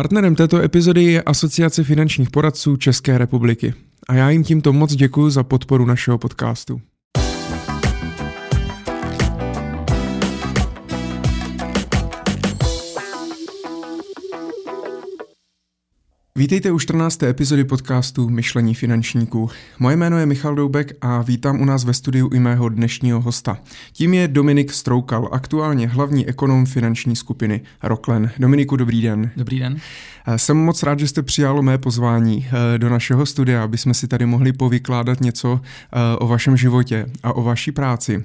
Partnerem této epizody je Asociace finančních poradců České republiky. A já jim tímto moc děkuji za podporu našeho podcastu. Vítejte u 14. epizody podcastu Myšlení finančníků. Moje jméno je Michal Doubek a vítám u nás ve studiu i mého dnešního hosta. Tím je Dominik Stroukal, aktuálně hlavní ekonom finanční skupiny Rocklen. Dominiku, dobrý den. Dobrý den. Eh, jsem moc rád, že jste přijalo mé pozvání eh, do našeho studia, aby jsme si tady mohli povykládat něco eh, o vašem životě a o vaší práci.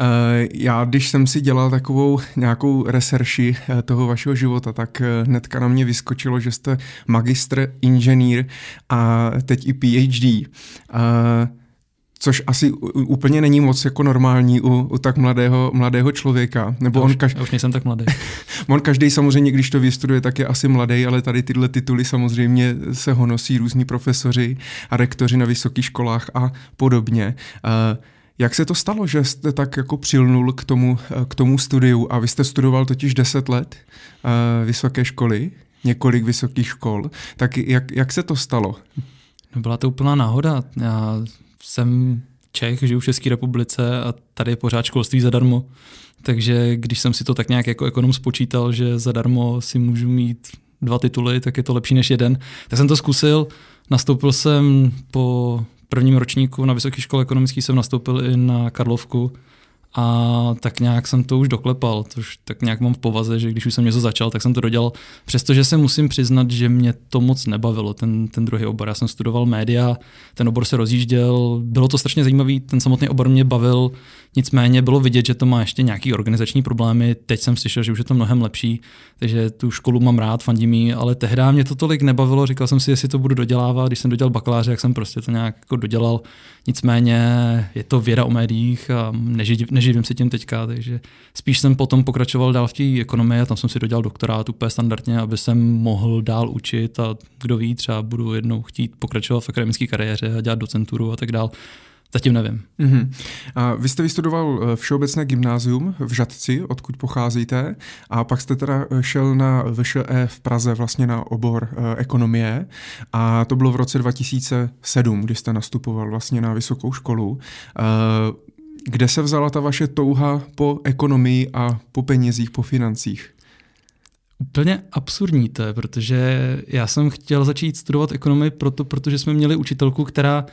Eh, já, když jsem si dělal takovou nějakou reserši eh, toho vašeho života, tak eh, hnedka na mě vyskočilo, že jste magistr, inženýr a teď i PhD. Což asi úplně není moc jako normální u, u tak mladého, mladého člověka. Nebo já on už, kaž... já už nejsem tak mladý. on každý samozřejmě, když to vystuduje, tak je asi mladý, ale tady tyhle tituly samozřejmě se honosí různí profesoři a rektoři na vysokých školách a podobně. Uh, jak se to stalo, že jste tak jako přilnul k tomu, k tomu studiu a vy jste studoval totiž 10 let uh, vysoké školy, několik vysokých škol, tak jak, jak se to stalo? No byla to úplná náhoda. Já jsem Čech, žiju v České republice a tady je pořád školství zadarmo. Takže když jsem si to tak nějak jako ekonom spočítal, že zadarmo si můžu mít dva tituly, tak je to lepší než jeden, tak jsem to zkusil. Nastoupil jsem po prvním ročníku na Vysoké škole ekonomické jsem nastoupil i na Karlovku a tak nějak jsem to už doklepal, což tak nějak mám v povaze, že když už jsem něco začal, tak jsem to dodělal. Přestože se musím přiznat, že mě to moc nebavilo, ten, ten druhý obor. Já jsem studoval média, ten obor se rozjížděl, bylo to strašně zajímavý, ten samotný obor mě bavil, nicméně bylo vidět, že to má ještě nějaký organizační problémy. Teď jsem slyšel, že už je to mnohem lepší, takže tu školu mám rád, fandím jí, ale tehdy mě to tolik nebavilo, říkal jsem si, jestli to budu dodělávat, když jsem dodělal bakaláře, jak jsem prostě to nějak jako dodělal. Nicméně je to věda o médiích a neživím se tím teďka, takže spíš jsem potom pokračoval dál v té ekonomii a tam jsem si dodělal doktorát úplně standardně, aby jsem mohl dál učit a kdo ví, třeba budu jednou chtít pokračovat v akademické kariéře a dělat docenturu a tak dál. Zatím nevím. Mm-hmm. A vy jste vystudoval eh, Všeobecné gymnázium v Žadci, odkud pocházíte, a pak jste teda eh, šel na VŠE v Praze vlastně na obor e, ekonomie a to bylo v roce 2007, kdy jste nastupoval vlastně na vysokou školu. Kde se vzala ta vaše touha po ekonomii a po penězích, po financích? Úplně absurdní to je, protože já jsem chtěl začít studovat ekonomii proto, protože jsme měli učitelku, která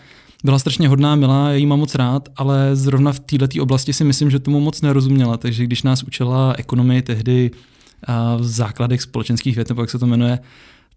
byla strašně hodná, milá, já jí mám moc rád, ale zrovna v této oblasti si myslím, že tomu moc nerozuměla, takže když nás učila ekonomii tehdy v základech společenských věd, nebo jak se to jmenuje,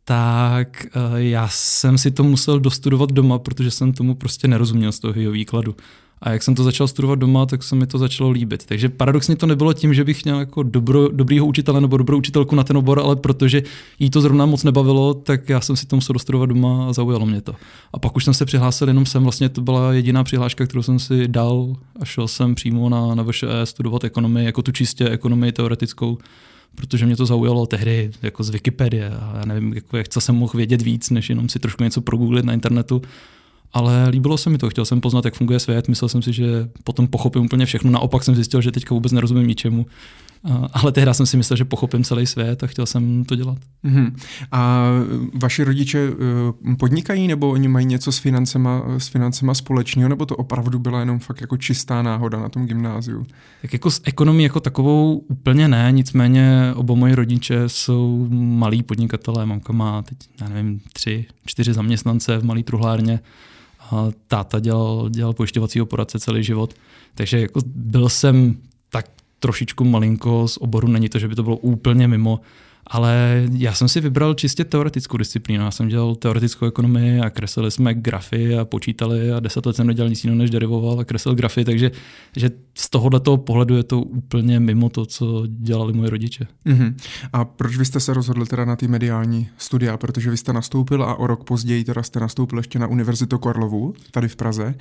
tak já jsem si to musel dostudovat doma, protože jsem tomu prostě nerozuměl z toho jeho výkladu. A jak jsem to začal studovat doma, tak se mi to začalo líbit. Takže paradoxně to nebylo tím, že bych měl jako dobro, dobrýho učitele nebo dobrou učitelku na ten obor, ale protože jí to zrovna moc nebavilo, tak já jsem si to musel dostudovat doma a zaujalo mě to. A pak už jsem se přihlásil jenom sem, vlastně to byla jediná přihláška, kterou jsem si dal a šel jsem přímo na, na VŠE studovat ekonomii, jako tu čistě ekonomii teoretickou protože mě to zaujalo tehdy jako z Wikipedie a já nevím, jako jak co jsem mohl vědět víc, než jenom si trošku něco progooglit na internetu ale líbilo se mi to, chtěl jsem poznat, jak funguje svět, myslel jsem si, že potom pochopím úplně všechno, naopak jsem zjistil, že teďka vůbec nerozumím ničemu. Ale tehdy jsem si myslel, že pochopím celý svět a chtěl jsem to dělat. Mm-hmm. A vaši rodiče eh, podnikají nebo oni mají něco s financema, s financema společného, nebo to opravdu byla jenom fakt jako čistá náhoda na tom gymnáziu? Tak jako s ekonomí jako takovou úplně ne, nicméně oba moji rodiče jsou malí podnikatelé. Mamka má teď, já nevím, tři, čtyři zaměstnance v malý truhlárně táta dělal, dělal pojišťovacího poradce celý život. Takže jako byl jsem tak trošičku malinko z oboru, není to, že by to bylo úplně mimo, ale já jsem si vybral čistě teoretickou disciplínu. Já jsem dělal teoretickou ekonomii a kreslili jsme grafy a počítali a deset let jsem nedělal nic jiného, než derivoval a kreslil grafy, takže že z tohoto pohledu je to úplně mimo to, co dělali moje rodiče. Mm-hmm. A proč vy jste se rozhodli teda na ty mediální studia? Protože vy jste nastoupil a o rok později teda jste nastoupil ještě na Univerzitu Karlovu, tady v Praze.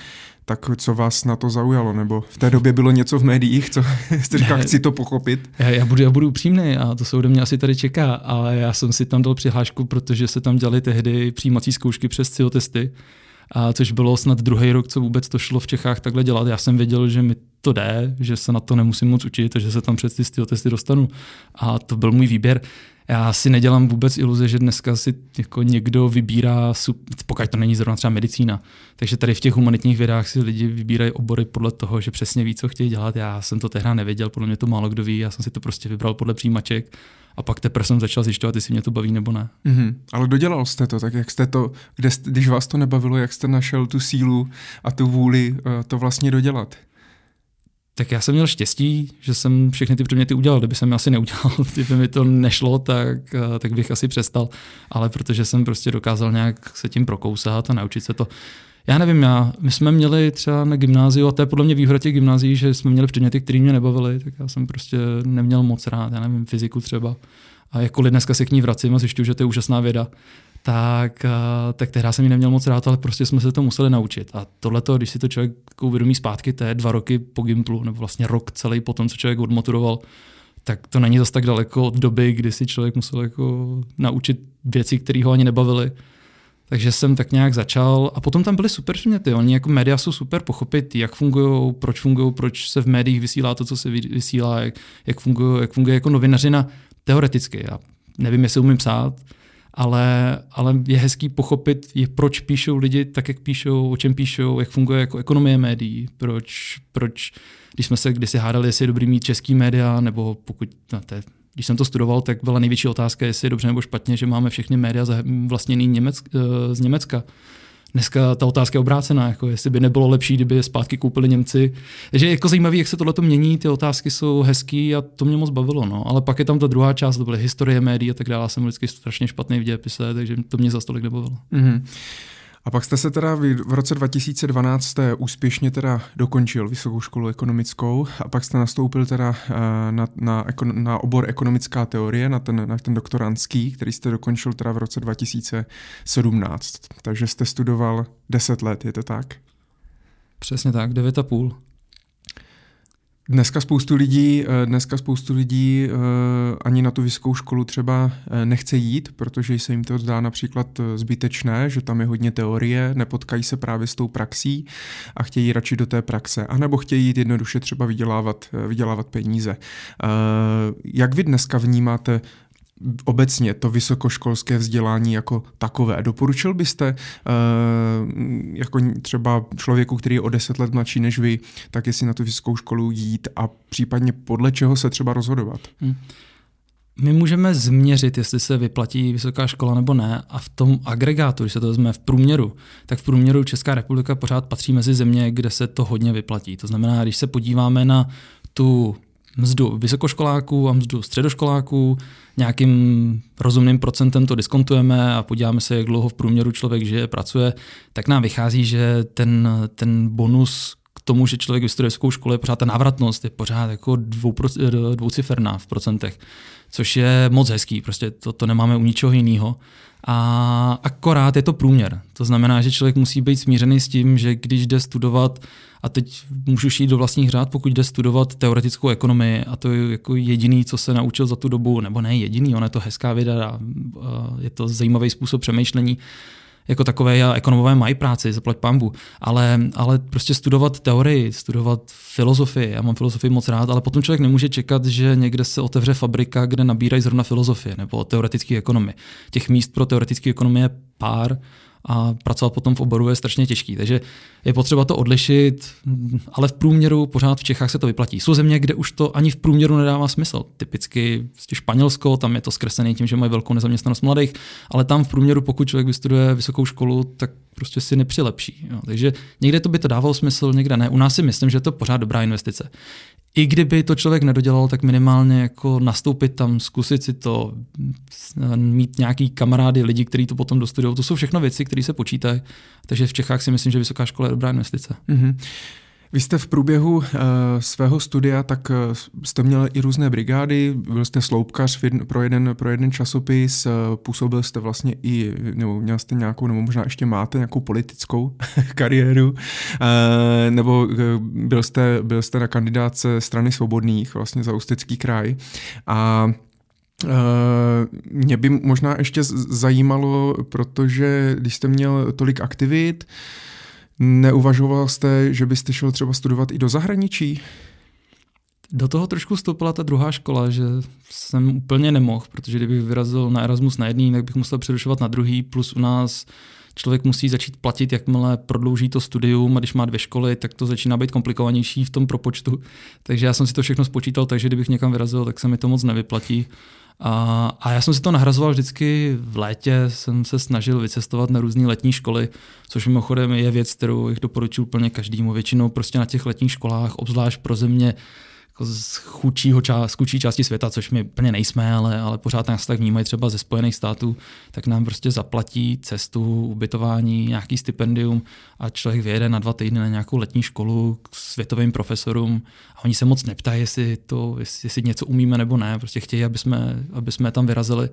Tak co vás na to zaujalo? Nebo v té době bylo něco v médiích, co jste říkal, chci to pochopit? Já, já, budu, já budu upřímný a to se ode mě asi tady čeká, ale já jsem si tam dal přihlášku, protože se tam dělali tehdy přijímací zkoušky přes CIO testy a což bylo snad druhý rok, co vůbec to šlo v Čechách takhle dělat. Já jsem věděl, že mi to jde, že se na to nemusím moc učit že se tam přes ty testy dostanu. A to byl můj výběr. já si nedělám vůbec iluze, že dneska si jako někdo vybírá, pokud to není zrovna třeba medicína. Takže tady v těch humanitních vědách si lidi vybírají obory podle toho, že přesně ví, co chtějí dělat. Já jsem to tehdy nevěděl, podle mě to málo kdo ví, já jsem si to prostě vybral podle přijímaček a pak teprve jsem začal zjišťovat, jestli mě to baví nebo ne. Mm-hmm. Ale dodělal jste to, tak jak jste to, kde, když vás to nebavilo, jak jste našel tu sílu a tu vůli eh, to vlastně dodělat? Tak já jsem měl štěstí, že jsem všechny ty předměty udělal. Kdyby jsem asi neudělal, kdyby mi to nešlo, tak, eh, tak bych asi přestal. Ale protože jsem prostě dokázal nějak se tím prokousat a naučit se to. Já nevím, já, my jsme měli třeba na gymnáziu, a to je podle mě výhoda těch gymnázií, že jsme měli předměty, které mě nebavily, tak já jsem prostě neměl moc rád, já nevím, fyziku třeba. A jakkoliv dneska se k ní vracím a zjišťuju, že to je úžasná věda, tak, eh, tak tehdy jsem ji neměl moc rád, ale prostě jsme se to museli naučit. A tohle, když si to člověk uvědomí zpátky, to je dva roky po Gimplu, nebo vlastně rok celý po tom, co člověk odmaturoval, tak to není zase tak daleko od doby, kdy si člověk musel jako naučit věci, které ho ani nebavily. Takže jsem tak nějak začal a potom tam byly super předměty. Oni jako média jsou super pochopit, jak fungují, proč fungují, proč se v médiích vysílá to, co se vysílá, jak, jak, funguje, jak funguje jako novinařina teoreticky. Já nevím, jestli umím psát, ale, ale je hezký pochopit, je, proč píšou lidi tak, jak píšou, o čem píšou, jak funguje jako ekonomie médií, proč, proč když jsme se kdysi hádali, jestli je dobrý mít český média, nebo pokud, no, to je, když jsem to studoval, tak byla největší otázka, jestli je dobře nebo špatně, že máme všechny média vlastněný Němec, eh, z Německa. Dneska ta otázka je obrácená, jako jestli by nebylo lepší, kdyby je zpátky koupili Němci. Takže je jako zajímavé, jak se tohle mění, ty otázky jsou hezký a to mě moc bavilo. No. Ale pak je tam ta druhá část, to byly historie médií a tak dále. Jsem vždycky strašně špatný v dějepise, takže to mě za tolik nebavilo. Mm-hmm. A pak jste se teda v roce 2012 jste úspěšně teda dokončil vysokou školu ekonomickou a pak jste nastoupil teda eh, na, na, na obor ekonomická teorie, na ten, na ten doktorantský, který jste dokončil teda v roce 2017. Takže jste studoval 10 let, je to tak? Přesně tak, 9,5. Dneska spoustu lidí, eh, dneska spoustu lidí eh, ani na tu vysokou školu třeba eh, nechce jít, protože se jim to zdá například zbytečné, že tam je hodně teorie, nepotkají se právě s tou praxí a chtějí radši do té praxe, anebo chtějí jít jednoduše třeba vydělávat, vydělávat peníze. Jak vy dneska vnímáte obecně to vysokoškolské vzdělání jako takové. Doporučil byste uh, jako třeba člověku, který je o deset let mladší než vy, tak jestli na tu vysokou školu jít a případně podle čeho se třeba rozhodovat? Hmm. My můžeme změřit, jestli se vyplatí vysoká škola nebo ne a v tom agregátu, když se to vezme v průměru, tak v průměru Česká republika pořád patří mezi země, kde se to hodně vyplatí. To znamená, když se podíváme na tu mzdu vysokoškoláků a mzdu středoškoláků, nějakým rozumným procentem to diskontujeme a podíváme se, jak dlouho v průměru člověk žije, pracuje, tak nám vychází, že ten, ten bonus k tomu, že člověk vystuduje vysokou školu, je pořád ta návratnost, je pořád jako dvou, dvouciferná v procentech, což je moc hezký, prostě to, to nemáme u ničeho jiného. A akorát je to průměr. To znamená, že člověk musí být smířený s tím, že když jde studovat, a teď můžu šít do vlastních řád, pokud jde studovat teoretickou ekonomii, a to je jako jediný, co se naučil za tu dobu, nebo ne jediný, on je to hezká věda, je to zajímavý způsob přemýšlení, jako takové a ekonomové mají práci, zaplať pambu, ale, ale prostě studovat teorii, studovat filozofii, já mám filozofii moc rád, ale potom člověk nemůže čekat, že někde se otevře fabrika, kde nabírají zrovna filozofie nebo teoretické ekonomie. Těch míst pro teoretické ekonomie je pár, a pracovat potom v oboru je strašně těžký. Takže je potřeba to odlišit, ale v průměru pořád v Čechách se to vyplatí. Jsou země, kde už to ani v průměru nedává smysl. Typicky Španělsko, tam je to zkreslené tím, že mají velkou nezaměstnanost mladých, ale tam v průměru, pokud člověk vystuduje vysokou školu, tak prostě si nepřilepší. Jo. Takže někde to by to dávalo smysl, někde ne. U nás si myslím, že je to pořád dobrá investice i kdyby to člověk nedodělal, tak minimálně jako nastoupit tam, zkusit si to, mít nějaký kamarády, lidi, kteří to potom dostudují. To jsou všechno věci, které se počítají. Takže v Čechách si myslím, že vysoká škola je dobrá investice. Mm-hmm. Vy jste v průběhu uh, svého studia, tak uh, jste měl i různé brigády, byl jste sloupkař pro, jeden, pro jeden časopis, uh, působil jste vlastně i, nebo měl jste nějakou, nebo možná ještě máte nějakou politickou kariéru, nebo byl, jste, byl jste na kandidáce strany svobodných vlastně za Ústecký kraj. A Uh, mě by možná ještě zajímalo, protože když jste měl tolik aktivit, uh, Neuvažoval jste, že byste šel třeba studovat i do zahraničí? Do toho trošku vstoupila ta druhá škola, že jsem úplně nemohl, protože kdybych vyrazil na Erasmus na jedný, tak bych musel přerušovat na druhý, plus u nás člověk musí začít platit, jakmile prodlouží to studium a když má dvě školy, tak to začíná být komplikovanější v tom propočtu. Takže já jsem si to všechno spočítal, takže kdybych někam vyrazil, tak se mi to moc nevyplatí. A, a já jsem si to nahrazoval vždycky v létě, jsem se snažil vycestovat na různé letní školy, což mimochodem je věc, kterou jich doporučuji úplně každému. Většinou prostě na těch letních školách, obzvlášť pro země, jako z chudšího z chudší části světa, což my plně nejsme, ale, ale pořád nás tak vnímají třeba ze Spojených států, tak nám prostě zaplatí cestu, ubytování, nějaký stipendium a člověk vyjede na dva týdny na nějakou letní školu k světovým profesorům a oni se moc neptají, jestli, to, jestli, jestli něco umíme nebo ne, prostě chtějí, aby jsme, aby jsme tam vyrazili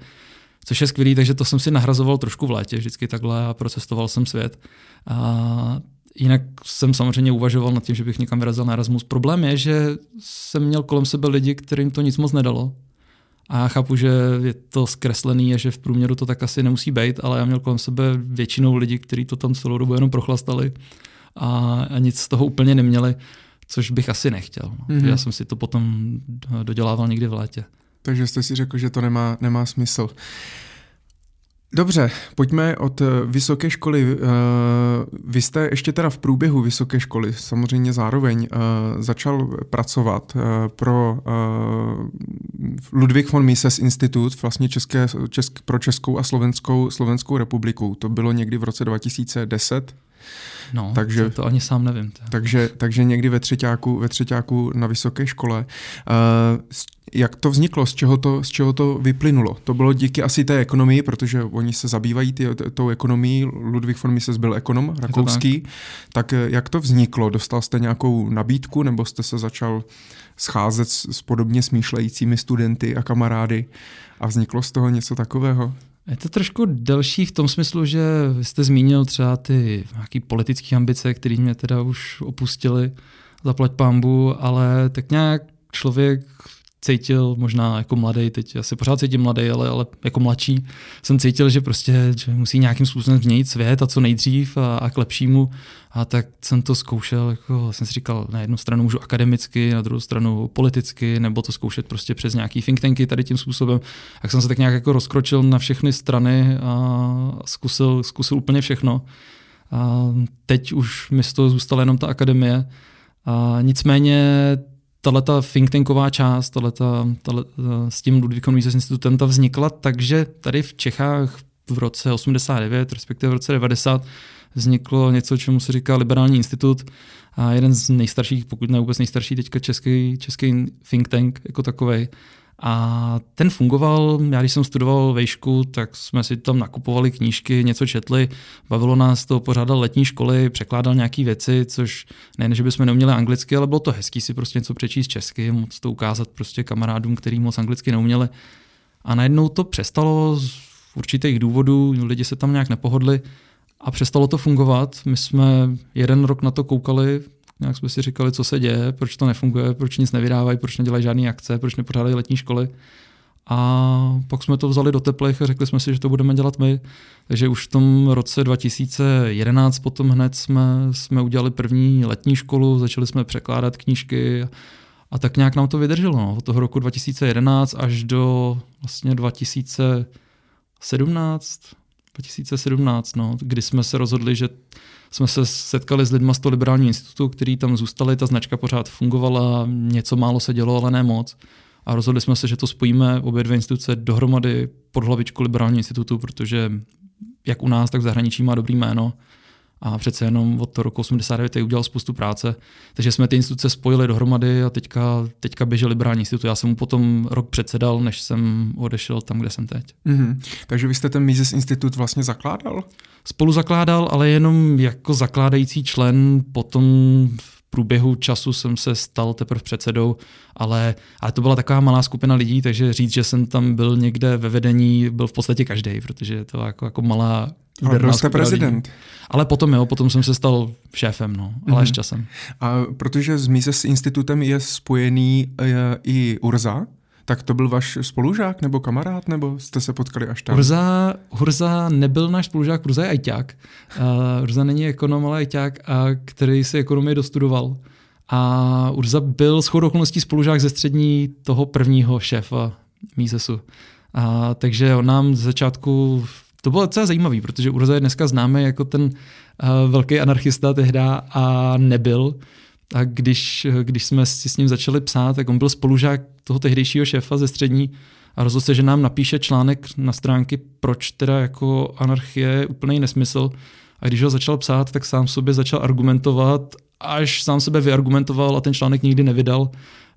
což je skvělý, takže to jsem si nahrazoval trošku v létě vždycky takhle a procestoval jsem svět. A Jinak jsem samozřejmě uvažoval nad tím, že bych někam vyrazil na Erasmus. Problém je, že jsem měl kolem sebe lidi, kterým to nic moc nedalo. A já chápu, že je to zkreslený a že v průměru to tak asi nemusí být, ale já měl kolem sebe většinou lidi, kteří to tam celou dobu jenom prochlastali a, a nic z toho úplně neměli, což bych asi nechtěl. No. Mm-hmm. Já jsem si to potom dodělával někdy v létě. Takže jste si řekl, že to nemá, nemá smysl. Dobře, pojďme od eh, vysoké školy. Eh, vy jste ještě teda v průběhu vysoké školy samozřejmě zároveň eh, začal pracovat pro Ludwig von Mises Institut, vlastně české, česk, pro Českou a Slovenskou, Slovenskou republiku. To bylo někdy v roce 2010. No, takže, to, ani sám nevím. Takže, takže někdy ve třetíku, ve třetíku na vysoké škole. Uh, jak to vzniklo, z čeho to, z čeho to vyplynulo? To bylo díky asi té ekonomii, protože oni se zabývají ty, tou ekonomií. Ludwig von Mises byl ekonom rakouský. Tak. tak eh, jak to vzniklo? Dostal jste nějakou nabídku nebo jste se začal scházet s, s podobně smýšlejícími studenty a kamarády a vzniklo z toho něco takového? Je to trošku delší v tom smyslu, že jste zmínil třeba ty nějaký politické ambice, které mě teda už opustili, zaplať pambu, ale tak nějak člověk cítil možná jako mladý, teď asi pořád cítím mladý, ale, ale jako mladší, jsem cítil, že prostě že musí nějakým způsobem změnit svět a co nejdřív a, a k lepšímu. A tak jsem to zkoušel, jako jsem si říkal, na jednu stranu můžu akademicky, na druhou stranu politicky, nebo to zkoušet prostě přes nějaký think tanky tady tím způsobem. Tak jsem se tak nějak jako rozkročil na všechny strany a zkusil, zkusil úplně všechno. A teď už mi z toho zůstala jenom ta akademie. A nicméně tahle ta think tanková část, tahleta, tahleta, s tím Ludvíkom Mises institutem, ta vznikla takže tady v Čechách v roce 89, respektive v roce 90, vzniklo něco, čemu se říká Liberální institut a jeden z nejstarších, pokud ne vůbec nejstarší teďka český, český think tank jako takový. A ten fungoval, já když jsem studoval vejšku, tak jsme si tam nakupovali knížky, něco četli, bavilo nás to, pořádal letní školy, překládal nějaké věci, což nejen, že bychom neuměli anglicky, ale bylo to hezký si prostě něco přečíst česky, moc to ukázat prostě kamarádům, který moc anglicky neuměli. A najednou to přestalo z určitých důvodů, lidi se tam nějak nepohodli a přestalo to fungovat. My jsme jeden rok na to koukali, Nějak jsme si říkali, co se děje, proč to nefunguje, proč nic nevydávají, proč nedělají žádné akce, proč nepořádají letní školy. A pak jsme to vzali do teplých a řekli jsme si, že to budeme dělat my. Takže už v tom roce 2011 potom hned jsme, jsme udělali první letní školu, začali jsme překládat knížky a, tak nějak nám to vydrželo. No. Od toho roku 2011 až do vlastně 2017, 2017, no, kdy jsme se rozhodli, že jsme se setkali s lidmi z toho liberálního institutu, který tam zůstali, ta značka pořád fungovala, něco málo se dělo, ale ne moc. A rozhodli jsme se, že to spojíme obě dvě instituce dohromady pod hlavičku liberálního institutu, protože jak u nás, tak v zahraničí má dobrý jméno a přece jenom od toho roku 89 udělal spoustu práce. Takže jsme ty instituce spojili dohromady a teďka, teďka běžel liberální institut. Já jsem mu potom rok předsedal, než jsem odešel tam, kde jsem teď. Mm-hmm. Takže vy jste ten Mises institut vlastně zakládal? Spolu zakládal, ale jenom jako zakládající člen potom v průběhu času jsem se stal teprve předsedou, ale, ale to byla taková malá skupina lidí, takže říct, že jsem tam byl někde ve vedení, byl v podstatě každý, protože to jako, jako malá ale byl jste prezident. Ale potom jo, potom jsem se stal šéfem, no, ale mm-hmm. s časem. A protože s Mises institutem je spojený e, i Urza, tak to byl váš spolužák nebo kamarád, nebo jste se potkali až tam? Hurza, Hurza nebyl náš spolužák, Hurza je ajťák. Uh, Hurza není ekonom, ale ajťák, a který si ekonomii dostudoval. A Urza byl s okolností spolužák ze střední toho prvního šéfa Misesu. A, takže on nám z začátku, to bylo docela zajímavý, protože Urza je dneska známý jako ten uh, velký anarchista tehda a nebyl. A když, když jsme si s ním začali psát, tak on byl spolužák toho tehdejšího šéfa ze střední a rozhodl se, že nám napíše článek na stránky, proč teda jako anarchie je úplný nesmysl. A když ho začal psát, tak sám sobě začal argumentovat, až sám sebe vyargumentoval a ten článek nikdy nevydal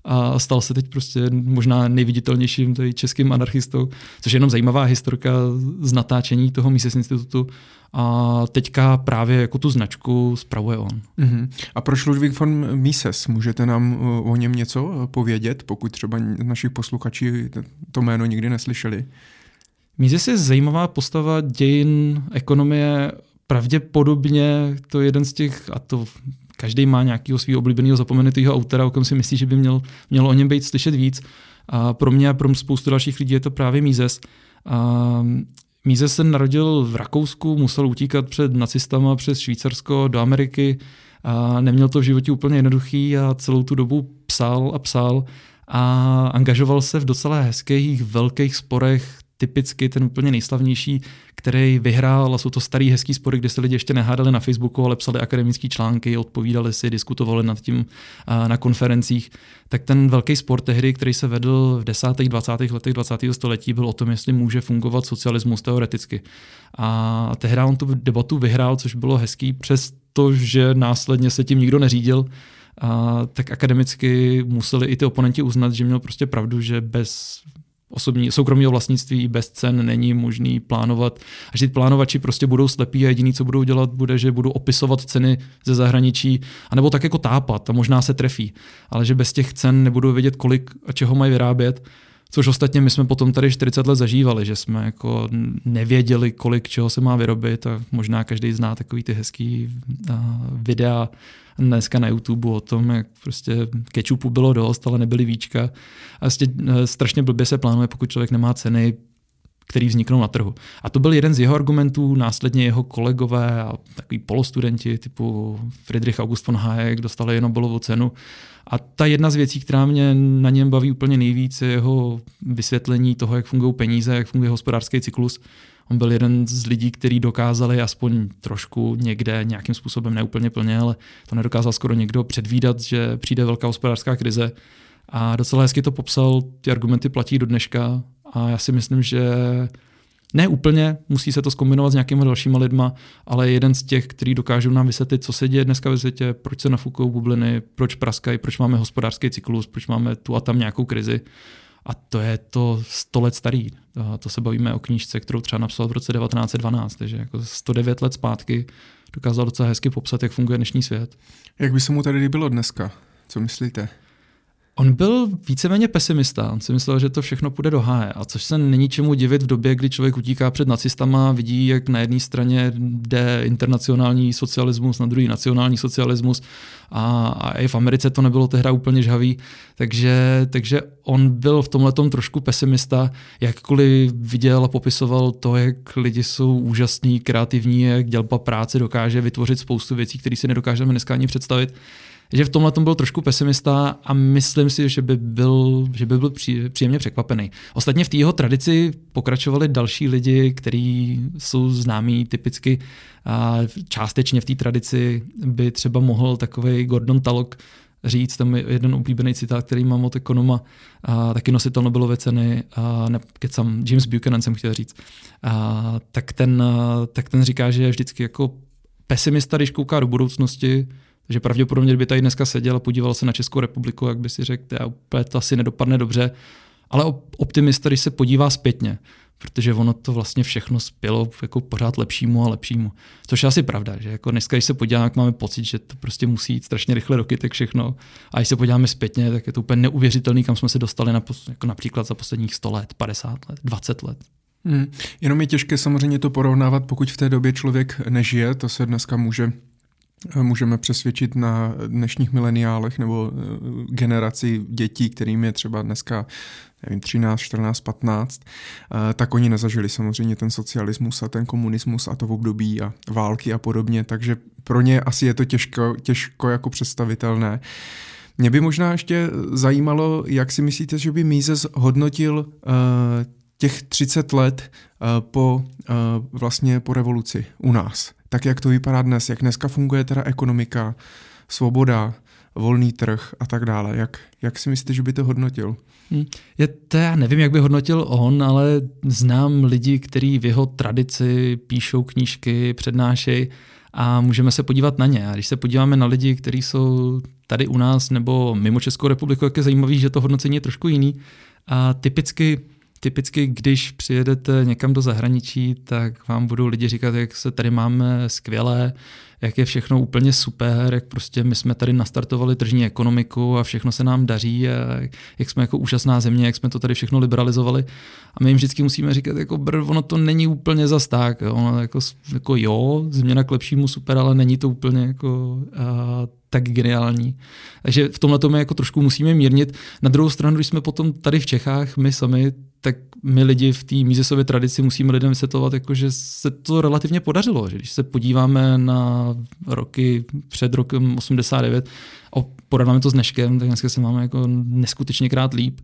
a stal se teď prostě možná nejviditelnějším tady českým anarchistou, což je jenom zajímavá historka z natáčení toho Mises institutu a teďka právě jako tu značku spravuje on. Uh-huh. A proč Ludwig von Mises? Můžete nám o něm něco povědět, pokud třeba našich posluchači to jméno nikdy neslyšeli? Mises je zajímavá postava dějin ekonomie, pravděpodobně to je jeden z těch, a to každý má nějakého svého oblíbeného zapomenutého autora, o kom si myslí, že by měl, mělo o něm být slyšet víc. A pro mě a pro spoustu dalších lidí je to právě Mises. A Mises se narodil v Rakousku, musel utíkat před nacistama přes Švýcarsko do Ameriky a neměl to v životě úplně jednoduchý a celou tu dobu psal a psal a angažoval se v docela hezkých velkých sporech typicky ten úplně nejslavnější, který vyhrál, a jsou to starý hezký spory, kde se lidi ještě nehádali na Facebooku, ale psali akademické články, odpovídali si, diskutovali nad tím na konferencích, tak ten velký spor tehdy, který se vedl v 10. 20. letech 20. století, byl o tom, jestli může fungovat socialismus teoreticky. A tehdy on tu debatu vyhrál, což bylo hezký, přes to, že následně se tím nikdo neřídil, a, tak akademicky museli i ty oponenti uznat, že měl prostě pravdu, že bez osobní soukromého vlastnictví bez cen není možný plánovat. A že ty plánovači prostě budou slepí a jediný, co budou dělat, bude, že budou opisovat ceny ze zahraničí, anebo tak jako tápat a možná se trefí. Ale že bez těch cen nebudou vědět, kolik a čeho mají vyrábět. Což ostatně my jsme potom tady 40 let zažívali, že jsme jako nevěděli, kolik čeho se má vyrobit a možná každý zná takový ty hezký videa dneska na YouTube o tom, jak prostě kečupu bylo dost, ale nebyly víčka. A vlastně strašně blbě se plánuje, pokud člověk nemá ceny, který vzniknou na trhu. A to byl jeden z jeho argumentů, následně jeho kolegové a takový polostudenti typu Friedrich August von Hayek dostali Nobelovu cenu. A ta jedna z věcí, která mě na něm baví úplně nejvíc, je jeho vysvětlení toho, jak fungují peníze, jak funguje hospodářský cyklus. On byl jeden z lidí, kteří dokázali aspoň trošku někde nějakým způsobem, neúplně plně, ale to nedokázal skoro někdo předvídat, že přijde velká hospodářská krize. A docela hezky to popsal, ty argumenty platí do dneška a já si myslím, že ne úplně, musí se to zkombinovat s nějakými dalšíma lidma, ale jeden z těch, kteří dokážou nám vysvětlit, co se děje dneska ve světě, proč se nafukují bubliny, proč praskají, proč máme hospodářský cyklus, proč máme tu a tam nějakou krizi. A to je to 100 let starý. A to se bavíme o knížce, kterou třeba napsal v roce 1912, takže jako 109 let zpátky dokázal docela hezky popsat, jak funguje dnešní svět. Jak by se mu tady líbilo dneska? Co myslíte? On byl víceméně pesimista. On si myslel, že to všechno půjde do háje. A což se není čemu divit v době, kdy člověk utíká před nacistama, vidí, jak na jedné straně jde internacionální socialismus, na druhý nacionální socialismus. A, a i v Americe to nebylo tehdy úplně žhavý. Takže, takže on byl v tomhle trošku pesimista, jakkoliv viděl a popisoval to, jak lidi jsou úžasní, kreativní, jak dělba práce dokáže vytvořit spoustu věcí, které si nedokážeme dneska ani představit že v tomhle tom byl trošku pesimista a myslím si, že by byl, že by byl příjemně překvapený. Ostatně v té jeho tradici pokračovali další lidi, kteří jsou známí typicky a částečně v té tradici by třeba mohl takový Gordon Talok říct, tam je jeden oblíbený citát, který mám od ekonoma, a taky nositel Nobelovy ceny, a ne, kecam, James Buchanan jsem chtěl říct, a, tak, ten, tak ten říká, že je vždycky jako pesimista, když kouká do budoucnosti, takže pravděpodobně, kdyby tady dneska seděl a podíval se na Českou republiku, jak by si řekl, že úplně to asi nedopadne dobře. Ale optimista, když se podívá zpětně, protože ono to vlastně všechno spělo jako pořád lepšímu a lepšímu. Což je asi pravda, že jako dneska, když se podíváme, jak máme pocit, že to prostě musí jít strašně rychle do kytek všechno. A když se podíváme zpětně, tak je to úplně neuvěřitelný, kam jsme se dostali na, jako například za posledních 100 let, 50 let, 20 let. Hmm. Jenom je těžké samozřejmě to porovnávat, pokud v té době člověk nežije, to se dneska může můžeme přesvědčit na dnešních mileniálech nebo generaci dětí, kterým je třeba dneska nevím, 13, 14, 15, tak oni nezažili samozřejmě ten socialismus a ten komunismus a to v období a války a podobně, takže pro ně asi je to těžko, těžko jako představitelné. Mě by možná ještě zajímalo, jak si myslíte, že by Mises hodnotil uh, těch 30 let uh, po vlastně po revoluci u nás. Tak jak to vypadá dnes, jak dneska funguje teda ekonomika, svoboda, volný trh a tak dále. Jak, jak si myslíte, že by to hodnotil? Hmm. Je, to já nevím, jak by hodnotil on, ale znám lidi, kteří v jeho tradici píšou knížky, přednášejí a můžeme se podívat na ně. A když se podíváme na lidi, kteří jsou tady u nás nebo mimo Českou republiku, jak je zajímavý, že to hodnocení je trošku jiný. A typicky Typicky, když přijedete někam do zahraničí, tak vám budou lidi říkat, jak se tady máme skvělé, jak je všechno úplně super, jak prostě my jsme tady nastartovali tržní ekonomiku a všechno se nám daří a jak jsme jako úžasná země, jak jsme to tady všechno liberalizovali. A my jim vždycky musíme říkat, jako brr, ono to není úplně zas tak. Jo. Ono jako, jako jo, změna k lepšímu super, ale není to úplně jako a, tak geniální. Takže v tomhle tomu jako trošku musíme mírnit. Na druhou stranu, když jsme potom tady v Čechách, my sami, tak my lidi v té mízesové tradici musíme lidem vysvětlovat, jako, že se to relativně podařilo. Že když se podíváme na roky před rokem 89 a porovnáme to s dneškem, tak dneska se máme jako neskutečně krát líp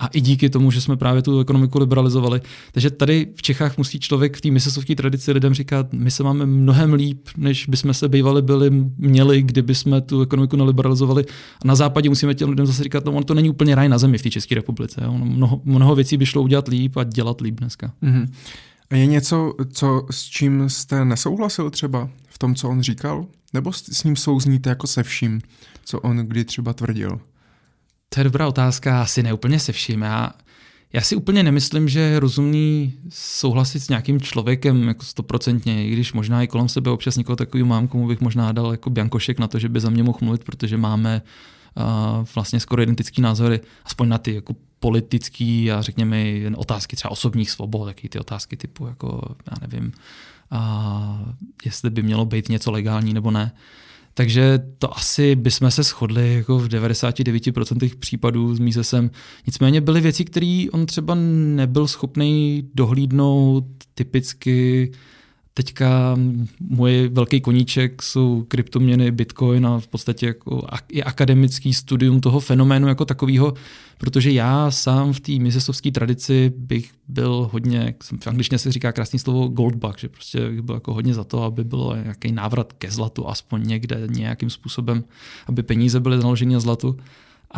a i díky tomu, že jsme právě tu ekonomiku liberalizovali. Takže tady v Čechách musí člověk v té misesovské tradici lidem říkat, my se máme mnohem líp, než bychom se bývali byli, měli, kdyby jsme tu ekonomiku neliberalizovali. A na západě musíme těm lidem zase říkat, no ono to není úplně raj na zemi v té České republice. Jo. Mnoho, mnoho věcí by šlo udělat líp a dělat líp dneska. Mm-hmm. A je něco, co, s čím jste nesouhlasil třeba v tom, co on říkal? Nebo s ním souzníte jako se vším, co on kdy třeba tvrdil? To je dobrá otázka, asi neúplně se vším. Já, já si úplně nemyslím, že je rozumný souhlasit s nějakým člověkem jako stoprocentně, i když možná i kolem sebe občas někoho takového mám, komu bych možná dal jako biankošek na to, že by za mě mohl mluvit, protože máme uh, vlastně skoro identický názory, aspoň na ty jako politický a řekněme otázky třeba osobních svobod, taky ty otázky typu jako, já nevím, uh, jestli by mělo být něco legální nebo ne. Uh, takže to asi bychom se shodli jako v 99% případů s Mísesem. Nicméně byly věci, které on třeba nebyl schopný dohlídnout typicky Teďka můj velký koníček jsou kryptoměny, bitcoin a v podstatě jako i akademický studium toho fenoménu jako takového, protože já sám v té misesovské tradici bych byl hodně, v angličtině se říká krásné slovo goldbug, že prostě bych byl jako hodně za to, aby bylo nějaký návrat ke zlatu, aspoň někde nějakým způsobem, aby peníze byly založeny na zlatu.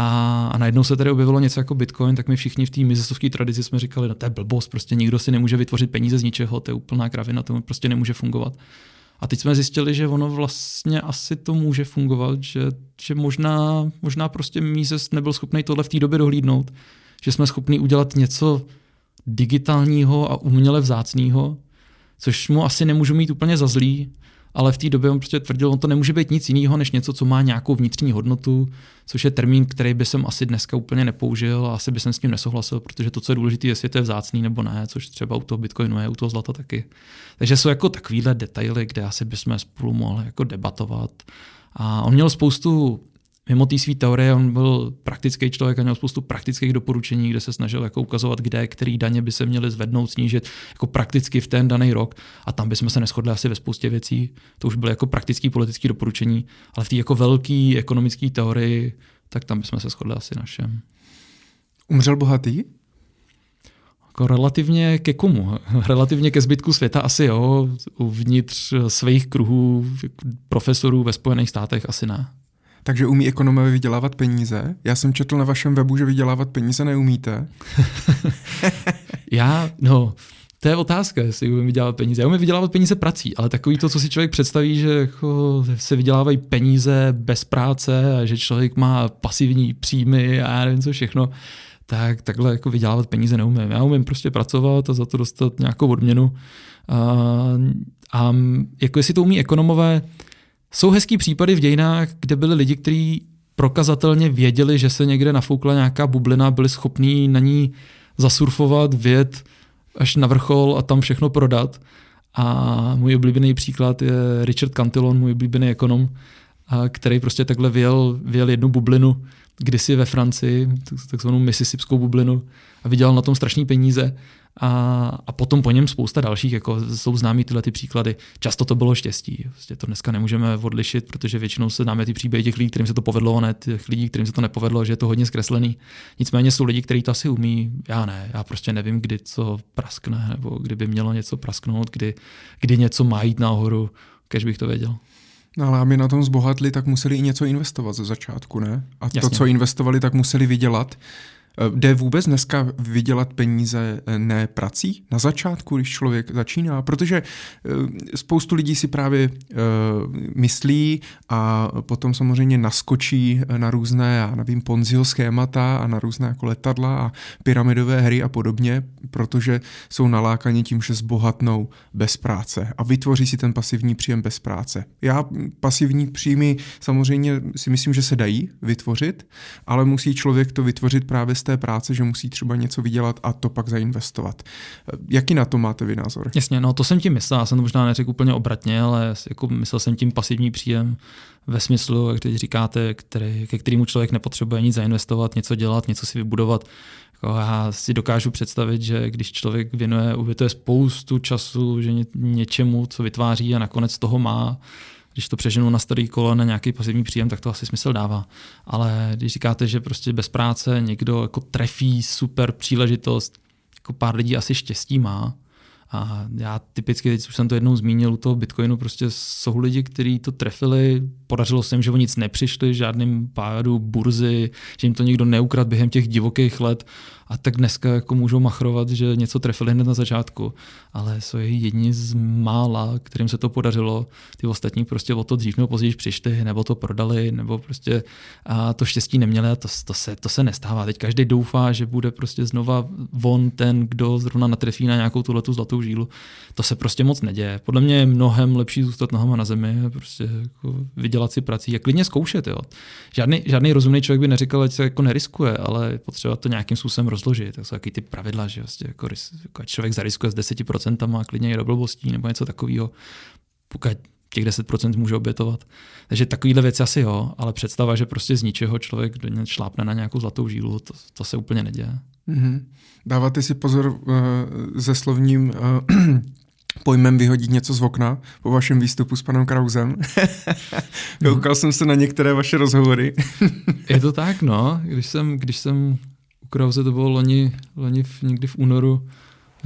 A, a najednou se tady objevilo něco jako Bitcoin, tak my všichni v té mizesovské tradici jsme říkali, no to je blbost, prostě nikdo si nemůže vytvořit peníze z ničeho, to je úplná kravina, to prostě nemůže fungovat. A teď jsme zjistili, že ono vlastně asi to může fungovat, že, že možná, možná prostě Mises nebyl schopný tohle v té době dohlídnout, že jsme schopni udělat něco digitálního a uměle vzácného, což mu asi nemůžu mít úplně za zlý, ale v té době on prostě tvrdil, on to nemůže být nic jiného, než něco, co má nějakou vnitřní hodnotu, což je termín, který by jsem asi dneska úplně nepoužil a asi by jsem s tím nesouhlasil, protože to, co je důležité, jestli to je vzácný nebo ne, což třeba u toho Bitcoinu je, u toho zlata taky. Takže jsou jako takovýhle detaily, kde asi bychom spolu mohli jako debatovat. A on měl spoustu mimo té své teorie on byl praktický člověk a měl spoustu praktických doporučení, kde se snažil jako ukazovat, kde, který daně by se měly zvednout, snížit jako prakticky v ten daný rok. A tam bychom se neschodli asi ve spoustě věcí. To už byly jako praktické politické doporučení, ale v té jako velké ekonomické teorii, tak tam bychom se shodli asi na všem. Umřel bohatý? Jako relativně ke komu? Relativně ke zbytku světa asi jo, uvnitř svých kruhů profesorů ve Spojených státech asi ne. Takže umí ekonomové vydělávat peníze. Já jsem četl na vašem webu, že vydělávat peníze neumíte. Já, no, to je otázka, jestli umím vydělávat peníze. Já umím vydělávat peníze prací, ale takový to, co si člověk představí, že jako se vydělávají peníze bez práce a že člověk má pasivní příjmy a já nevím co všechno, tak takhle jako vydělávat peníze neumím. Já umím prostě pracovat a za to dostat nějakou odměnu. A, a jako jestli to umí ekonomové, jsou hezký případy v dějinách, kde byli lidi, kteří prokazatelně věděli, že se někde nafoukla nějaká bublina, byli schopní na ní zasurfovat, věd až na vrchol a tam všechno prodat. A můj oblíbený příklad je Richard Cantillon, můj oblíbený ekonom, který prostě takhle vyjel, vyjel jednu bublinu kdysi ve Francii, takzvanou Mississippskou bublinu a vydělal na tom strašný peníze a, a potom po něm spousta dalších, jako jsou známí tyhle ty příklady. Často to bylo štěstí. Vlastně to dneska nemůžeme odlišit, protože většinou se známe ty příběhy těch lidí, kterým se to povedlo, a ne těch lidí, kterým se to nepovedlo, že je to hodně zkreslený. Nicméně jsou lidi, kteří to asi umí. Já ne, já prostě nevím, kdy co praskne, nebo kdyby mělo něco prasknout, kdy, kdy něco má jít nahoru, kež bych to věděl. No ale aby na tom zbohatli, tak museli i něco investovat ze začátku, ne? A Jasně. to, co investovali, tak museli vydělat. Eh, jde vůbec dneska vydělat peníze eh, ne prací na začátku, když člověk začíná? Protože eh, spoustu lidí si právě myslí a potom samozřejmě naskočí na různé, já nevím, Ponziho schémata a na různé jako letadla a pyramidové hry a podobně, protože jsou nalákaní tím, že zbohatnou bez práce a vytvoří si ten pasivní příjem bez práce. Já pasivní příjmy samozřejmě si myslím, že se dají vytvořit, ale musí člověk to vytvořit právě z té práce, že musí třeba něco vydělat a to pak zainvestovat. Jaký na to máte vy názor? Jasně, no to jsem tím myslel, já jsem to možná neřekl úplně obratně, ale jako myslel jsem tím pasivní příjem ve smyslu, jak teď říkáte, který, ke kterému člověk nepotřebuje nic zainvestovat, něco dělat, něco si vybudovat. Jako já si dokážu představit, že když člověk věnuje, uvětuje spoustu času že ně, něčemu, co vytváří a nakonec toho má, když to přeženu na starý kolo na nějaký pasivní příjem, tak to asi smysl dává. Ale když říkáte, že prostě bez práce někdo jako trefí super příležitost, jako pár lidí asi štěstí má, a já typicky, teď už jsem to jednou zmínil, u toho Bitcoinu prostě jsou lidi, kteří to trefili, podařilo se jim, že o nic nepřišli, žádným pádu burzy, že jim to nikdo neukradl během těch divokých let. A tak dneska jako můžou machrovat, že něco trefili hned na začátku, ale jsou jedni z mála, kterým se to podařilo, ty ostatní prostě o to dřív nebo později přišli, nebo to prodali, nebo prostě a to štěstí neměli a to, to, se, to se nestává. Teď každý doufá, že bude prostě znova von ten, kdo zrovna natrefí na nějakou tuhletu zlatou žílu. To se prostě moc neděje. Podle mě je mnohem lepší zůstat nohama na zemi a prostě jako vydělat si prací a klidně zkoušet. Jo. Žádný, žádný rozumný člověk by neříkal, že se jako neriskuje, ale potřeba to nějakým způsobem rozložit. To jsou taky ty pravidla, že vlastně jako, jako člověk zariskuje s 10% a klidně i do blbostí nebo něco takového, pokud těch 10% může obětovat. Takže takovýhle věci asi jo, ale představa, že prostě z ničeho člověk šlápne na nějakou zlatou žílu, to, to se úplně neděje. Mm-hmm. Dáváte si pozor uh, ze slovním uh, pojmem vyhodit něco z okna po vašem výstupu s panem Krausem. Koukal jsem se na některé vaše rozhovory. Je to tak, no. Když jsem, když jsem u Krause, to bylo loni, loni v, někdy v únoru,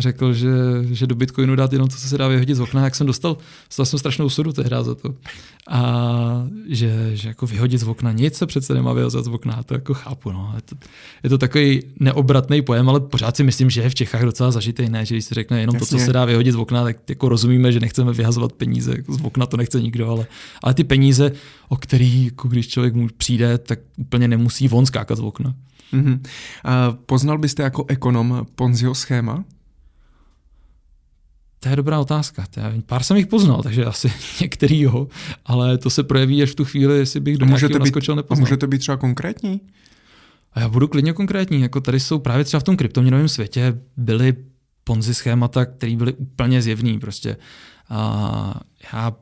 řekl, že, že do Bitcoinu dát jenom to, co se dá vyhodit z okna, jak jsem dostal, dostal jsem strašnou sodu tehdy za to. A že, že jako vyhodit z okna nic se přece nemá vyhozat z okna, to jako chápu. No. Je, to, je to takový neobratný pojem, ale pořád si myslím, že je v Čechách docela zažitý, ne? že když se řekne jenom Jasně. to, co se dá vyhodit z okna, tak jako rozumíme, že nechceme vyhazovat peníze, jako z okna to nechce nikdo, ale, ale ty peníze, o který, jako když člověk mu přijde, tak úplně nemusí von skákat z okna. Mm-hmm. A poznal byste jako ekonom Ponziho schéma? To je dobrá otázka. Pár jsem jich poznal, takže asi některý jo, ale to se projeví až v tu chvíli, jestli bych do můžete být, naskočil nepoznal. Můžete být třeba konkrétní? A já budu klidně konkrétní. Jako tady jsou právě třeba v tom kryptoměnovém světě byly ponzi schémata, které byly úplně zjevný. Prostě. A já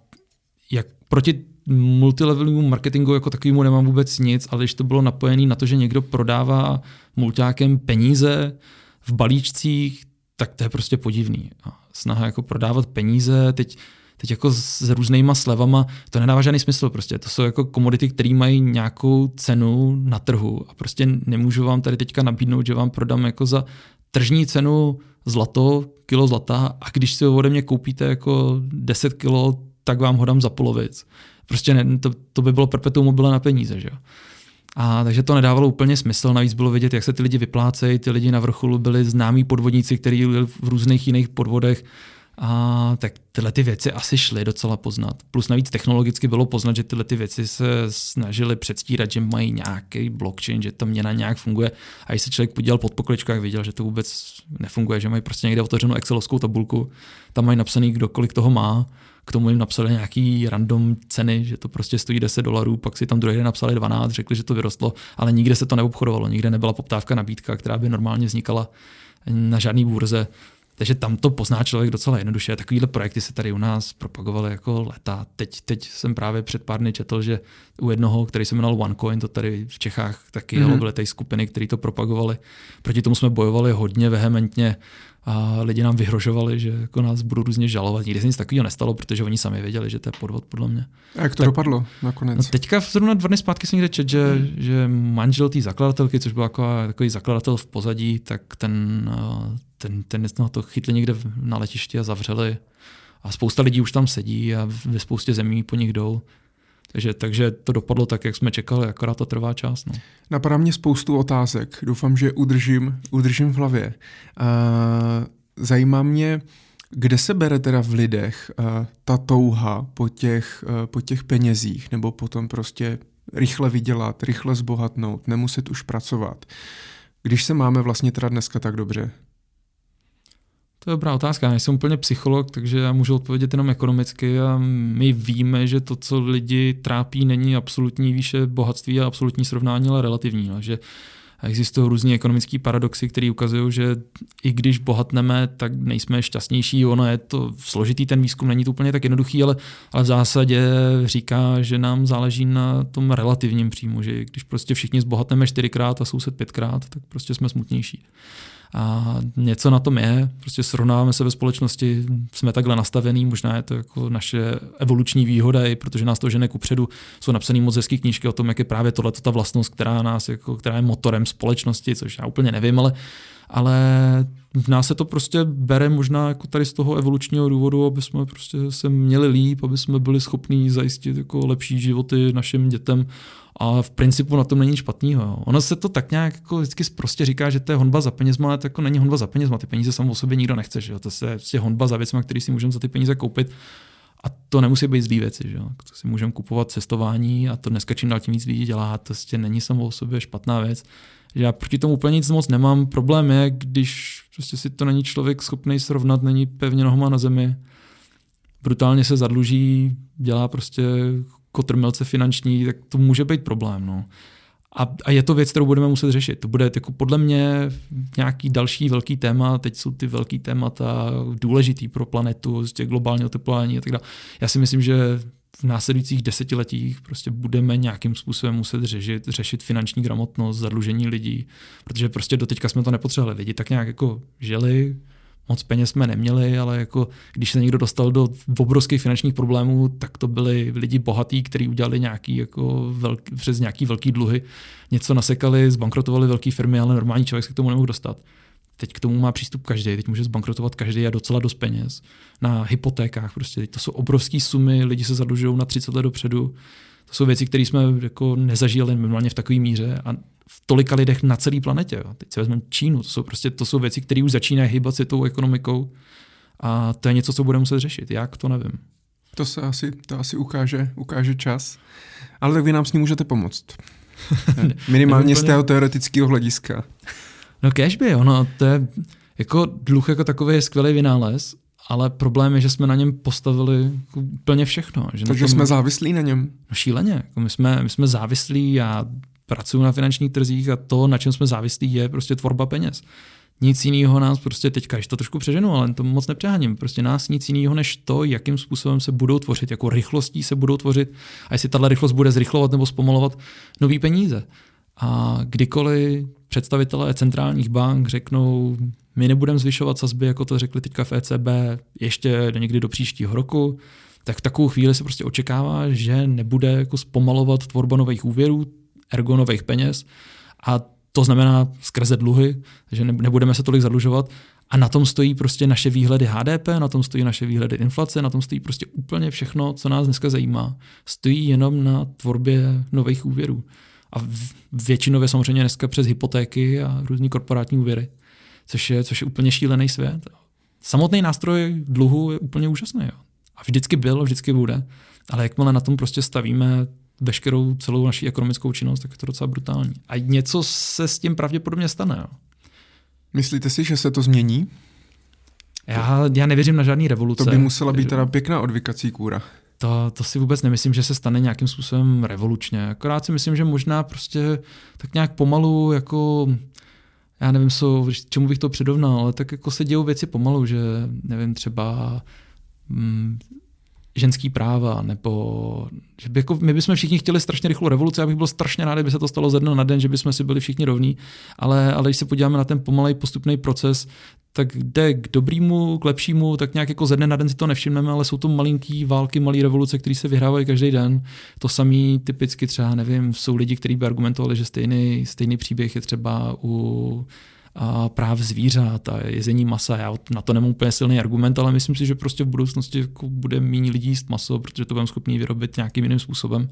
jak proti multilevelovému marketingu jako takovému nemám vůbec nic, ale když to bylo napojené na to, že někdo prodává mulťákem peníze v balíčcích, tak to je prostě podivný. A snaha jako prodávat peníze, teď, teď jako s různýma slevama, to nedává žádný smysl prostě. To jsou jako komodity, které mají nějakou cenu na trhu a prostě nemůžu vám tady teďka nabídnout, že vám prodám jako za tržní cenu zlato, kilo zlata a když si ho ode mě koupíte jako 10 kilo, tak vám ho dám za polovic. Prostě ne, to, to by bylo perpetuum mobile na peníze, že jo. A takže to nedávalo úplně smysl, navíc bylo vidět, jak se ty lidi vyplácejí, ty lidi na vrcholu byli známí podvodníci, kteří byli v různých jiných podvodech, a tak tyhle ty věci asi šly docela poznat. Plus navíc technologicky bylo poznat, že tyhle ty věci se snažili předstírat, že mají nějaký blockchain, že ta měna nějak funguje. A když se člověk podíval pod pokličkách, viděl, že to vůbec nefunguje, že mají prostě někde otevřenou Excelovskou tabulku, tam mají napsaný, kdo kolik toho má k tomu jim napsali nějaký random ceny, že to prostě stojí 10 dolarů, pak si tam druhý den napsali 12, řekli, že to vyrostlo, ale nikde se to neobchodovalo, nikde nebyla poptávka, nabídka, která by normálně vznikala na žádný burze. Takže tam to pozná člověk docela jednoduše. Takovýhle projekty se tady u nás propagovaly jako leta. Teď, teď jsem právě před pár dny četl, že u jednoho, který se jmenoval OneCoin, to tady v Čechách taky mm-hmm. byly tady skupiny, které to propagovali. Proti tomu jsme bojovali hodně vehementně a lidi nám vyhrožovali, že jako nás budou různě žalovat. Nikdy se nic takového nestalo, protože oni sami věděli, že to je podvod podle mě. A jak to tak, dopadlo nakonec? No teďka zrovna dva dny zpátky jsem někde čet, že, hmm. že manžel té zakladatelky, což byl taková, takový zakladatel v pozadí, tak ten, ten, ten, ten to chytli někde na letišti a zavřeli. A spousta lidí už tam sedí a ve spoustě zemí po nich jdou. Takže, takže to dopadlo tak, jak jsme čekali, akorát to trvá čas. No. Napadá mě spoustu otázek. Doufám, že udržím, udržím v hlavě. Uh, zajímá mě, kde se bere teda v lidech uh, ta touha po těch, uh, po těch penězích, nebo potom prostě rychle vydělat, rychle zbohatnout, nemuset už pracovat, když se máme vlastně teda dneska tak dobře? To je dobrá otázka. Já jsem úplně psycholog, takže já můžu odpovědět jenom ekonomicky a my víme, že to, co lidi trápí, není absolutní výše bohatství a absolutní srovnání, ale relativní. Že existují různé ekonomické paradoxy, které ukazují, že i když bohatneme, tak nejsme šťastnější. Ono je to složitý, ten výzkum není to úplně tak jednoduchý, ale, ale v zásadě říká, že nám záleží na tom relativním příjmu, že když prostě všichni zbohatneme čtyřikrát a soused pětkrát, tak prostě jsme smutnější. A něco na tom je, prostě srovnáváme se ve společnosti, jsme takhle nastavení, možná je to jako naše evoluční výhoda, i protože nás to žene kupředu. Jsou napsané moc hezké knížky o tom, jak je právě tohle ta vlastnost, která, nás, jako, která je motorem společnosti, což já úplně nevím, ale, ale v nás se to prostě bere možná jako tady z toho evolučního důvodu, aby jsme prostě se měli líp, aby jsme byli schopní zajistit jako lepší životy našim dětem a v principu na tom není špatného. Ono se to tak nějak jako vždycky prostě říká, že to je honba za penězma, ale to jako není honba za penězma. Ty peníze samo o sobě nikdo nechce. Že jo. To je prostě honba za věcmi, které si můžeme za ty peníze koupit. A to nemusí být zlý věci. Že jo. To si můžeme kupovat cestování a to dneska čím dál tím víc lidí dělá. To prostě není samo o sobě špatná věc. Že já proti tomu úplně nic moc nemám. Problém je, když prostě si to není člověk schopný srovnat, není pevně nohama na zemi, brutálně se zadluží, dělá prostě kotrmelce finanční, tak to může být problém. No. A, a je to věc, kterou budeme muset řešit. To bude jako podle mě nějaký další velký téma. Teď jsou ty velký témata důležitý pro planetu, těch globálního oteplování a tak dále. Já si myslím, že v následujících desetiletích prostě budeme nějakým způsobem muset řešit, řešit finanční gramotnost, zadlužení lidí, protože prostě doteďka jsme to nepotřebovali. Lidi tak nějak jako žili, moc peněz jsme neměli, ale jako když se někdo dostal do obrovských finančních problémů, tak to byli lidi bohatí, kteří udělali nějaký jako velký, přes nějaký velký dluhy, něco nasekali, zbankrotovali velké firmy, ale normální člověk se k tomu nemohl dostat. Teď k tomu má přístup každý, teď může zbankrotovat každý a docela dost peněz. Na hypotékách prostě, teď to jsou obrovské sumy, lidi se zadlužují na 30 let dopředu. To jsou věci, které jsme jako nezažili minimálně v takové míře a v tolika lidech na celé planetě. Jo. Teď si vezmeme Čínu, to jsou, prostě, to jsou věci, které už začínají hýbat tou ekonomikou a to je něco, co budeme muset řešit. Jak, to nevím. To se asi, to asi ukáže, ukáže čas. Ale tak vy nám s ním můžete pomoct. Minimálně z toho teoretického hlediska. No by, ono, to je, jako dluh jako takový je skvělý vynález, ale problém je, že jsme na něm postavili jako úplně všechno. Že Takže tom, jsme závislí na něm? No šíleně. Jako my, jsme, my jsme závislí, já pracuji na finančních trzích a to, na čem jsme závislí, je prostě tvorba peněz. Nic jiného nás prostě teďka, když to trošku přeženu, ale to moc nepřeháním, prostě nás nic jiného než to, jakým způsobem se budou tvořit, jako rychlostí se budou tvořit a jestli tahle rychlost bude zrychlovat nebo zpomalovat nový peníze. A kdykoliv představitelé centrálních bank řeknou, my nebudeme zvyšovat sazby, jako to řekli teďka v ECB, ještě někdy do příštího roku, tak v takovou chvíli se prostě očekává, že nebude jako zpomalovat tvorba nových úvěrů, ergo nových peněz a to znamená skrze dluhy, že nebudeme se tolik zadlužovat a na tom stojí prostě naše výhledy HDP, na tom stojí naše výhledy inflace, na tom stojí prostě úplně všechno, co nás dneska zajímá. Stojí jenom na tvorbě nových úvěrů. A většinově samozřejmě dneska přes hypotéky a různý korporátní úvěry, což je, což je úplně šílený svět. Samotný nástroj dluhu je úplně úžasný. Jo. A vždycky byl, vždycky bude. Ale jakmile na tom prostě stavíme veškerou celou naší ekonomickou činnost, tak je to docela brutální. A něco se s tím pravděpodobně stane. Jo. Myslíte si, že se to změní? Já, já nevěřím na žádný revoluce. To by musela být teda pěkná odvykací kůra. To, to si vůbec nemyslím, že se stane nějakým způsobem revolučně. Akorát si myslím, že možná prostě tak nějak pomalu jako já nevím, co, čemu bych to předovnal, ale tak jako se dějou věci pomalu, že nevím, třeba mm, ženský práva, nebo že by jako, my bychom všichni chtěli strašně rychlou revoluci, já bych byl strašně rád, kdyby se to stalo ze dne na den, že bychom si byli všichni rovní, ale, ale když se podíváme na ten pomalej postupný proces, tak jde k dobrýmu, k lepšímu, tak nějak jako ze dne na den si to nevšimneme, ale jsou to malinký války, malé revoluce, které se vyhrávají každý den. To samý typicky třeba, nevím, jsou lidi, kteří by argumentovali, že stejný, stejný příběh je třeba u práv zvířat a jezení masa. Já na to nemám úplně silný argument, ale myslím si, že prostě v budoucnosti jako bude méně lidí jíst maso, protože to budeme schopni vyrobit nějakým jiným způsobem.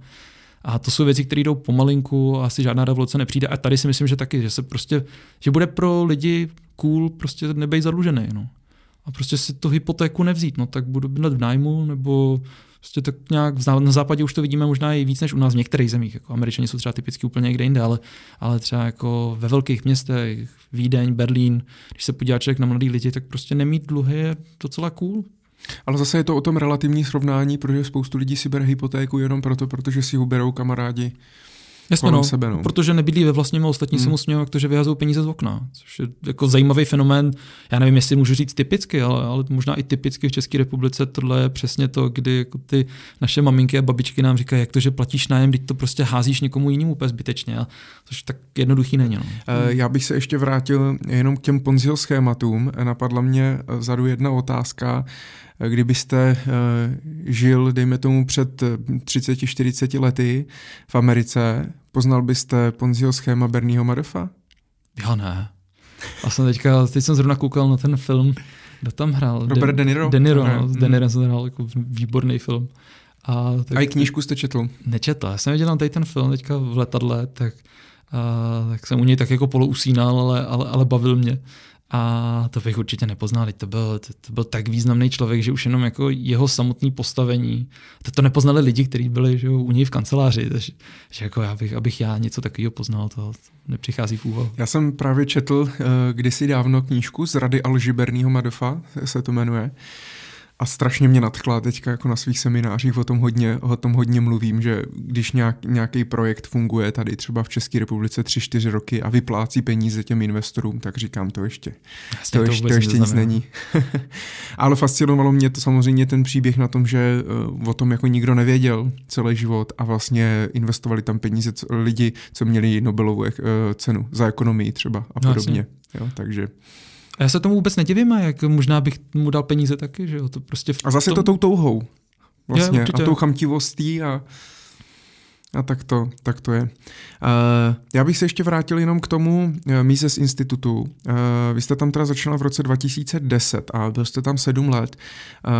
A to jsou věci, které jdou pomalinku a asi žádná revoluce nepřijde. A tady si myslím, že taky, že se prostě, že bude pro lidi cool prostě nebejt zadlužený. No. A prostě si tu hypotéku nevzít, no tak budu bydlet v nájmu nebo Prostě tak nějak na západě už to vidíme možná i víc než u nás v některých zemích. Jako Američani jsou třeba typicky úplně někde jinde, ale, ale třeba jako ve velkých městech, Vídeň, Berlín, když se podívá člověk na mladý lidi, tak prostě nemít dluhy je docela cool. Ale zase je to o tom relativní srovnání, protože spoustu lidí si bere hypotéku jenom proto, protože si ho berou kamarádi Jasně, no, sebe, no. protože nebydlí ve vlastním a ostatní hmm. se mu to, že vyhazují peníze z okna. Což je jako zajímavý fenomén. Já nevím, jestli můžu říct typicky, ale, ale možná i typicky v České republice tohle je přesně to, kdy jako ty naše maminky a babičky nám říkají, jak to, že platíš nájem, když to prostě házíš někomu jinému úplně zbytečně. A což tak jednoduchý není. No. Eh, já bych se ještě vrátil jenom k těm Ponziho schématům. Napadla mě vzadu jedna otázka kdybyste eh, žil, dejme tomu, před 30-40 eh, lety v Americe, poznal byste Ponziho schéma Bernieho Madoffa? Já ne. A jsem teďka, teď jsem zrovna koukal na ten film, kdo tam hrál? Robert De Niro? De Niro, no, s De Niro jsem hrál jako výborný film. A, tak, a i knížku jste četl? Nečetl. Já jsem viděl tady ten film teďka v letadle, tak, a, tak jsem u něj tak jako polousínal, ale, ale, ale bavil mě. A to bych určitě nepoznal, to byl, to, to byl tak významný člověk, že už jenom jako jeho samotné postavení, to, to nepoznali lidi, kteří byli že, u něj v kanceláři, takže, že jako já bych, abych já něco takového poznal, to nepřichází v úvahu. Já jsem právě četl uh, kdysi dávno knížku z Rady Alžiberního Madofa, se to jmenuje, a strašně mě nadchla teďka jako na svých seminářích, o tom hodně, o tom hodně mluvím, že když nějak, nějaký projekt funguje tady třeba v České republice 3-4 roky a vyplácí peníze těm investorům, tak říkám to ještě. Jasně, to, to, ještě, to ještě nic není. Ale fascinovalo mě to samozřejmě ten příběh na tom, že uh, o tom jako nikdo nevěděl celý život a vlastně investovali tam peníze co, lidi, co měli Nobelovu uh, cenu za ekonomii třeba a no, podobně. No, jo, takže a já se tomu vůbec nedivím, a jak možná bych mu dal peníze taky, že jo, to prostě v A zase tom... to tou touhou. Vlastně, je, a tou chamtivostí a, a tak to, tak to je. Uh, já bych se ještě vrátil jenom k tomu uh, Mises institutu. Uh, vy jste tam teda začala v roce 2010 a byl jste tam sedm let. Uh,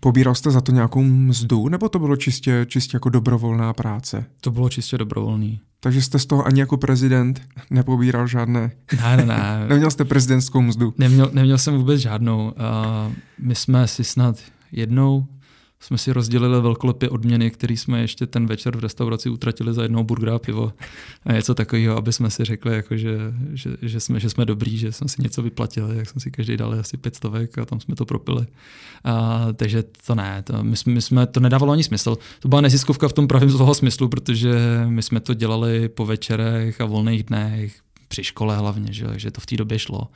Pobíral jste za to nějakou mzdu, nebo to bylo čistě, čistě jako dobrovolná práce? To bylo čistě dobrovolný. Takže jste z toho ani jako prezident nepobíral žádné... Ne, ne, ne. Neměl jste prezidentskou mzdu? Neměl, neměl jsem vůbec žádnou. Uh, my jsme si snad jednou jsme si rozdělili velkolepě odměny, které jsme ještě ten večer v restauraci utratili za jednou burgera pivo a něco takového, aby jsme si řekli, jako že, že, že, jsme, že jsme dobrý, že jsme si něco vyplatili, jak jsme si každý dali asi pět stovek a tam jsme to propili. A, takže to ne, to, my, jsme, my jsme, to nedávalo ani smysl. To byla neziskovka v tom pravém toho smyslu, protože my jsme to dělali po večerech a volných dnech, při škole hlavně, že, že to v té době šlo.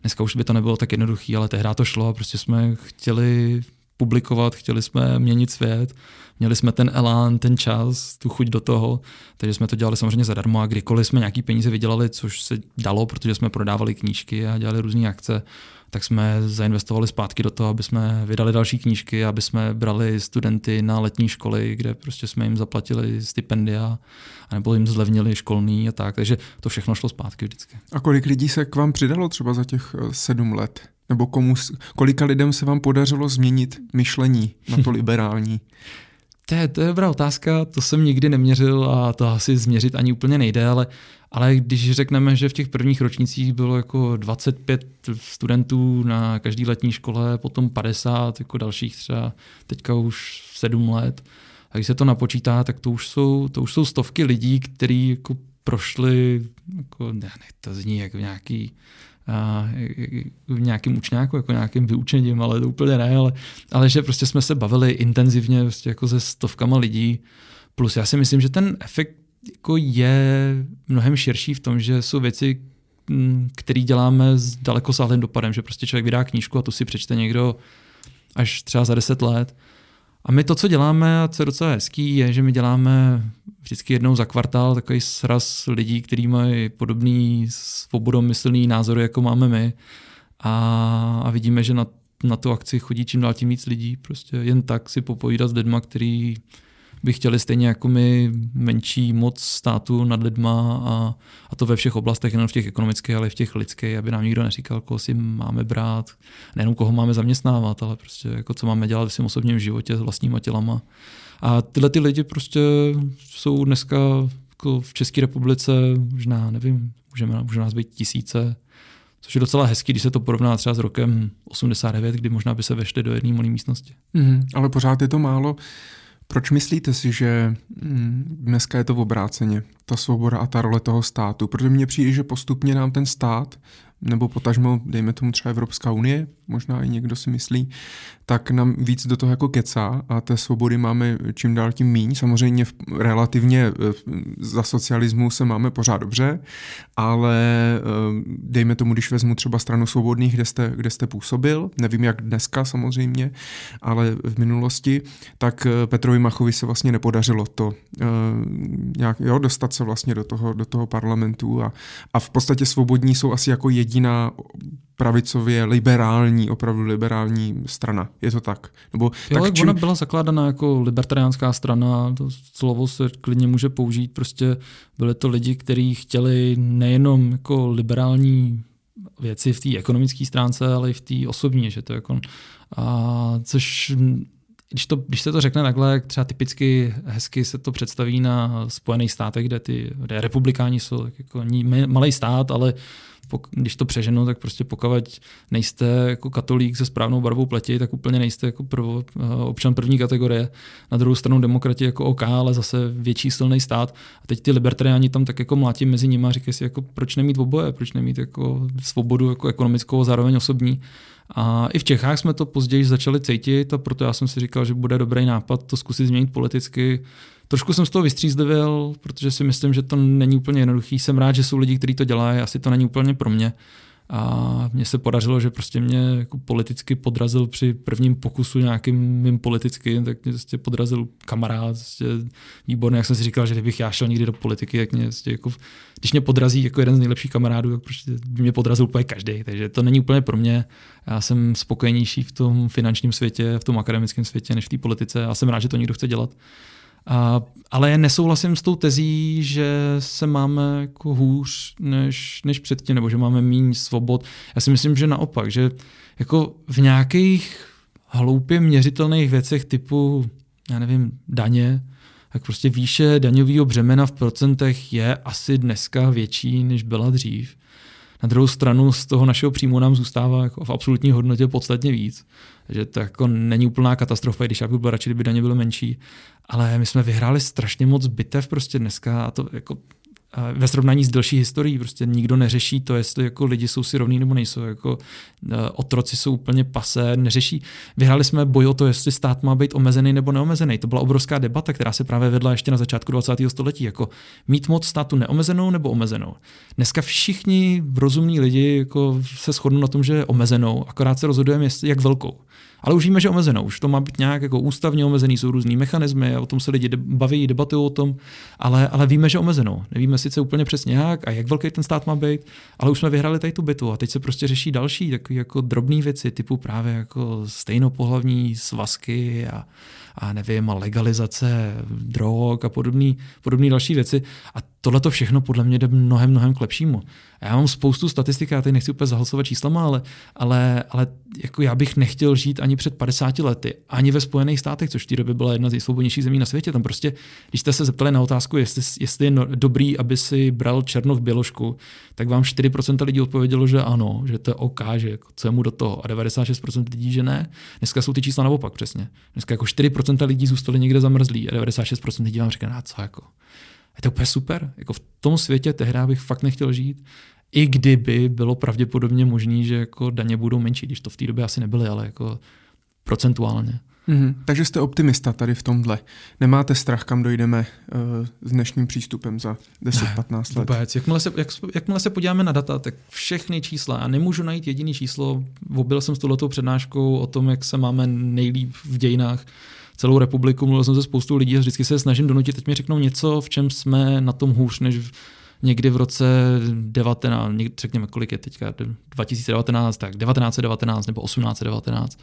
Dneska už by to nebylo tak jednoduché, ale tehdy to šlo a prostě jsme chtěli publikovat, chtěli jsme měnit svět, měli jsme ten elán, ten čas, tu chuť do toho, takže jsme to dělali samozřejmě zadarmo a kdykoliv jsme nějaký peníze vydělali, což se dalo, protože jsme prodávali knížky a dělali různé akce, tak jsme zainvestovali zpátky do toho, aby jsme vydali další knížky, aby jsme brali studenty na letní školy, kde prostě jsme jim zaplatili stipendia, nebo jim zlevnili školní a tak. Takže to všechno šlo zpátky vždycky. A kolik lidí se k vám přidalo třeba za těch eh, sedm let? Nebo komu, kolika lidem se vám podařilo změnit myšlení na to liberální? To je, to je dobrá otázka, to jsem nikdy neměřil a to asi změřit ani úplně nejde, ale, ale když řekneme, že v těch prvních ročnících bylo jako 25 studentů na každý letní škole, potom 50 jako dalších třeba teďka už 7 let, a když se to napočítá, tak to už jsou, to už jsou stovky lidí, kteří jako prošli, jako, ne, ne, to zní jako nějaký v nějakým učňáku, jako nějakým vyučením, ale to úplně ne, ale, ale že prostě jsme se bavili intenzivně prostě jako se stovkama lidí, plus já si myslím, že ten efekt jako je mnohem širší v tom, že jsou věci, který děláme s dalekosáhlým dopadem, že prostě člověk vydá knížku a tu si přečte někdo až třeba za deset let. A my to, co děláme, a co je docela hezký, je, že my děláme vždycky jednou za kvartál takový sraz lidí, kteří mají podobný svobodomyslný názory, jako máme my. A, a vidíme, že na, na tu akci chodí čím dál tím víc lidí. Prostě jen tak si popovídat s lidma, který by chtěli stejně jako my menší moc státu nad lidma a, a to ve všech oblastech, nejen v těch ekonomických, ale i v těch lidských, aby nám nikdo neříkal, koho si máme brát, nejenom koho máme zaměstnávat, ale prostě jako co máme dělat v svém osobním životě s vlastníma tělama. A tyhle ty lidi prostě jsou dneska jako v České republice, možná, nevím, můžeme, může nás být tisíce, což je docela hezký, když se to porovná třeba s rokem 89, kdy možná by se vešli do jedné malé místnosti. Mm, ale pořád je to málo. Proč myslíte si, že mm, dneska je to v obráceně, ta svoboda a ta role toho státu? Protože mně přijde, že postupně nám ten stát nebo potažmo, dejme tomu třeba Evropská unie, možná i někdo si myslí, tak nám víc do toho jako kecá a té svobody máme čím dál tím míň. Samozřejmě relativně za socialismu se máme pořád dobře, ale eh, dejme tomu, když vezmu třeba stranu svobodných, kde jste, kde jste působil, nevím jak dneska samozřejmě, ale v minulosti, tak eh, Petrovi Machovi se vlastně nepodařilo to eh, nějak, jo, dostat se vlastně do toho, do toho parlamentu a, a v podstatě svobodní jsou asi jako jediná pravicově liberální, opravdu liberální strana. Je to tak? Nebo, jo, tak čím... ona byla zakládaná jako libertariánská strana, to slovo se klidně může použít, prostě byly to lidi, kteří chtěli nejenom jako liberální věci v té ekonomické stránce, ale i v té osobní, že to jako, a což když, to, když se to řekne takhle, jak třeba typicky hezky se to představí na Spojených státech, kde ty kde republikáni jsou tak jako malý stát, ale když to přeženu, tak prostě pokud nejste jako katolík se správnou barvou pleti, tak úplně nejste jako prvo, eh, občan první kategorie. Na druhou stranu demokrati jako OK, ale zase větší silný stát. A teď ty libertariáni tam tak jako mlátí mezi nimi a říkají si, jako, proč nemít oboje, proč nemít jako svobodu jako ekonomickou a zároveň osobní. A i v Čechách jsme to později začali cítit a proto já jsem si říkal, že bude dobrý nápad to zkusit změnit politicky Trošku jsem z toho vystřízlivěl, protože si myslím, že to není úplně jednoduchý. Jsem rád, že jsou lidi, kteří to dělají, asi to není úplně pro mě. A mně se podařilo, že prostě mě jako politicky podrazil při prvním pokusu nějakým mým politicky, tak mě prostě podrazil kamarád, prostě výborný, jak jsem si říkal, že kdybych já šel někdy do politiky, jak mě prostě jako, když mě podrazí jako jeden z nejlepších kamarádů, tak prostě by mě podrazil úplně každý. Takže to není úplně pro mě. Já jsem spokojenější v tom finančním světě, v tom akademickém světě, než v té politice a jsem rád, že to někdo chce dělat. A, ale nesouhlasím s tou tezí, že se máme jako hůř než, než předtím, nebo že máme méně svobod. Já si myslím, že naopak, že jako v nějakých hloupě měřitelných věcech typu, já nevím, daně, tak prostě výše daňového břemena v procentech je asi dneska větší, než byla dřív. Na druhou stranu z toho našeho příjmu nám zůstává jako v absolutní hodnotě podstatně víc. Takže to jako není úplná katastrofa, když já bych byl radši, kdyby daně byly menší. Ale my jsme vyhráli strašně moc bitev prostě dneska a to jako ve srovnání s delší historií prostě nikdo neřeší to, jestli jako lidi jsou si rovní nebo nejsou. Jako, e, otroci jsou úplně pasé, neřeší. Vyhráli jsme boj o to, jestli stát má být omezený nebo neomezený. To byla obrovská debata, která se právě vedla ještě na začátku 20. století. Jako mít moc státu neomezenou nebo omezenou. Dneska všichni rozumní lidi jako se shodnou na tom, že je omezenou, akorát se rozhodujeme, jak velkou. Ale už víme, že omezenou. Už to má být nějak jako ústavně omezený, jsou různý mechanismy, o tom se lidi baví, debatují o tom, ale, ale víme, že omezenou. Nevíme sice úplně přesně jak a jak velký ten stát má být, ale už jsme vyhráli tady tu bitu a teď se prostě řeší další takové jako drobné věci, typu právě jako stejnopohlavní svazky a, a nevím, a legalizace drog a podobné další věci. A tohle to všechno podle mě jde mnohem, mnohem k lepšímu. Já mám spoustu statistik, já tady nechci úplně zahlasovat číslama, ale, ale, ale jako já bych nechtěl žít ani před 50 lety, ani ve Spojených státech, což v té době byla jedna z nejsvobodnějších zemí na světě. Tam prostě, když jste se zeptali na otázku, jestli, jestli je no, dobrý, aby si bral černo v běložku, tak vám 4% lidí odpovědělo, že ano, že to je OK, že jako, co je mu do toho. A 96% lidí, že ne. Dneska jsou ty čísla naopak přesně. Dneska jako 4% lidí zůstali někde zamrzlí a 96% lidí vám říká, no, co jako. Je to úplně super. Jako v tom světě tehdy bych fakt nechtěl žít i kdyby bylo pravděpodobně možné, že jako daně budou menší, když to v té době asi nebyly, ale jako procentuálně. Mm-hmm. Takže jste optimista tady v tomhle. Nemáte strach, kam dojdeme uh, s dnešním přístupem za 10-15 let? Vůbec. Jakmile se, jak, jakmile se podíváme na data, tak všechny čísla, a nemůžu najít jediný číslo, obil jsem s touhletou přednáškou o tom, jak se máme nejlíp v dějinách celou republiku, mluvil jsem se spoustu lidí a vždycky se snažím donutit, teď mi řeknou něco, v čem jsme na tom hůř, než v, někdy v roce 19, někdy, řekněme, kolik je teďka, 2019, tak 1919 nebo 1819.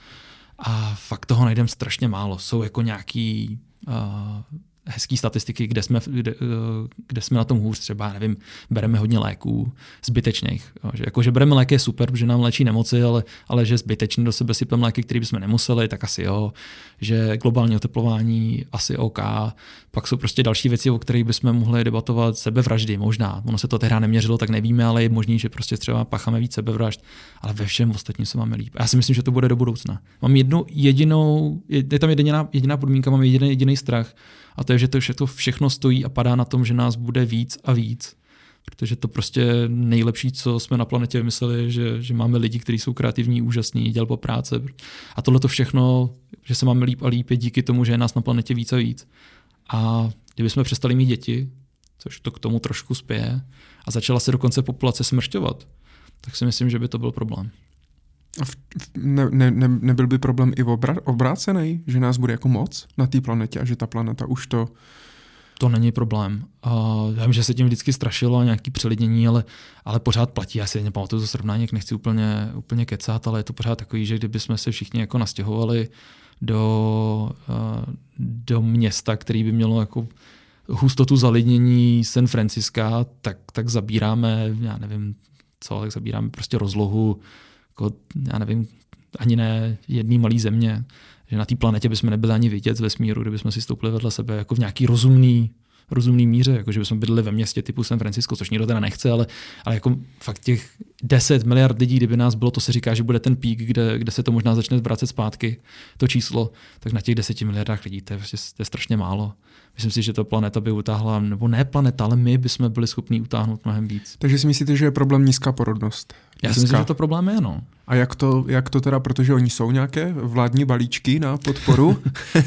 A fakt toho najdeme strašně málo. Jsou jako nějaký uh, hezký statistiky, kde jsme, kde, eh, kde jsme na tom hůř, třeba, nevím, bereme hodně léků zbytečných. Že, jako, že bereme léky je super, že nám léčí nemoci, ale, ale že zbytečně do sebe sypeme léky, které bychom nemuseli, tak asi jo. Že globální oteplování asi OK. Pak jsou prostě další věci, o kterých bychom mohli debatovat, sebevraždy možná. Ono se to tehdy neměřilo, tak nevíme, ale je možný, že prostě třeba pacháme víc sebevražd, ale ve všem ostatním se máme líp. Já si myslím, že to bude do budoucna. Mám jednu jedinou, je, je tam jediná, jediná podmínka, mám jediný, jediný strach, a to je, že to všechno, všechno stojí a padá na tom, že nás bude víc a víc. Protože to prostě nejlepší, co jsme na planetě vymysleli, že, že máme lidi, kteří jsou kreativní, úžasní, po práce. A tohle to všechno, že se máme líp a líp, je díky tomu, že je nás na planetě víc a víc. A kdybychom přestali mít děti, což to k tomu trošku spěje, a začala se dokonce populace smršťovat, tak si myslím, že by to byl problém. Ne, ne, ne, nebyl by problém i obra, obrácený, že nás bude jako moc na té planetě a že ta planeta už to... To není problém. Uh, já vím, že se tím vždycky strašilo nějaký přelidnění, ale, ale pořád platí. Já si nepamatuju to srovnání, jak nechci úplně, úplně kecat, ale je to pořád takový, že kdyby jsme se všichni jako nastěhovali do, uh, do města, který by mělo jako hustotu zalidnění San Francisca, tak, tak zabíráme, já nevím co, tak zabíráme prostě rozlohu jako, já nevím, ani ne jedný malý země, že na té planetě bychom nebyli ani vidět z vesmíru, kdybychom si stoupili vedle sebe jako v nějaký rozumný rozumný míře, jako že bychom bydleli ve městě typu San Francisco, což nikdo teda nechce, ale, ale jako fakt těch 10 miliard lidí, kdyby nás bylo, to se říká, že bude ten pík, kde, kde se to možná začne zvracet zpátky, to číslo, tak na těch 10 miliardách lidí to je, prostě, to je strašně málo. Myslím si, že ta planeta by utáhla, nebo ne planeta, ale my bychom byli schopni utáhnout mnohem víc. Takže si myslíte, že je problém nízká porodnost? Já si myslím, že to problém je, no. A jak to, jak to teda, protože oni jsou nějaké vládní balíčky na podporu,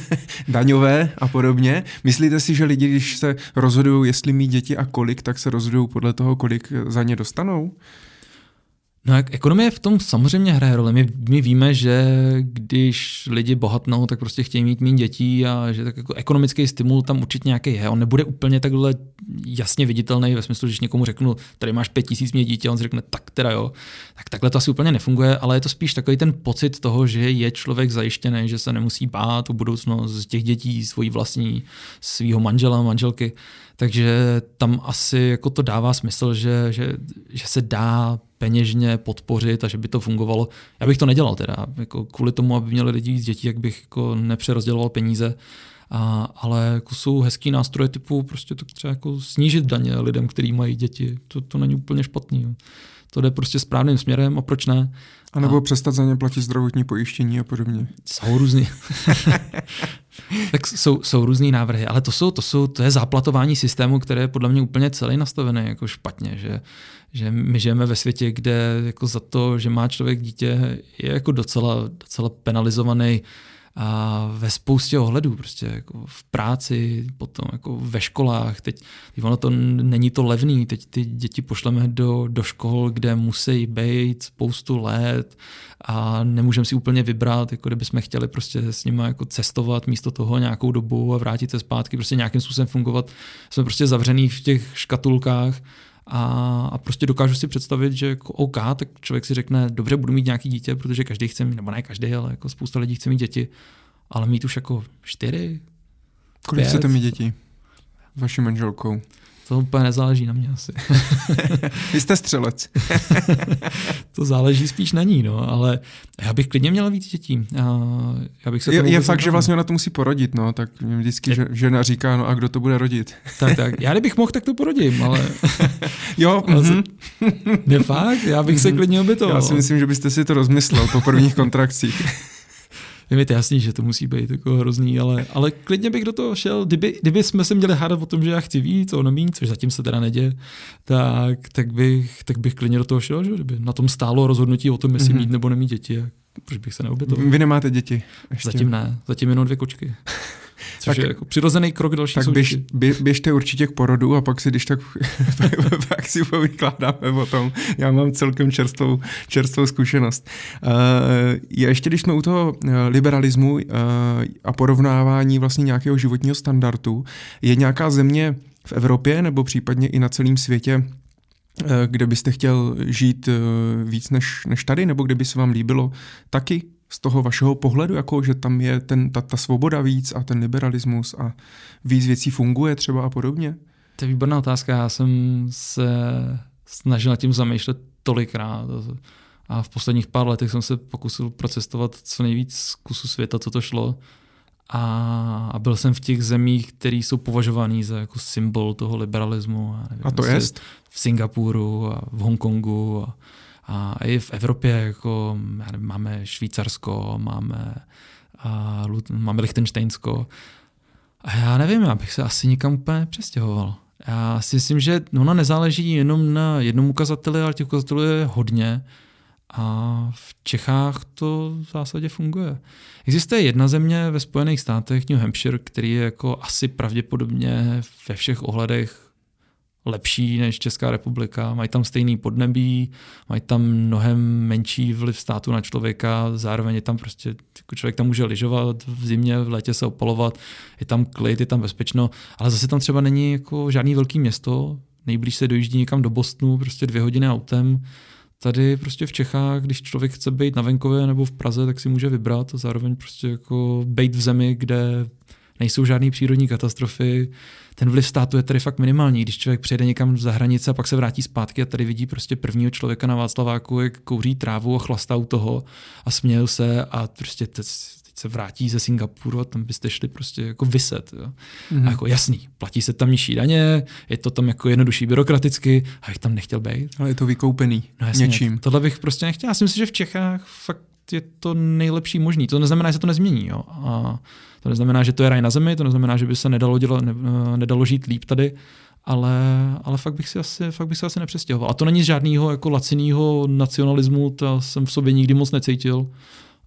daňové a podobně. Myslíte si, že lidi, když se rozhodují, jestli mít děti a kolik, tak se rozhodují podle toho, kolik za ně dostanou? No jak ekonomie v tom samozřejmě hraje roli. My, my víme, že když lidi bohatnou, tak prostě chtějí mít méně dětí a že tak jako ekonomický stimul tam určitě nějaký je. On nebude úplně takhle jasně viditelný ve smyslu, že když někomu řeknu, tady máš pět tisíc mě dítě, on si řekne, tak teda jo. Tak takhle to asi úplně nefunguje, ale je to spíš takový ten pocit toho, že je člověk zajištěný, že se nemusí bát o budoucnost těch dětí, svojí vlastní, svého manžela, manželky. Takže tam asi jako to dává smysl, že, že, že se dá peněžně podpořit a že by to fungovalo. Já bych to nedělal teda, jako kvůli tomu, aby měli lidi víc dětí, jak bych jako nepřerozděloval peníze. A, ale jako jsou hezký nástroje typu prostě to třeba jako snížit daně lidem, kteří mají děti. To, to není úplně špatný. To jde prostě správným směrem a proč ne? A nebo a... přestat za ně platit zdravotní pojištění a podobně. Jsou různý. tak jsou, jsou různý návrhy, ale to, jsou, to, jsou, to je záplatování systému, které je podle mě úplně celý nastavený jako špatně, že, že my žijeme ve světě, kde jako za to, že má člověk dítě, je jako docela, docela penalizovaný a ve spoustě ohledů, prostě jako v práci, potom jako ve školách, teď, teď ono to není to levný, teď ty děti pošleme do, do škol, kde musí být spoustu let a nemůžeme si úplně vybrat, jako kdybychom chtěli prostě s nimi jako cestovat místo toho nějakou dobu a vrátit se zpátky, prostě nějakým způsobem fungovat. Jsme prostě zavřený v těch škatulkách a, a prostě dokážu si představit, že jako OK, tak člověk si řekne, dobře, budu mít nějaký dítě, protože každý chce mít, nebo ne každý, ale jako spousta lidí chce mít děti, ale mít už jako čtyři, Kolik pět. chcete mít děti s vaší manželkou? To úplně nezáleží na mě asi. Vy jste střelec. to záleží spíš na ní, no, ale já bych klidně měla víc dětí. Já bych se je, je fakt, že vlastně ona to musí porodit, no, tak mě vždycky je... žena říká, no a kdo to bude rodit? tak, tak, já kdybych mohl, tak to porodím, ale... jo, mm-hmm. Ne fakt, já bych se mhm. klidně obětoval. Já si myslím, že byste si to rozmyslel po prvních kontrakcích je mi to jasný, že to musí být jako hrozný, ale, ale klidně bych do toho šel. Kdyby, kdyby jsme se měli hádat o tom, že já chci víc, ono míň, což zatím se teda neděje, tak, tak, bych, tak bych klidně do toho šel, že kdyby na tom stálo rozhodnutí o tom, jestli mm-hmm. mít nebo nemít děti. proč bych se neobětoval? Vy nemáte děti? Ještě. Zatím ne, zatím jenom dvě kočky. Což tak, je jako přirozený krok další Tak běž, bě, běžte určitě k porodu a pak si když tak pak si povykládáme o tom. Já mám celkem čerstvou, čerstvou zkušenost. Uh, já ještě když jsme u toho uh, liberalismu uh, a porovnávání vlastně nějakého životního standardu, je nějaká země v Evropě nebo případně i na celém světě, kde byste chtěl žít víc než, než tady, nebo kde by se vám líbilo taky z toho vašeho pohledu, jako že tam je ten, ta, ta svoboda víc a ten liberalismus a víc věcí funguje třeba a podobně? To je výborná otázka. Já jsem se snažil nad tím zamýšlet tolikrát a v posledních pár letech jsem se pokusil procestovat co nejvíc kusu světa, co to šlo. A, a byl jsem v těch zemích, které jsou považované za jako symbol toho liberalismu. A, nevím, a to je? V Singapuru a v Hongkongu a, a i v Evropě jako máme Švýcarsko, máme, a, máme Lichtensteinsko. A já nevím, já bych se asi nikam úplně přestěhoval. Já si myslím, že ona nezáleží jenom na jednom ukazateli, ale těch ukazatelů je hodně. A v Čechách to v zásadě funguje. Existuje jedna země ve Spojených státech, New Hampshire, který je jako asi pravděpodobně ve všech ohledech lepší než Česká republika, mají tam stejný podnebí, mají tam mnohem menší vliv státu na člověka, zároveň je tam prostě, jako člověk tam může lyžovat v zimě, v létě se opalovat, je tam klid, je tam bezpečno, ale zase tam třeba není jako žádný velký město, nejblíž se dojíždí někam do Bostonu, prostě dvě hodiny autem, Tady prostě v Čechách, když člověk chce být na venkově nebo v Praze, tak si může vybrat a zároveň prostě jako být v zemi, kde nejsou žádné přírodní katastrofy. Ten vliv státu je tady fakt minimální. Když člověk přijede někam za hranice a pak se vrátí zpátky a tady vidí prostě prvního člověka na Václaváku, jak kouří trávu a chlastá u toho a smějou se a prostě teď, teď se vrátí ze Singapuru a tam byste šli prostě jako vyset. Jo. Mm-hmm. A jako jasný, platí se tam nižší daně, je to tam jako jednodušší byrokraticky a bych tam nechtěl být. Ale je to vykoupený no jasně, něčím. Tohle bych prostě nechtěl. Já si myslím, že v Čechách fakt je to nejlepší možný. To neznamená, že se to nezmění. Jo. A to neznamená, že to je raj na zemi, to neznamená, že by se nedalo, dělat, ne, nedalo žít líp tady, ale, ale fakt, bych si asi, fakt bych si asi nepřestěhoval. A to není z žádného jako laciného nacionalismu, to jsem v sobě nikdy moc necítil,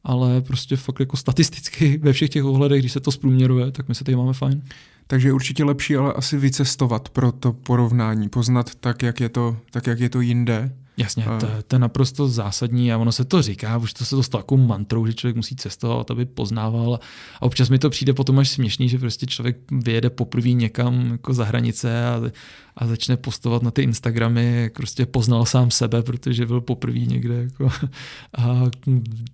ale prostě fakt jako statisticky ve všech těch ohledech, když se to zprůměruje, tak my se tady máme fajn. Takže je určitě lepší ale asi vycestovat pro to porovnání, poznat tak, jak je to, tak, jak je to jinde Jasně, a... to, to je naprosto zásadní a ono se to říká, už to se to stalo takovou mantrou, že člověk musí cestovat, aby poznával. A občas mi to přijde potom až směšný, že prostě člověk vyjede poprvé někam jako za hranice a, a začne postovat na ty Instagramy, jak prostě poznal sám sebe, protože byl poprvé někde jako a,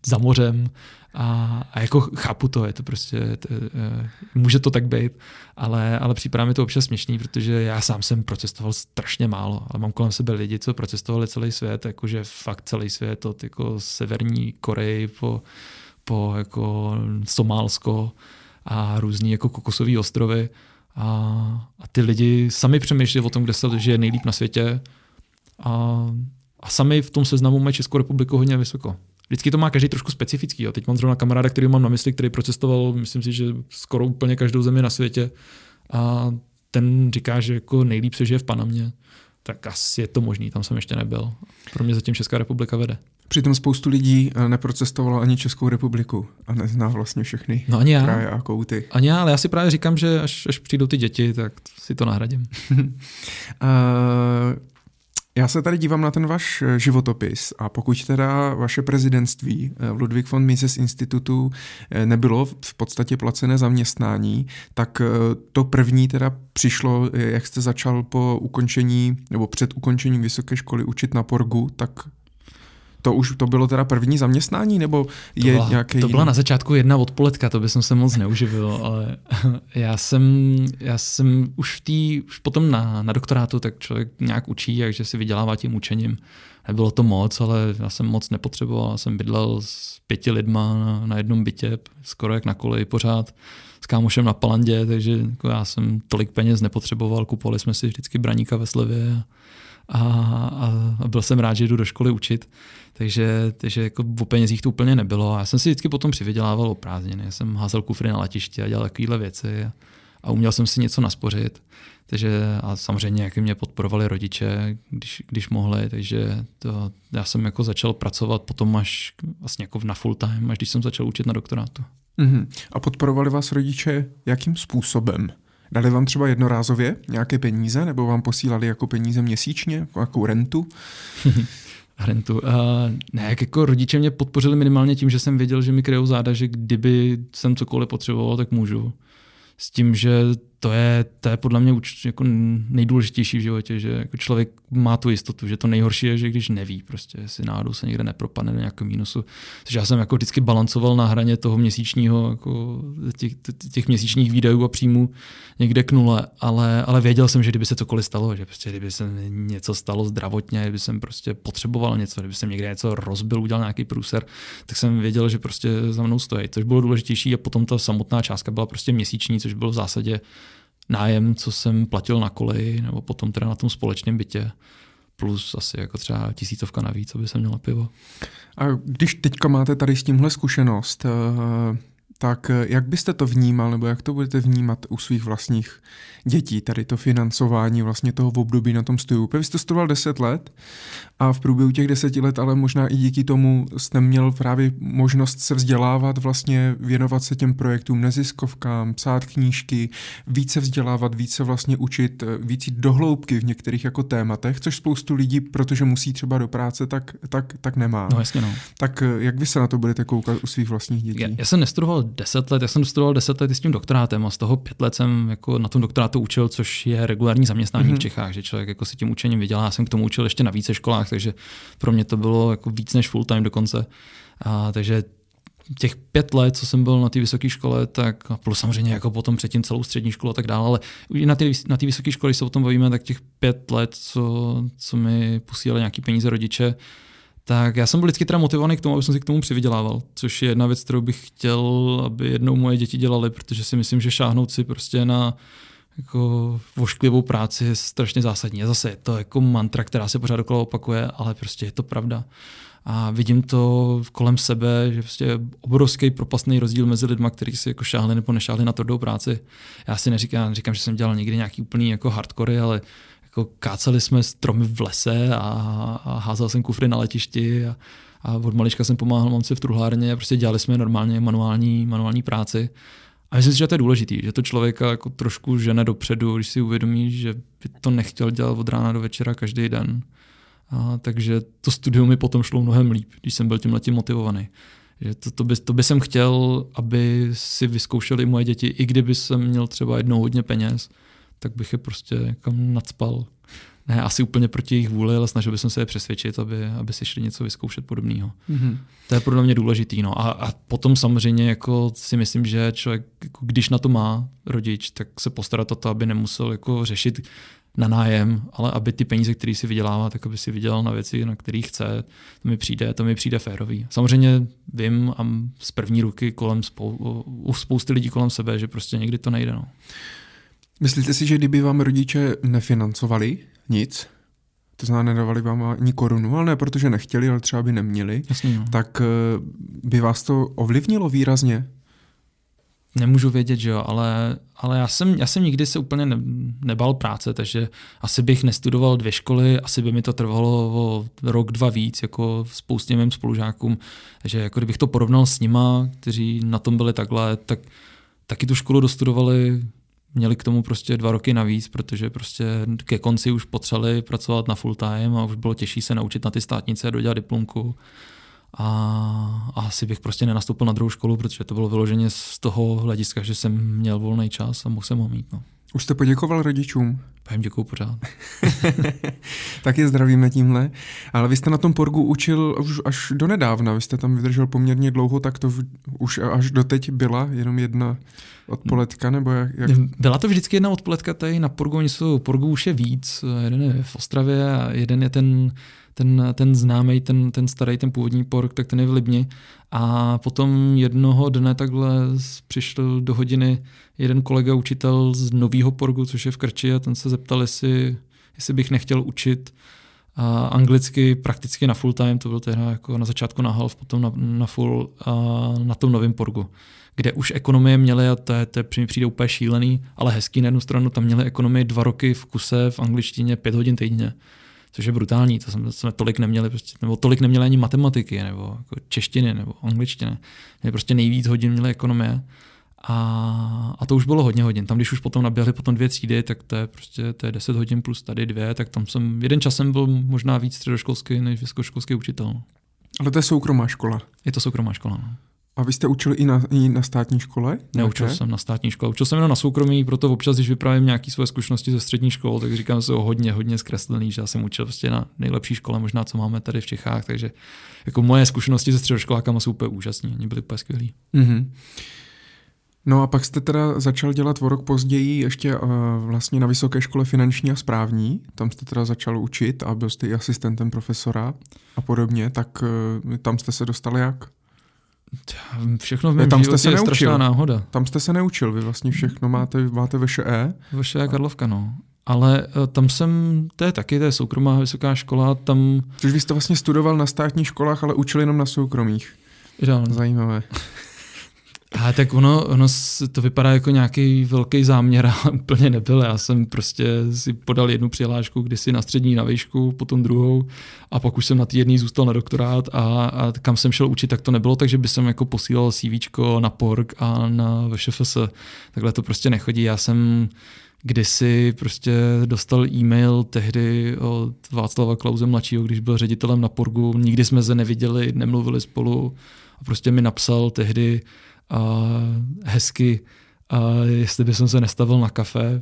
za mořem a, a jako chápu to, je to prostě, to, uh, může to tak být, ale, ale připadá mi to občas směšný, protože já sám jsem procestoval strašně málo, ale mám kolem sebe lidi, co procestovali celý svět, jakože fakt celý svět od jako severní Koreji po, po jako Somálsko a různý jako kokosové ostrovy a, a ty lidi sami přemýšlí o tom, kde se žije nejlíp na světě a, a sami v tom seznamu mají Českou republiku hodně vysoko. Vždycky to má každý trošku specifický. Jo. Teď mám zrovna kamaráda, který mám na mysli, který procestoval, myslím si, že skoro úplně každou zemi na světě. A ten říká, že jako nejlíp se žije v Panamě. Tak asi je to možný, tam jsem ještě nebyl. Pro mě zatím Česká republika vede. Přitom spoustu lidí eh, neprocestovalo ani Českou republiku a nezná vlastně všechny no ani já. kraje a kouty. Ani já, ale já si právě říkám, že až, až přijdou ty děti, tak si to nahradím. uh, Já se tady dívám na ten váš eh, životopis a pokud teda vaše prezidentství v eh, Ludwig von Mises institutu eh, nebylo v podstatě placené zaměstnání, tak to první teda přišlo, jak jste začal po ukončení nebo před ukončením vysoké školy učit na Porgu, tak to už to bylo teda první zaměstnání, nebo je to byla, nějaké To byla na začátku jedna odpoledka, to by jsem se moc neuživil, ale já jsem, já jsem už v tý, už potom na, na doktorátu, tak člověk nějak učí, takže si vydělává tím učením. Nebylo to moc, ale já jsem moc nepotřeboval. Já jsem bydlel s pěti lidma na, na jednom bytě, skoro jak na koleji pořád, s kámošem na Palandě, takže jako já jsem tolik peněz nepotřeboval, kupovali jsme si vždycky braníka ve slevě a, a, a byl jsem rád, že jdu do školy učit. Takže, takže jako o penězích to úplně nebylo. A já jsem si vždycky potom přivydělával o prázdniny. Já jsem házel kufry na letiště a dělal takovéhle věci. A, a uměl jsem si něco naspořit. Takže a samozřejmě jak mě podporovali rodiče, když, když mohli, takže to, já jsem jako začal pracovat potom až vlastně jako na full time, až když jsem začal učit na doktorátu. Mm-hmm. A podporovali vás rodiče jakým způsobem? Dali vám třeba jednorázově nějaké peníze, nebo vám posílali jako peníze měsíčně, jako rentu? rentu. Uh, ne, jako rodiče mě podpořili minimálně tím, že jsem věděl, že mi kryjou záda, že kdyby jsem cokoliv potřeboval, tak můžu. S tím, že to je, to je podle mě jako nejdůležitější v životě, že jako člověk má tu jistotu, že to nejhorší je, že když neví, prostě jestli náhodou se někde nepropadne do nějakého mínusu. Takže já jsem jako vždycky balancoval na hraně toho měsíčního, jako těch, těch měsíčních výdajů a příjmů někde k nule, ale, ale věděl jsem, že kdyby se cokoliv stalo, že prostě kdyby se něco stalo zdravotně, kdyby jsem prostě potřeboval něco, kdyby jsem někde něco rozbil, udělal nějaký průser, tak jsem věděl, že prostě za mnou stojí. Což bylo důležitější a potom ta samotná částka byla prostě měsíční, což bylo v zásadě nájem, co jsem platil na koleji, nebo potom teda na tom společném bytě, plus asi jako třeba tisícovka navíc, aby jsem měla pivo. A když teďka máte tady s tímhle zkušenost, eh, tak eh, jak byste to vnímal, nebo jak to budete vnímat u svých vlastních dětí, tady to financování vlastně toho v období na tom studiu? Vy jste studoval 10 let a v průběhu těch deseti let, ale možná i díky tomu jste měl právě možnost se vzdělávat, vlastně věnovat se těm projektům, neziskovkám, psát knížky, více vzdělávat, více vlastně učit, eh, víc jít do hloubky v některých jako tématech, což spoustu lidí, protože musí třeba do práce, tak, tak, tak nemá. No jasně no. Tak eh, jak vy se na to budete koukat u svých vlastních dětí? Já, já jsem nestudoval 10 let, já jsem studoval 10 let s tím doktorátem a z toho 5 let jsem jako na tom doktorátu učil, což je regulární zaměstnání mm-hmm. v mhm. Čechách, že člověk jako si tím učením vydělá. Já jsem k tomu učil ještě na více školách, takže pro mě to bylo jako víc než full time dokonce. A, takže těch pět let, co jsem byl na té vysoké škole, tak a plus samozřejmě jako potom předtím celou střední školu a tak dále, ale na té na vysoké škole, se o tom bavíme, tak těch pět let, co, co mi posílali nějaký peníze rodiče, tak já jsem byl vždycky teda motivovaný k tomu, aby jsem si k tomu přivydělával, což je jedna věc, kterou bych chtěl, aby jednou moje děti dělali, protože si myslím, že šáhnout si prostě na jako vošklivou práci je strašně zásadní. A zase je to jako mantra, která se pořád okolo opakuje, ale prostě je to pravda. A vidím to kolem sebe, že prostě je obrovský propastný rozdíl mezi lidmi, kteří si jako šáhli nebo nešáhli na tvrdou práci. Já si neříkám, neříkám, že jsem dělal někdy nějaký úplný jako hardcore, ale jako káceli jsme stromy v lese a, a házel jsem kufry na letišti a, a od malička jsem pomáhal mamce v truhlárně a prostě dělali jsme normálně manuální, manuální práci. A myslím si, že to je důležité, že to člověka jako trošku žene dopředu, když si uvědomí, že by to nechtěl dělat od rána do večera každý den. A, takže to studium mi potom šlo mnohem líp, když jsem byl tím letím motivovaný. Že to, to, by, to by jsem chtěl, aby si vyzkoušeli moje děti, i kdyby jsem měl třeba jednou hodně peněz, tak bych je prostě jako nadspal. Ne asi úplně proti jejich vůli, ale snažil bych se je přesvědčit, aby, aby si šli něco vyzkoušet podobného. Mm-hmm. To je podle mě důležitý. No. A, a potom samozřejmě jako si myslím, že člověk, jako když na to má rodič, tak se postarat o to, aby nemusel jako řešit na nájem, ale aby ty peníze, které si vydělává, tak aby si vydělal na věci, na kterých chce, to mi přijde, to mi přijde férový. Samozřejmě vím a z první ruky kolem spou- u spousty lidí kolem sebe, že prostě někdy to nejde. No. Myslíte si, že kdyby vám rodiče nefinancovali nic, to znamená, nedávali vám ani korunu, ale ne protože nechtěli, ale třeba by neměli, Jasně, no. tak eh, by vás to ovlivnilo výrazně? Nemůžu vědět, že jo, ale, ale já, jsem, já jsem nikdy se úplně ne, nebal práce, takže asi bych nestudoval dvě školy, asi by mi to trvalo o rok, dva víc, jako spoustě mým spolužákům. Takže jako kdybych to porovnal s nima, kteří na tom byli takhle, tak taky tu školu dostudovali měli k tomu prostě dva roky navíc, protože prostě ke konci už potřebovali pracovat na full time a už bylo těžší se naučit na ty státnice a dodělat diplomku. A, a asi bych prostě nenastoupil na druhou školu, protože to bylo vyloženě z toho hlediska, že jsem měl volný čas a mohl jsem ho mít. No. Už jste poděkoval rodičům? Já děkuju pořád. tak je zdravíme tímhle. Ale vy jste na tom Porgu učil už až do nedávna. Vy jste tam vydržel poměrně dlouho, tak to v, už až doteď byla jenom jedna odpoledka, nebo jak, jak? Byla to vždycky jedna odpoledka tady na Porgu. Oni jsou, Porgu už je víc. Jeden je v Ostravě a jeden je ten ten, ten známý, ten, ten starý, ten původní pork, tak ten je v Libni. A potom jednoho dne takhle přišel do hodiny jeden kolega učitel z nového porgu, což je v Krči a ten se zeptal, jestli, jestli bych nechtěl učit a anglicky prakticky na full time, to byl teda jako na začátku na half, potom na, na full a na tom novém porgu, kde už ekonomie měly, a to, je, to je, přijde úplně šílený, ale hezký na jednu stranu, tam měli ekonomii dva roky v kuse v angličtině pět hodin týdně, což je brutální, to jsme, jsme tolik neměli, prostě, nebo tolik neměli ani matematiky, nebo jako češtiny, nebo angličtiny. Měli prostě nejvíc hodin měli ekonomie. A, a to už bylo hodně hodin. Tam, když už potom naběhly potom dvě třídy, tak to je prostě to je 10 hodin plus tady dvě, tak tam jsem, jeden čas jsem byl možná víc středoškolský než vysokoškolský učitel. Ale to je soukromá škola. Je to soukromá škola. No. A vy jste učili i na, i na státní škole? Neučil jsem na státní škole. Učil jsem jenom na soukromí, proto občas, když vyprávím nějaké své zkušenosti ze střední školy, tak říkám, že jsou hodně, hodně zkreslený, že já jsem učil prostě na nejlepší škole, možná co máme tady v Čechách, takže jako moje zkušenosti se středoškolákama jsou úplně úžasné, oni byli úplně skvělí. Mm-hmm. No a pak jste teda začal dělat o rok později ještě uh, vlastně na Vysoké škole finanční a správní. Tam jste teda začal učit a byl jste i asistentem profesora a podobně. Tak uh, tam jste se dostali jak? Všechno v mém tam jste se je neučil. strašná náhoda. Tam jste se neučil, vy vlastně všechno máte, máte VŠE. VŠE Karlovka, no. Ale uh, tam jsem, to je taky, to je soukromá vysoká škola, tam... Což vy jste vlastně studoval na státních školách, ale učil jenom na soukromých. Ideálně. Zajímavé. A tak ono, ono to vypadá jako nějaký velký záměr, ale úplně nebyl. Já jsem prostě si podal jednu přihlášku kdysi na střední na výšku, potom druhou a pak už jsem na té zůstal na doktorát a, a, kam jsem šel učit, tak to nebylo tak, že by jsem jako posílal CV na PORG a na VŠFS. Takhle to prostě nechodí. Já jsem kdysi prostě dostal e-mail tehdy od Václava Klauze mladšího, když byl ředitelem na Porgu. Nikdy jsme se neviděli, nemluvili spolu a prostě mi napsal tehdy, hezky, jestli bych se nestavil na kafe,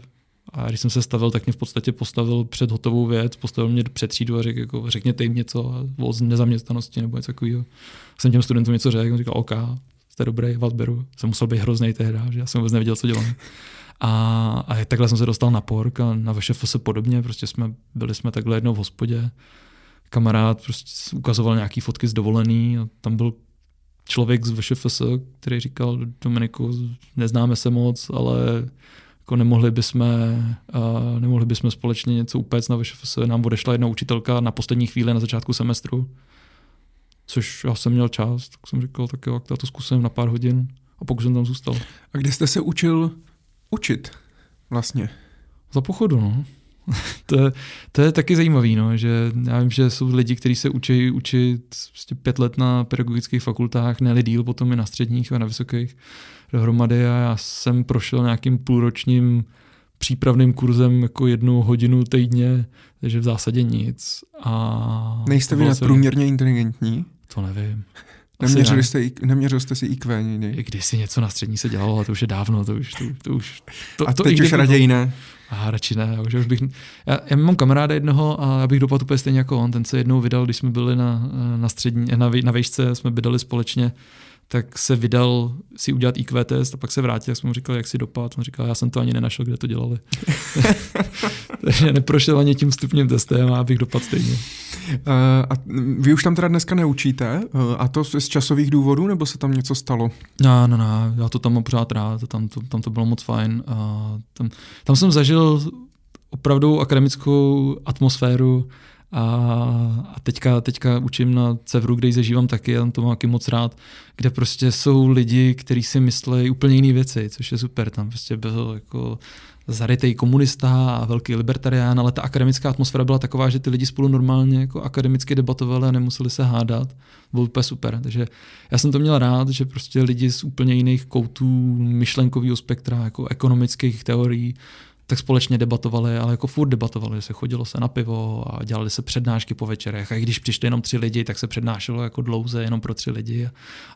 a když jsem se stavil, tak mě v podstatě postavil před hotovou věc, postavil mě před třídu a řekl, jako, řekněte jim něco o nezaměstnanosti nebo něco takového. Jsem těm studentům něco řekl, říkal, OK, jste dobrý, vás beru. Jsem musel být hrozný tehdy, že já jsem vůbec nevěděl, co dělám. A, a takhle jsem se dostal na pork a na se podobně, prostě jsme, byli jsme takhle jednou v hospodě. Kamarád prostě ukazoval nějaký fotky z dovolený a tam byl člověk z VŠFS, který říkal, Dominiku, neznáme se moc, ale jako nemohli bychom, uh, nemohli bychom společně něco upéct na VŠFS. Nám odešla jedna učitelka na poslední chvíli na začátku semestru, což já jsem měl čas, tak jsem říkal, tak jo, tak to zkusím na pár hodin a pokud jsem tam zůstal. A kde jste se učil učit vlastně? Za pochodu, no. to, je, to je taky zajímavý, no, že já vím, že jsou lidi, kteří se učí učit prostě pět let na pedagogických fakultách, ne díl potom i na středních a na vysokých dohromady a já jsem prošel nějakým půlročním přípravným kurzem jako jednu hodinu týdně, takže v zásadě nic. A Nejste vy nadprůměrně inteligentní? To nevím. Neměřili jste, neměřil jste si IQ nikdy? Když si něco na střední se dělalo, ale to už je dávno, to už, to, to už to, a to teď už raději ne? A radši ne, už, už bych, já, já mám kamaráda jednoho a já bych dopadl úplně stejně jako on, ten se jednou vydal, když jsme byli na, na střední, na, na vejšce, jsme bydali společně, tak se vydal si udělat IQ test a pak se vrátil, jak jsme mu říkali, jak si dopad. On říkal, já jsem to ani nenašel, kde to dělali. Takže neprošel ani tím stupněm testem a abych dopad stejně. Uh, a vy už tam teda dneska neučíte? Uh, a to z časových důvodů, nebo se tam něco stalo? No, no, no, já to tam mám pořád rád, tam to, tam to bylo moc fajn. Uh, tam, tam jsem zažil opravdu akademickou atmosféru, a, a teďka, teďka učím na Cevru, kde ji zažívám taky, a to mám taky moc rád, kde prostě jsou lidi, kteří si myslí úplně jiné věci, což je super. Tam prostě byl jako zarytej komunista a velký libertarián, ale ta akademická atmosféra byla taková, že ty lidi spolu normálně jako akademicky debatovali a nemuseli se hádat. Bylo úplně super. Takže já jsem to měl rád, že prostě lidi z úplně jiných koutů myšlenkového spektra, jako ekonomických teorií, tak společně debatovali, ale jako furt debatovali, se chodilo se na pivo a dělali se přednášky po večerech. A i když přišli jenom tři lidi, tak se přednášelo jako dlouze jenom pro tři lidi.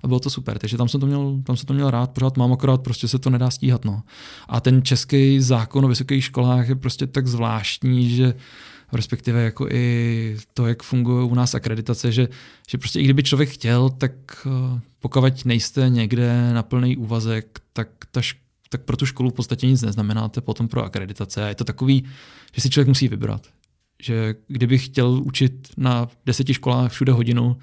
A bylo to super. Takže tam jsem to měl, tam jsem to měl rád, pořád mám, akorát prostě se to nedá stíhat. No. A ten český zákon o vysokých školách je prostě tak zvláštní, že respektive jako i to, jak funguje u nás akreditace, že, že prostě i kdyby člověk chtěl, tak eh, pokud nejste někde na plný úvazek, tak ta tak pro tu školu v podstatě nic neznamenáte potom pro akreditace. A je to takový, že si člověk musí vybrat. Že kdybych chtěl učit na deseti školách všude hodinu,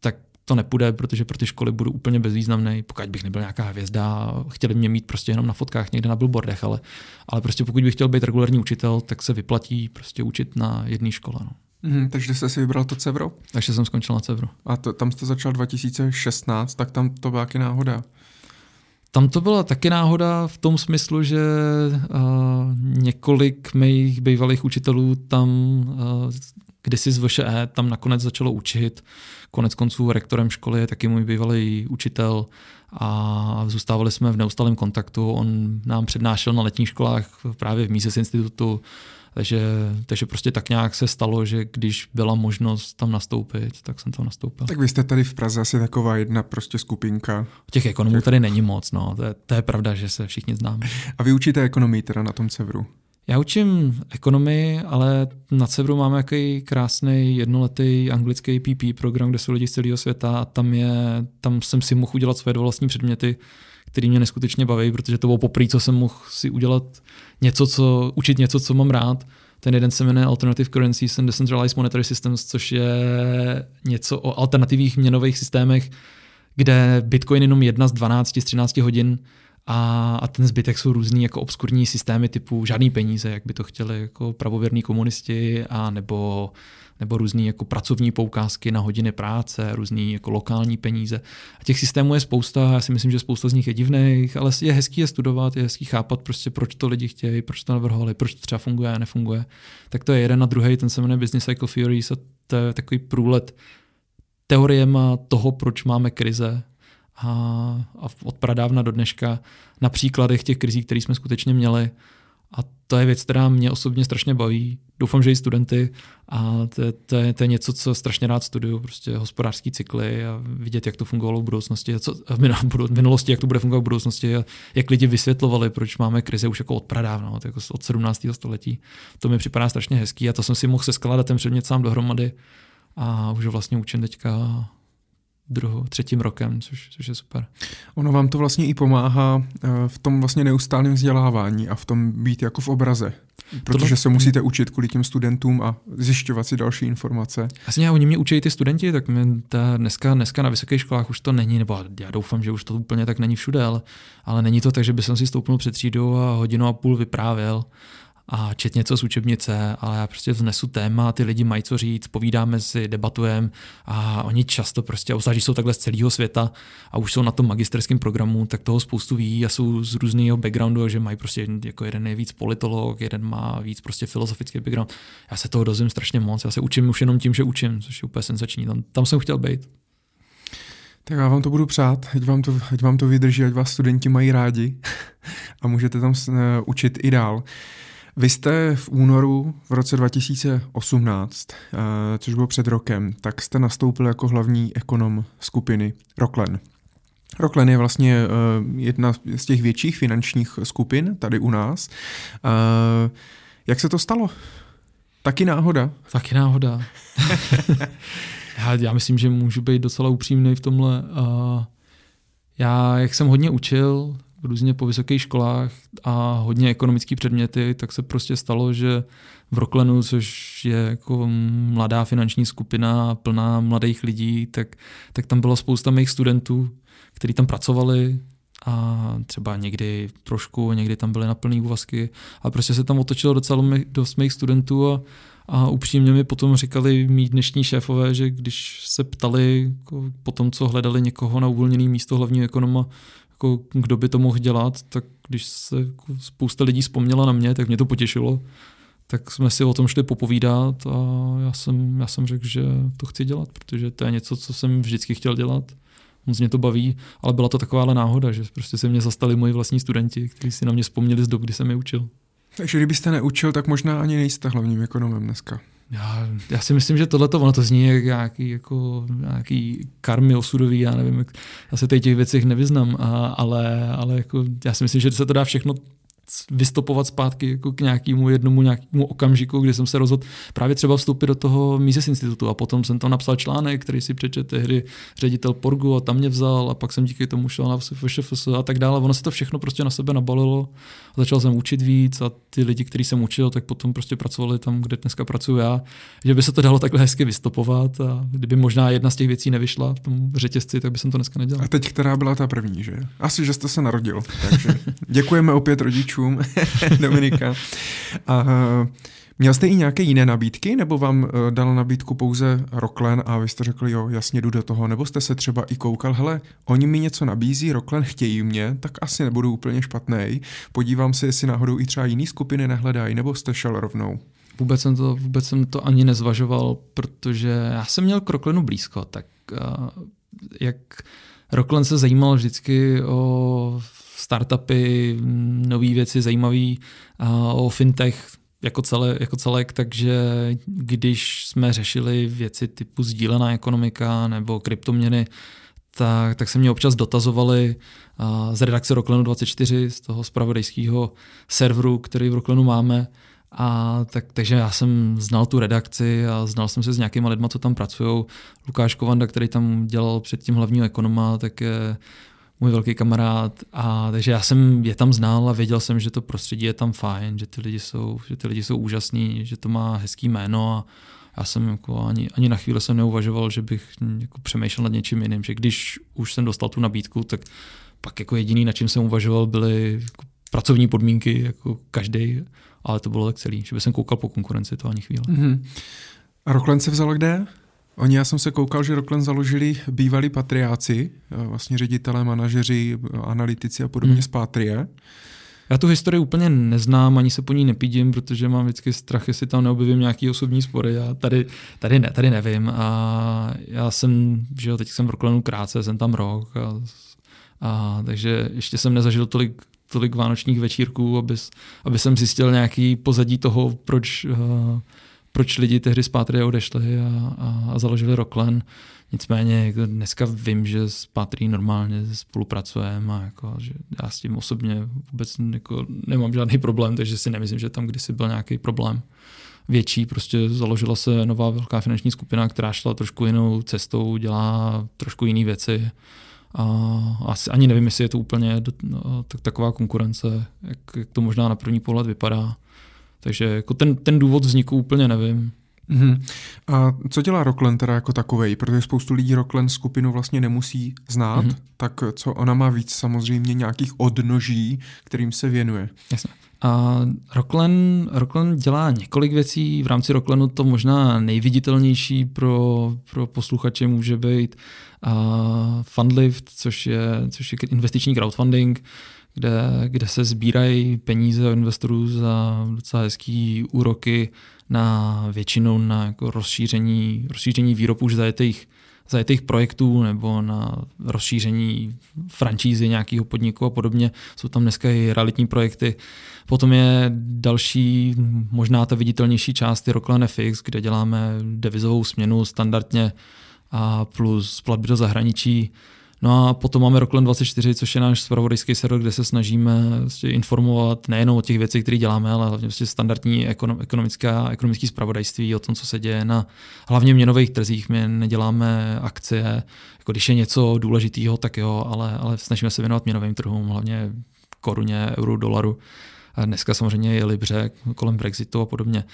tak to nepůjde, protože pro ty školy budu úplně bezvýznamný, pokud bych nebyl nějaká hvězda, chtěli mě mít prostě jenom na fotkách někde na billboardech, ale, ale prostě pokud bych chtěl být regulární učitel, tak se vyplatí prostě učit na jedné škole. No. Mm, takže jste si vybral to Cevro? Takže jsem skončil na Cevro. A to, tam jste začal 2016, tak tam to byla taky náhoda. Tam to byla taky náhoda v tom smyslu, že uh, několik mých bývalých učitelů tam uh, kdysi z VŠE tam nakonec začalo učit. Konec konců rektorem školy je taky můj bývalý učitel a zůstávali jsme v neustálém kontaktu. On nám přednášel na letních školách právě v Mises institutu, takže, takže prostě tak nějak se stalo, že když byla možnost tam nastoupit, tak jsem tam nastoupil. Tak vy jste tady v Praze asi taková jedna prostě skupinka. Těch ekonomů tady není moc, no. To je, to je pravda, že se všichni známe. A vy učíte ekonomii teda na tom Cevru? Já učím ekonomii, ale na Severu máme jaký krásný jednoletý anglický PP program, kde jsou lidi z celého světa a tam, je, tam jsem si mohl udělat své vlastní předměty, které mě neskutečně baví, protože to bylo poprvé, co jsem mohl si udělat něco, co, učit něco, co mám rád. Ten jeden se jmenuje Alternative Currencies and Decentralized Monetary Systems, což je něco o alternativních měnových systémech, kde Bitcoin jenom jedna z 12, z 13 hodin a, a ten zbytek jsou různý jako obskurní systémy typu žádný peníze, jak by to chtěli jako pravověrní komunisti, a nebo, nebo různý jako pracovní poukázky na hodiny práce, různý jako lokální peníze. A těch systémů je spousta, já si myslím, že spousta z nich je divných, ale je hezký je studovat, je hezký chápat prostě, proč to lidi chtějí, proč to navrhovali, proč to třeba funguje a nefunguje. Tak to je jeden a druhý, ten se jmenuje Business Cycle Theories a to je takový průlet teoriema toho, proč máme krize a, a od pradávna do dneška na příkladech těch krizí, které jsme skutečně měli. A to je věc, která mě osobně strašně baví. Doufám, že i studenty. A to, to, je, to je něco, co strašně rád studuju, prostě hospodářský cykly a vidět, jak to fungovalo v budoucnosti, co, v minulosti, jak to bude fungovat v budoucnosti a jak lidi vysvětlovali, proč máme krize už jako od pradávna, jako od 17. století. To mi připadá strašně hezký a to jsem si mohl seskládat ten předmět sám dohromady a už ho vlastně učím teďka druhou, třetím rokem, což, což je super. Ono vám to vlastně i pomáhá eh, v tom vlastně neustálém vzdělávání a v tom být jako v obraze. Protože Tohle... se musíte učit kvůli těm studentům a zjišťovat si další informace. Vlastně oni mě učí ty studenti, tak mě ta dneska, dneska na vysokých školách už to není, nebo já doufám, že už to úplně tak není všude, ale, ale není to tak, že by jsem si stoupnul před třídou a hodinu a půl vyprávěl a čet něco z učebnice, ale já prostě vznesu téma, ty lidi mají co říct, povídáme si, debatujeme a oni často prostě, obzvlášť jsou takhle z celého světa a už jsou na tom magisterském programu, tak toho spoustu ví a jsou z různého backgroundu, že mají prostě jako jeden je víc politolog, jeden má víc prostě filozofický background. Já se toho dozvím strašně moc, já se učím už jenom tím, že učím, což je úplně senzační. Tam, tam jsem chtěl být. Tak já vám to budu přát, ať vám to, ať vám to vydrží, ať vás studenti mají rádi a můžete tam uh, učit i dál. Vy jste v únoru v roce 2018, eh, což bylo před rokem, tak jste nastoupil jako hlavní ekonom skupiny Rocklen. Rocklen je vlastně eh, jedna z těch větších finančních skupin tady u nás. Eh, jak se to stalo? Taky náhoda? Taky náhoda. já, já myslím, že můžu být docela upřímný v tomhle. Já, jak jsem hodně učil, různě po vysokých školách a hodně ekonomické předměty, tak se prostě stalo, že v Rocklenu, což je jako mladá finanční skupina plná mladých lidí, tak, tak tam byla spousta mých studentů, kteří tam pracovali a třeba někdy trošku, někdy tam byly na plný úvazky a prostě se tam otočilo docela dost mých studentů a, a upřímně mi potom říkali mý dnešní šéfové, že když se ptali jako po tom, co hledali někoho na uvolněný místo hlavního ekonoma, jako, kdo by to mohl dělat, tak když se jako, spousta lidí vzpomněla na mě, tak mě to potěšilo. Tak jsme si o tom šli popovídat a já jsem, já jsem řekl, že to chci dělat, protože to je něco, co jsem vždycky chtěl dělat. Moc mě to baví, ale byla to taková náhoda, že prostě se mě zastali moji vlastní studenti, kteří si na mě vzpomněli z doby, kdy jsem je učil. Takže kdybyste neučil, tak možná ani nejste hlavním ekonomem dneska. Já, já si myslím, že tohle ono to zní jak nějaký, jako, nějaký karmy osudový, já nevím, já se těch věcech nevyznám, a, ale, ale jako, já si myslím, že se to dá všechno vystopovat zpátky jako k nějakému jednomu nějakému okamžiku, kdy jsem se rozhodl právě třeba vstoupit do toho Mises institutu a potom jsem tam napsal článek, který si přečet tehdy ředitel Porgu a tam mě vzal a pak jsem díky tomu šel na VŠFS a tak dále. Ono se to všechno prostě na sebe nabalilo a začal jsem učit víc a ty lidi, kteří jsem učil, tak potom prostě pracovali tam, kde dneska pracuji já. Že by se to dalo takhle hezky vystopovat a kdyby možná jedna z těch věcí nevyšla v tom řetězci, tak by jsem to dneska nedělal. A teď která byla ta první, že? Asi, že jste se narodil. Takže děkujeme opět rodičům Dominika. A Měl jste i nějaké jiné nabídky, nebo vám uh, dal nabídku pouze Rocklen a vy jste řekli, jo, jasně jdu do toho, nebo jste se třeba i koukal, hele, oni mi něco nabízí, Rocklen chtějí mě, tak asi nebudu úplně špatný. Podívám se, jestli náhodou i třeba jiný skupiny nehledají, nebo jste šel rovnou. Vůbec jsem to, vůbec jsem to ani nezvažoval, protože já jsem měl k Rocklenu blízko, tak uh, jak Rocklen se zajímal vždycky o startupy, nové věci, zajímavé o fintech jako, celé, jako celek, takže když jsme řešili věci typu sdílená ekonomika nebo kryptoměny, tak, tak se mě občas dotazovali z redakce Rocklenu 24, z toho spravodajského serveru, který v Rocklenu máme, a tak, takže já jsem znal tu redakci a znal jsem se s nějakýma lidma, co tam pracují. Lukáš Kovanda, který tam dělal předtím hlavního ekonoma, tak je můj velký kamarád. A takže já jsem je tam znal a věděl jsem, že to prostředí je tam fajn, že ty lidi jsou, že ty lidi jsou úžasní, že to má hezký jméno a já jsem jako ani, ani na chvíli jsem neuvažoval, že bych jako přemýšlel nad něčím jiným, že když už jsem dostal tu nabídku, tak pak jako jediný, na čím jsem uvažoval, byly jako pracovní podmínky, jako každý ale to bylo tak celý, že by jsem koukal po konkurenci, to ani chvíli. Mm-hmm. A Rockland se vzal kde? Oni, já jsem se koukal, že Rockland založili bývalí patriáci, eh, vlastně ředitelé, manažeři, analytici a podobně mm. z Patrie. Já tu historii úplně neznám, ani se po ní nepídím, protože mám vždycky strach, jestli tam neobjevím nějaký osobní spory. Já tady, tady, ne, tady nevím. A já jsem, že jo, teď jsem v Rocklanu krátce, jsem tam rok. A, a, takže ještě jsem nezažil tolik tolik vánočních večírků, aby, aby jsem zjistil nějaký pozadí toho, proč, uh, proč lidi tehdy z Pátrie odešli a, a, a založili Rocklen. Nicméně jako dneska vím, že s Patrí normálně spolupracujeme a jako, že já s tím osobně vůbec jako nemám žádný problém, takže si nemyslím, že tam kdysi byl nějaký problém větší. Prostě založila se nová velká finanční skupina, která šla trošku jinou cestou, dělá trošku jiné věci a asi ani nevím, jestli je to úplně no, tak, taková konkurence, jak, jak to možná na první pohled vypadá. Takže jako ten, ten důvod vzniku úplně nevím. Mm-hmm. A co dělá Rockland teda jako takovej? Protože spoustu lidí Rockland skupinu vlastně nemusí znát, mm-hmm. tak co ona má víc samozřejmě nějakých odnoží, kterým se věnuje. Jasně. A Rockland, Rockland dělá několik věcí. V rámci Rocklandu to možná nejviditelnější pro, pro posluchače může být uh, Fundlift, což je, což je investiční crowdfunding, kde, kde se sbírají peníze od investorů za docela hezký úroky na většinou na jako rozšíření, rozšíření výrobů už zajetých, zajetých projektů nebo na rozšíření francízy nějakého podniku a podobně. Jsou tam dneska i realitní projekty. Potom je další, možná ta viditelnější část, je Rockland FX, kde děláme devizovou směnu standardně a plus platby do zahraničí. No a potom máme Rockland 24, což je náš spravodajský server, kde se snažíme vlastně informovat nejenom o těch věcech, které děláme, ale hlavně vlastně standardní ekonomické, ekonomické spravodajství o tom, co se děje na hlavně měnových trzích. My neděláme akcie, jako když je něco důležitého, tak jo, ale, ale snažíme se věnovat měnovým trhům, hlavně koruně, euru, dolaru. A dneska samozřejmě je Libře kolem Brexitu a podobně.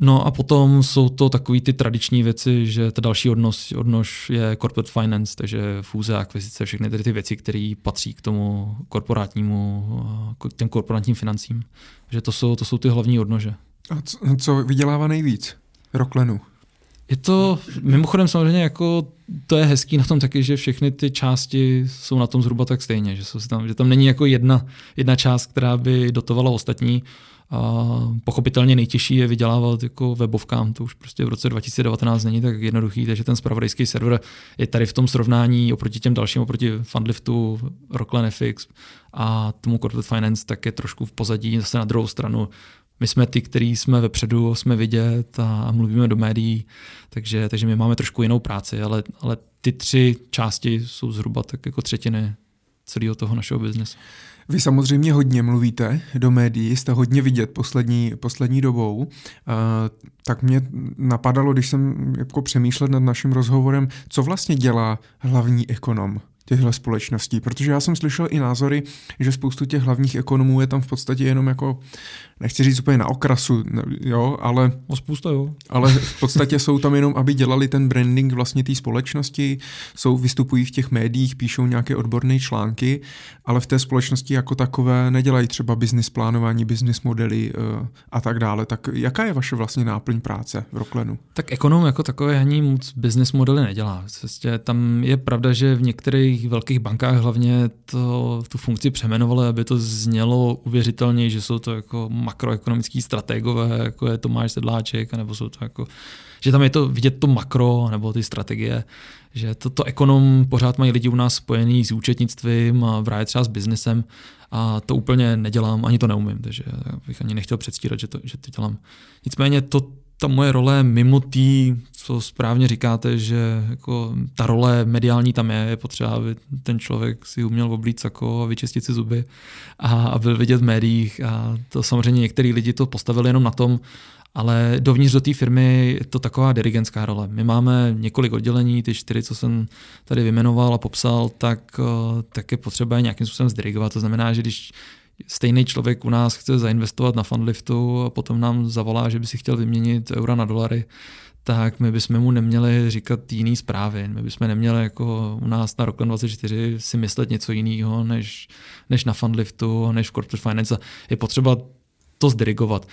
No a potom jsou to takové ty tradiční věci, že ta další odnos, odnož je corporate finance, takže fúze, akvizice, všechny ty věci, které patří k tomu korporátnímu, k těm korporátním financím. Že to jsou, to jsou ty hlavní odnože. A co, co vydělává nejvíc? Roklenu. Je to, mimochodem samozřejmě jako to je hezký na tom taky, že všechny ty části jsou na tom zhruba tak stejně, že, jsou tam, že tam není jako jedna, jedna část, která by dotovala ostatní. A pochopitelně nejtěžší je vydělávat jako webovkám, to už prostě v roce 2019 není tak jednoduchý, takže ten spravodajský server je tady v tom srovnání oproti těm dalším, oproti Fundliftu, Rockland FX a tomu Corporate Finance, tak je trošku v pozadí. Zase na druhou stranu my jsme ty, kteří jsme vepředu, jsme vidět a mluvíme do médií, takže, takže my máme trošku jinou práci, ale, ale ty tři části jsou zhruba tak jako třetiny celého toho našeho biznesu. Vy samozřejmě hodně mluvíte do médií, jste hodně vidět poslední, poslední dobou, uh, tak mě napadalo, když jsem jako přemýšlel nad naším rozhovorem, co vlastně dělá hlavní ekonom. těchto společností? Protože já jsem slyšel i názory, že spoustu těch hlavních ekonomů je tam v podstatě jenom jako, nechci říct úplně na okrasu, jo, ale... O spousta, jo. Ale v podstatě jsou tam jenom, aby dělali ten branding vlastně té společnosti, jsou, vystupují v těch médiích, píšou nějaké odborné články, ale v té společnosti jako takové nedělají třeba business plánování, business modely uh, a tak dále. Tak jaká je vaše vlastně náplň práce v Roklenu? Tak ekonom jako takové ani moc business modely nedělá. Vlastně tam je pravda, že v některých velkých bankách hlavně to, tu funkci přemenovali, aby to znělo uvěřitelně, že jsou to jako makroekonomický strategové, jako je Tomáš Sedláček, nebo jsou to jako, že tam je to vidět to makro, nebo ty strategie, že toto to ekonom pořád mají lidi u nás spojený s účetnictvím a právě třeba s biznesem a to úplně nedělám, ani to neumím, takže bych ani nechtěl předstírat, že to, že to dělám. Nicméně to, ta moje role mimo tý, co správně říkáte, že jako ta role mediální tam je, je potřeba, aby ten člověk si uměl oblít sako a vyčistit si zuby a, a byl vidět v médiích a to samozřejmě některý lidi to postavili jenom na tom, ale dovnitř do té firmy je to taková dirigentská role. My máme několik oddělení, ty čtyři, co jsem tady vymenoval a popsal, tak, tak je potřeba je nějakým způsobem zdirigovat. To znamená, že když stejný člověk u nás chce zainvestovat na Fundliftu a potom nám zavolá, že by si chtěl vyměnit eura na dolary, tak my bychom mu neměli říkat jiný zprávy. My bychom neměli jako u nás na Rockland 24 si myslet něco jiného než, než na Fundliftu, než v Corporate Finance. Je potřeba to zdirigovat.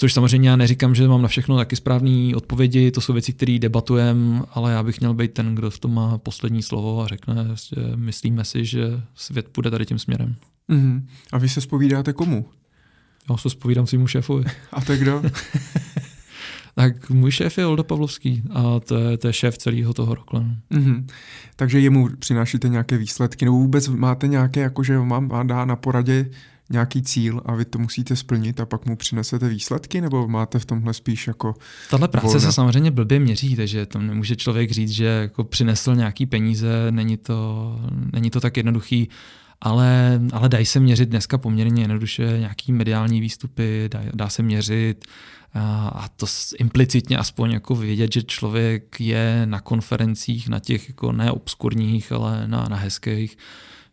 Což samozřejmě já neříkám, že mám na všechno taky správné odpovědi, to jsou věci, které debatujeme, ale já bych měl být ten, kdo v tom má poslední slovo a řekne, že myslíme si, že svět půjde tady tím směrem. Mm-hmm. A vy se spovídáte komu? Já se spovídám svýmu šéfovi. A to je kdo? tak můj šéf je Olda Pavlovský a to je, to je šéf celého toho roku. Mm-hmm. Takže jemu přinášíte nějaké výsledky, nebo vůbec máte nějaké, jakože vám dá na poradě nějaký cíl a vy to musíte splnit a pak mu přinesete výsledky, nebo máte v tomhle spíš jako Tahle práce volna? se samozřejmě blbě měří, takže tam nemůže člověk říct, že jako přinesl nějaký peníze, není to, není to tak jednoduchý ale, ale dají se měřit dneska poměrně jednoduše nějaký mediální výstupy, dá, dá se měřit a, a to implicitně aspoň jako vědět, že člověk je na konferencích, na těch jako ne obskurních, ale na, na hezkých,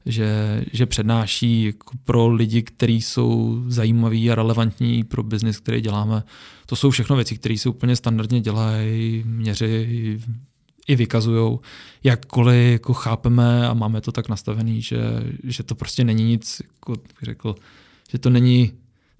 že, že přednáší jako pro lidi, kteří jsou zajímaví a relevantní pro biznis, který děláme. To jsou všechno věci, které se úplně standardně dělají, měří, i vykazují, jakkoliv jako chápeme a máme to tak nastavený, že, že to prostě není nic, jako bych řekl, že to není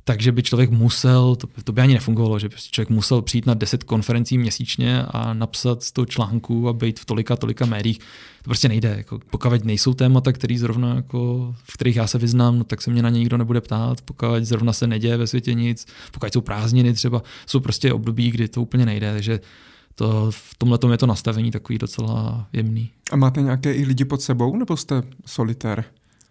tak, že by člověk musel, to, to by ani nefungovalo, že by člověk musel přijít na 10 konferencí měsíčně a napsat 100 článků a být v tolika, tolika médiích. To prostě nejde. Jako, pokud nejsou témata, který zrovna, jako, v kterých já se vyznám, no, tak se mě na ně nikdo nebude ptát. Pokud zrovna se neděje ve světě nic, pokud jsou prázdniny třeba, jsou prostě období, kdy to úplně nejde. Takže to, v tomhle je to nastavení takový docela jemný. A máte nějaké i lidi pod sebou, nebo jste solitér?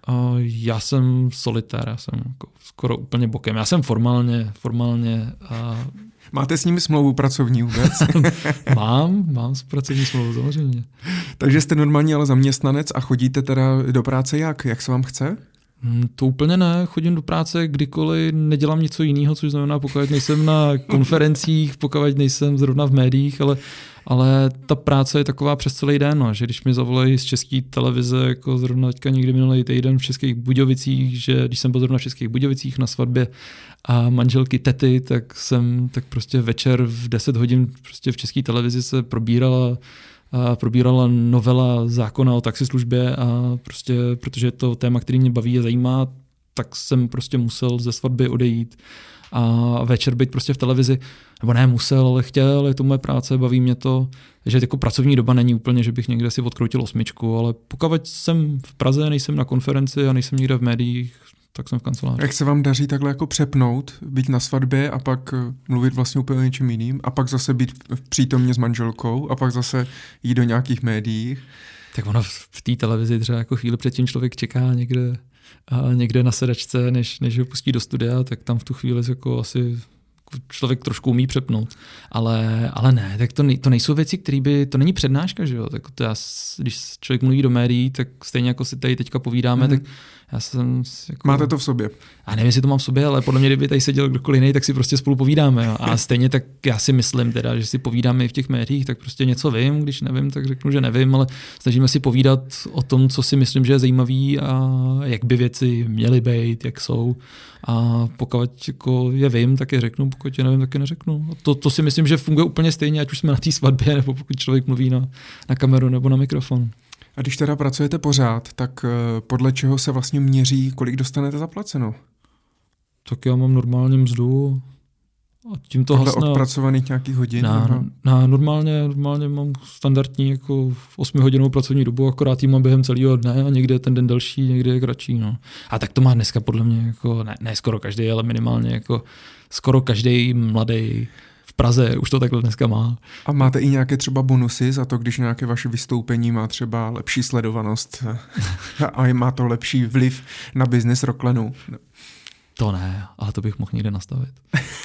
Uh, já jsem solitér, já jsem jako skoro úplně bokem. Já jsem formálně, formálně uh, Máte s nimi smlouvu pracovní vůbec? mám, mám pracovní smlouvu, samozřejmě. Takže jste normální ale zaměstnanec a chodíte teda do práce jak? Jak se vám chce? Hmm, to úplně ne, chodím do práce kdykoliv, nedělám něco jiného, což znamená, pokud nejsem na konferencích, pokud nejsem zrovna v médiích, ale, ale ta práce je taková přes celý den, no, že když mi zavolají z české televize, jako zrovna teďka někdy minulý týden v Českých Budějovicích, že když jsem byl zrovna v Českých Budějovicích na svatbě a manželky tety, tak jsem tak prostě večer v 10 hodin prostě v české televizi se probírala probírala novela zákona o taxislužbě a prostě, protože je to téma, který mě baví a zajímá, tak jsem prostě musel ze svatby odejít a večer být prostě v televizi, nebo ne musel, ale chtěl, je to moje práce, baví mě to, že jako pracovní doba není úplně, že bych někde si odkroutil osmičku, ale pokud jsem v Praze, nejsem na konferenci a nejsem někde v médiích, tak jsem v kanceláři. Jak se vám daří takhle jako přepnout, být na svatbě a pak eh, mluvit vlastně úplně o něčem jiným a pak zase být přítomně s manželkou a pak zase jít do nějakých médií? Tak ono v té televizi třeba jako chvíli předtím člověk čeká někde, a někde na sedačce, než, než ho pustí do studia, tak tam v tu chvíli jako asi člověk trošku umí přepnout. Ale, ale ne, tak to, nej, to nejsou věci, které by, to není přednáška, že jo. Tak to já, když člověk mluví do médií, tak stejně jako si tady teďka povídáme, mm-hmm. tak já jsem... Jako, Máte to v sobě? A nevím, jestli to mám v sobě, ale podle mě, kdyby tady seděl kdokoliv jiný, tak si prostě spolu povídáme. Jo. A stejně tak já si myslím teda, že si povídáme i v těch médiích, tak prostě něco vím, když nevím, tak řeknu, že nevím, ale snažíme si povídat o tom, co si myslím, že je zajímavý a jak by věci měly být, jak jsou. A pokud jako je vím, tak je řeknu, pokud je nevím, tak je neřeknu. A to, to si myslím, že funguje úplně stejně, ať už jsme na té svatbě, nebo pokud člověk mluví na, na kameru nebo na mikrofon. A když teda pracujete pořád, tak eh, podle čeho se vlastně měří, kolik dostanete zaplaceno? Tak já mám normálně mzdu a tím to Podle hasne. odpracovaných nějakých hodin? Na, nebo? na, normálně, normálně mám standardní jako 8 hodinovou pracovní dobu, akorát jí mám během celého dne a někde je ten den delší, někde je kratší. No. A tak to má dneska podle mě, jako, ne, ne skoro každý, ale minimálně jako skoro každý mladý Praze už to takhle dneska má. A máte i nějaké třeba bonusy za to, když nějaké vaše vystoupení má třeba lepší sledovanost a má to lepší vliv na biznis Rocklenu? To ne, ale to bych mohl někde nastavit.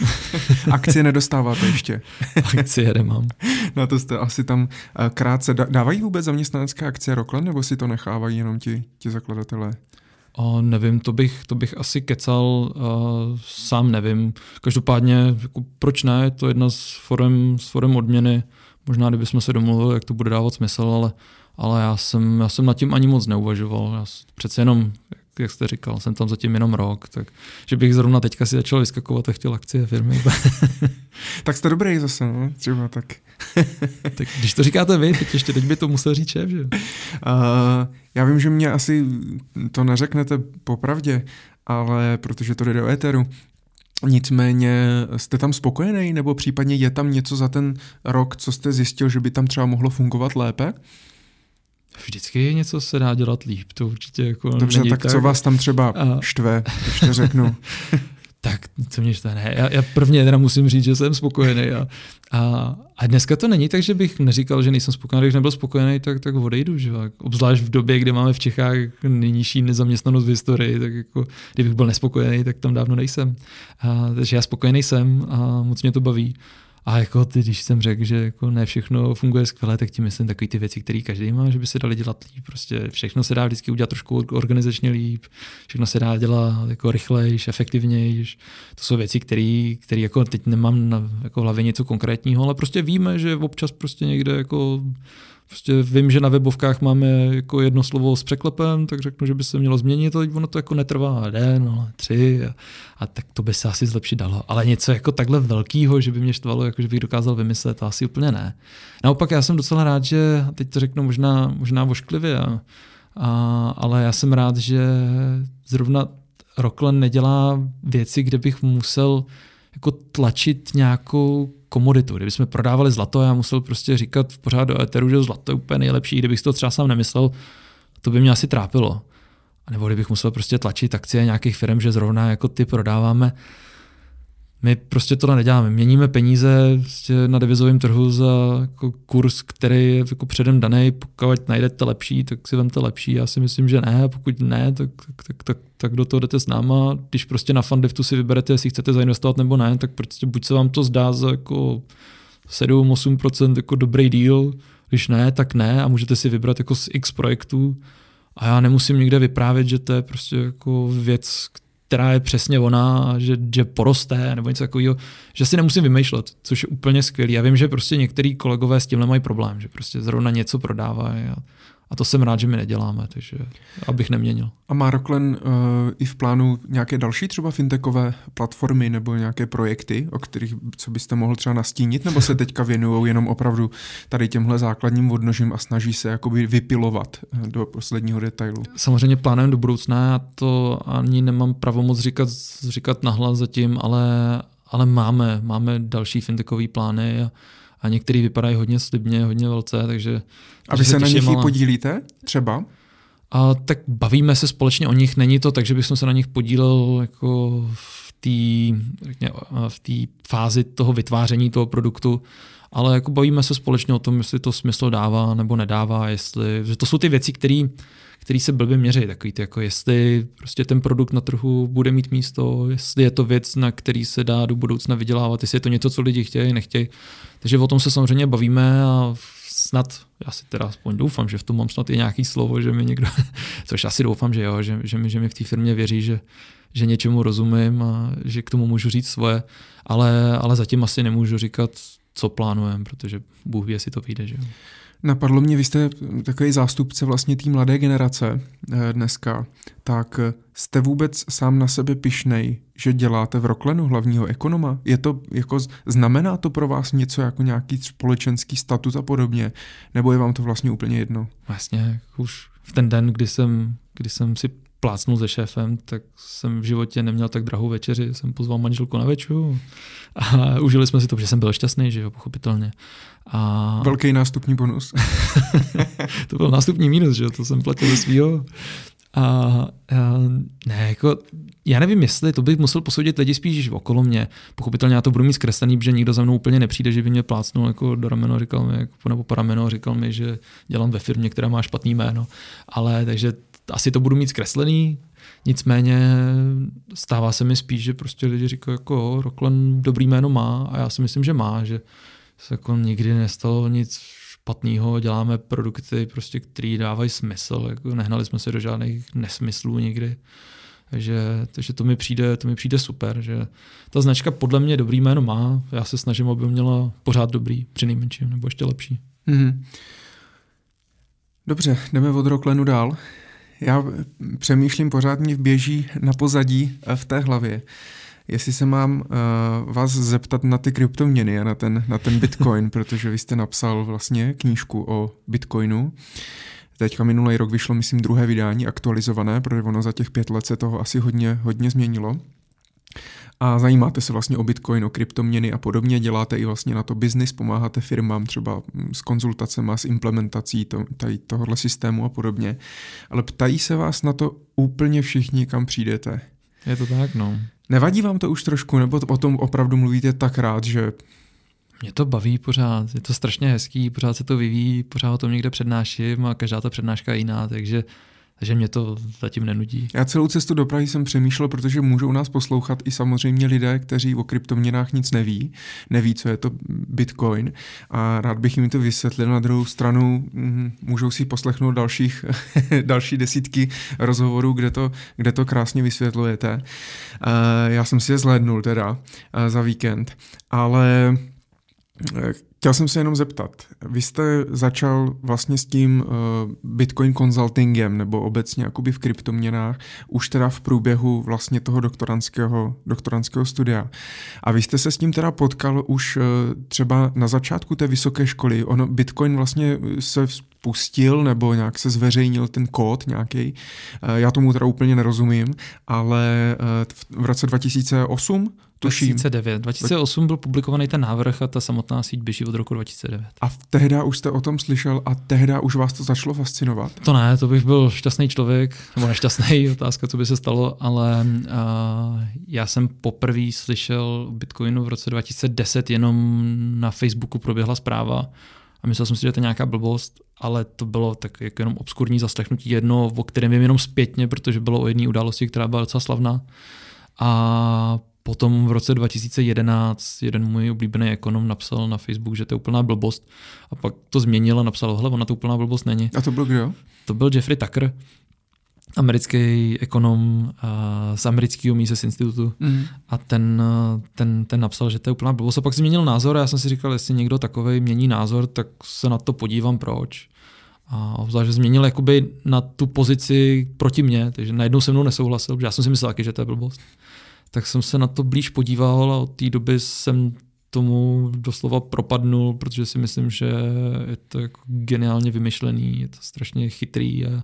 Akcie nedostáváte ještě? akcie nemám. No to jste asi tam eh, krátce. Dávají vůbec zaměstnanecké akcie Rockland, nebo si to nechávají jenom ti, ti zakladatelé? O, nevím, to bych, to bych asi kecal, uh, sám nevím. Každopádně, jako, proč ne, je to jedna z forem, z forem odměny. Možná, kdybychom se domluvili, jak to bude dávat smysl, ale, ale já, jsem, já jsem nad tím ani moc neuvažoval. Já přece jenom, jste říkal, jsem tam zatím jenom rok, tak že bych zrovna teďka si začal vyskakovat a chtěl akcie firmy. tak jste dobrý zase, no? třeba tak. tak když to říkáte vy, teď ještě teď by to musel říct šéf, že? Uh, já vím, že mě asi to neřeknete popravdě, ale protože to jde do éteru, Nicméně jste tam spokojený, nebo případně je tam něco za ten rok, co jste zjistil, že by tam třeba mohlo fungovat lépe? Vždycky něco se dá dělat líp, to určitě jako Dobře, není tak, tak co vás tam třeba a... štve, když to řeknu? tak co mě štve, ne, já, já prvně teda musím říct, že jsem spokojený a, a, a dneska to není tak, že bych neříkal, že nejsem spokojený, když nebyl spokojený, tak, tak odejdu, že obzvlášť v době, kdy máme v Čechách nejnižší nezaměstnanost v historii, tak jako kdybych byl nespokojený, tak tam dávno nejsem. A, takže já spokojený jsem a moc mě to baví. A jako ty, když jsem řekl, že jako ne všechno funguje skvěle, tak tím myslím takový ty věci, které každý má, že by se dali dělat líp. Prostě všechno se dá vždycky udělat trošku organizačně líp, všechno se dá dělat jako rychlejš, efektivnějš. To jsou věci, které jako teď nemám na jako hlavě něco konkrétního, ale prostě víme, že občas prostě někde jako Prostě vím, že na webovkách máme jako jedno slovo s překlepem, tak řeknu, že by se mělo změnit, ale ono to jako netrvá den, ale tři a, a tak to by se asi zlepšit dalo. Ale něco jako takhle velkého, že by mě štvalo, jako že bych dokázal vymyslet, to asi úplně ne. Naopak já jsem docela rád, že, teď to řeknu možná, možná vošklivě, a, a, ale já jsem rád, že zrovna Rockland nedělá věci, kde bych musel jako tlačit nějakou komoditu. Kdybychom prodávali zlato, já musel prostě říkat pořád do Etheru, že zlato je úplně nejlepší, kdybych to třeba sám nemyslel, to by mě asi trápilo. A nebo kdybych musel prostě tlačit akcie nějakých firm, že zrovna jako ty prodáváme, my prostě to neděláme. Měníme peníze prostě na devizovém trhu za jako kurz, který je jako předem daný. Pokud najdete lepší, tak si vemte lepší. Já si myslím, že ne. A pokud ne, tak, tak, tak, tak, tak do toho jdete s náma. Když prostě na Fundiftu si vyberete, jestli chcete zainvestovat nebo ne, tak prostě buď se vám to zdá za jako 7-8% jako dobrý deal, když ne, tak ne a můžete si vybrat jako z x projektů a já nemusím nikde vyprávět, že to je prostě jako věc, která je přesně ona, že, že poroste nebo něco takového, že si nemusím vymýšlet, což je úplně skvělý. Já vím, že prostě některý kolegové s tímhle mají problém, že prostě zrovna něco prodávají a a to jsem rád, že my neděláme, takže abych neměnil. A má Rocklen uh, i v plánu nějaké další třeba fintechové platformy nebo nějaké projekty, o kterých co byste mohl třeba nastínit, nebo se teďka věnují jenom opravdu tady těmhle základním odnožím a snaží se jakoby vypilovat eh, do posledního detailu? Samozřejmě plánujeme do budoucna, já to ani nemám pravomoc říkat, říkat nahlas zatím, ale, ale máme, máme další fintechové plány a a některý vypadají hodně slibně, hodně velce, takže... A vy se, na nich i podílíte třeba? A tak bavíme se společně o nich, není to tak, že bychom se na nich podílel jako v té v té fázi toho vytváření toho produktu, ale jako bavíme se společně o tom, jestli to smysl dává nebo nedává, jestli, že to jsou ty věci, které který se blbě měří, takový ty, jako jestli prostě ten produkt na trhu bude mít místo, jestli je to věc, na který se dá do budoucna vydělávat, jestli je to něco, co lidi chtějí, nechtějí. Takže o tom se samozřejmě bavíme a snad, já si teda aspoň doufám, že v tom mám snad i nějaký slovo, že mi někdo, což asi doufám, že jo, že, že, mi, že mi v té firmě věří, že, že něčemu rozumím a že k tomu můžu říct svoje, ale, ale zatím asi nemůžu říkat, co plánujeme, protože Bůh ví, jestli to vyjde. Že jo. Napadlo mě, vy jste takový zástupce vlastně té mladé generace eh, dneska, tak jste vůbec sám na sebe pišnej, že děláte v Roklenu hlavního ekonoma? Je to, jako, znamená to pro vás něco jako nějaký společenský statut a podobně? Nebo je vám to vlastně úplně jedno? Vlastně už v ten den, kdy jsem, kdy jsem si plácnul se šéfem, tak jsem v životě neměl tak drahou večeři, jsem pozval manželku na večeru a užili jsme si to, protože jsem byl šťastný, že jo, pochopitelně. A... Velký nástupní bonus. to byl nástupní mínus, že jo, to jsem platil ze svýho. A, a ne, jako, já nevím, jestli to bych musel posoudit lidi spíš okolo mě. Pochopitelně já to budu mít zkreslený, protože nikdo za mnou úplně nepřijde, že by mě plácnul jako do rameno, říkal mi, jako, nebo po rameno, říkal mi, že dělám ve firmě, která má špatný jméno. Ale takže asi to budu mít zkreslený, nicméně stává se mi spíš, že prostě lidi říkají, jako Rockland dobrý jméno má a já si myslím, že má, že se jako nikdy nestalo nic špatného, děláme produkty, prostě, které dávají smysl, jako nehnali jsme se do žádných nesmyslů nikdy. Takže, takže to, mi přijde, to mi přijde super, že ta značka podle mě dobrý jméno má, já se snažím, aby měla pořád dobrý, při nejmenším, nebo ještě lepší. Mm-hmm. Dobře, jdeme od Rocklenu dál. Já přemýšlím, pořád mi běží na pozadí v té hlavě. Jestli se mám uh, vás zeptat na ty kryptoměny a na ten, na ten Bitcoin, protože vy jste napsal vlastně knížku o Bitcoinu. Teďka minulý rok vyšlo, myslím, druhé vydání aktualizované, protože ono za těch pět let se toho asi hodně, hodně změnilo a zajímáte se vlastně o Bitcoin, o kryptoměny a podobně, děláte i vlastně na to biznis, pomáháte firmám třeba mm, s konzultacemi, s implementací to, tady tohohle systému a podobně. Ale ptají se vás na to úplně všichni, kam přijdete. Je to tak, no. Nevadí vám to už trošku, nebo o tom opravdu mluvíte tak rád, že mě to baví pořád, je to strašně hezký, pořád se to vyvíjí, pořád o tom někde přednáším a každá ta přednáška je jiná, takže takže mě to zatím nenudí. Já celou cestu do Prahy jsem přemýšlel, protože můžou nás poslouchat i samozřejmě lidé, kteří o kryptoměnách nic neví, neví, co je to Bitcoin a rád bych jim to vysvětlil. Na druhou stranu mm, můžou si poslechnout dalších, další desítky rozhovorů, kde to, kde to krásně vysvětlujete. Eh, já jsem si je zhlédnul teda eh, za víkend, ale eh, Chtěl jsem se jenom zeptat, vy jste začal vlastně s tím uh, Bitcoin consultingem nebo obecně jakoby v kryptoměnách už teda v průběhu vlastně toho doktorantského, doktorantského studia. A vy jste se s tím teda potkal už uh, třeba na začátku té vysoké školy. Ono, Bitcoin vlastně se spustil nebo nějak se zveřejnil ten kód nějaký. Uh, já tomu teda úplně nerozumím, ale uh, v roce 2008 Tuším. 2009. 2008 byl publikovaný ten návrh a ta samotná síť běží od roku 2009. A v tehda už jste o tom slyšel a tehda už vás to začalo fascinovat? To ne, to bych byl šťastný člověk, nebo nešťastný, otázka, co by se stalo, ale uh, já jsem poprvé slyšel o Bitcoinu v roce 2010, jenom na Facebooku proběhla zpráva a myslel jsem si, že to je nějaká blbost, ale to bylo tak jako jenom obskurní zaslechnutí jedno, o kterém vím jenom zpětně, protože bylo o jedné události, která byla docela slavná. A Potom v roce 2011 jeden můj oblíbený ekonom napsal na Facebook, že to je úplná blbost a pak to změnil a napsal, hele, ona to úplná blbost není. A to byl kdo? To byl Jeffrey Tucker, americký ekonom z amerického Mises institutu mm. a ten, ten, ten napsal, že to je úplná blbost a pak změnil názor a já jsem si říkal, jestli někdo takový mění názor, tak se na to podívám proč. A obzvlášť, že změnil jakoby na tu pozici proti mně, takže najednou se mnou nesouhlasil, protože já jsem si myslel taky, že to je blbost tak jsem se na to blíž podíval a od té doby jsem tomu doslova propadnul, protože si myslím, že je to jako geniálně vymyšlený, je to strašně chytrý a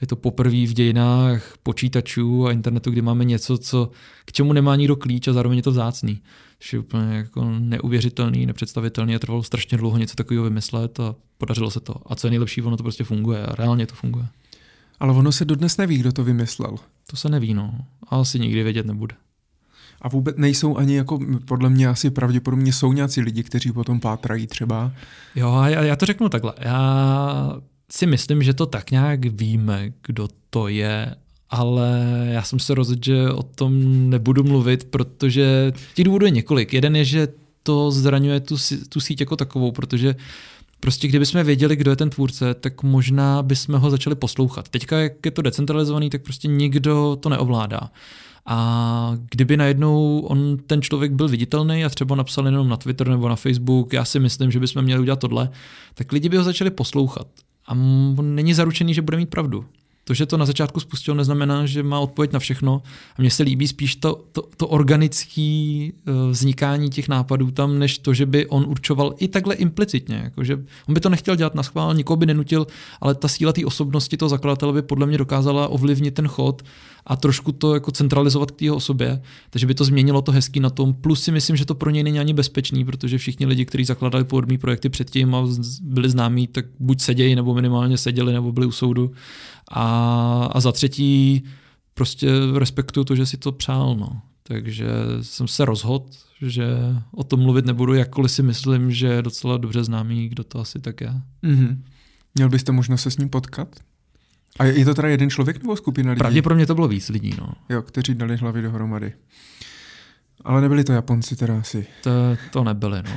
je to poprvé v dějinách počítačů a internetu, kdy máme něco, co, k čemu nemá nikdo klíč a zároveň je to vzácný. Že je úplně jako neuvěřitelný, nepředstavitelný a trvalo strašně dlouho něco takového vymyslet a podařilo se to. A co je nejlepší, ono to prostě funguje a reálně to funguje. Ale ono se dodnes neví, kdo to vymyslel. To se neví, no. A asi nikdy vědět nebude. A vůbec nejsou ani jako, podle mě asi pravděpodobně jsou nějací lidi, kteří potom pátrají třeba. Jo, já, já to řeknu takhle. Já si myslím, že to tak nějak víme, kdo to je, ale já jsem se rozhodl, že o tom nebudu mluvit, protože těch důvodů je několik. Jeden je, že to zraňuje tu, tu síť jako takovou, protože Prostě kdybychom věděli, kdo je ten tvůrce, tak možná bychom ho začali poslouchat. Teďka, jak je to decentralizovaný, tak prostě nikdo to neovládá. A kdyby najednou on, ten člověk byl viditelný a třeba napsal jenom na Twitter nebo na Facebook, já si myslím, že bychom měli udělat tohle, tak lidi by ho začali poslouchat. A on není zaručený, že bude mít pravdu. To, že to na začátku spustil, neznamená, že má odpověď na všechno. A mně se líbí spíš to, to, to organické eh, vznikání těch nápadů tam, než to, že by on určoval i takhle implicitně. Jako, že on by to nechtěl dělat na schvál, nikoho by nenutil, ale ta síla té osobnosti toho zakladatele by podle mě dokázala ovlivnit ten chod a trošku to jako centralizovat k té osobě, takže by to změnilo to hezký na tom. Plus si myslím, že to pro něj není ani bezpečný, protože všichni lidi, kteří zakladali podobné projekty předtím a byli známí, tak buď sedějí, nebo minimálně seděli, nebo byli u soudu. A, a za třetí prostě respektuju to, že si to přál. No. Takže jsem se rozhodl, že o tom mluvit nebudu, jakkoliv si myslím, že je docela dobře známý, kdo to asi tak je. Mm-hmm. Měl byste možnost se s ním potkat? A je to teda jeden člověk nebo skupina lidí? Pravděpodobně to bylo víc lidí, no. Jo, kteří dali hlavy dohromady. Ale nebyli to Japonci teda asi. To, to nebyli, no.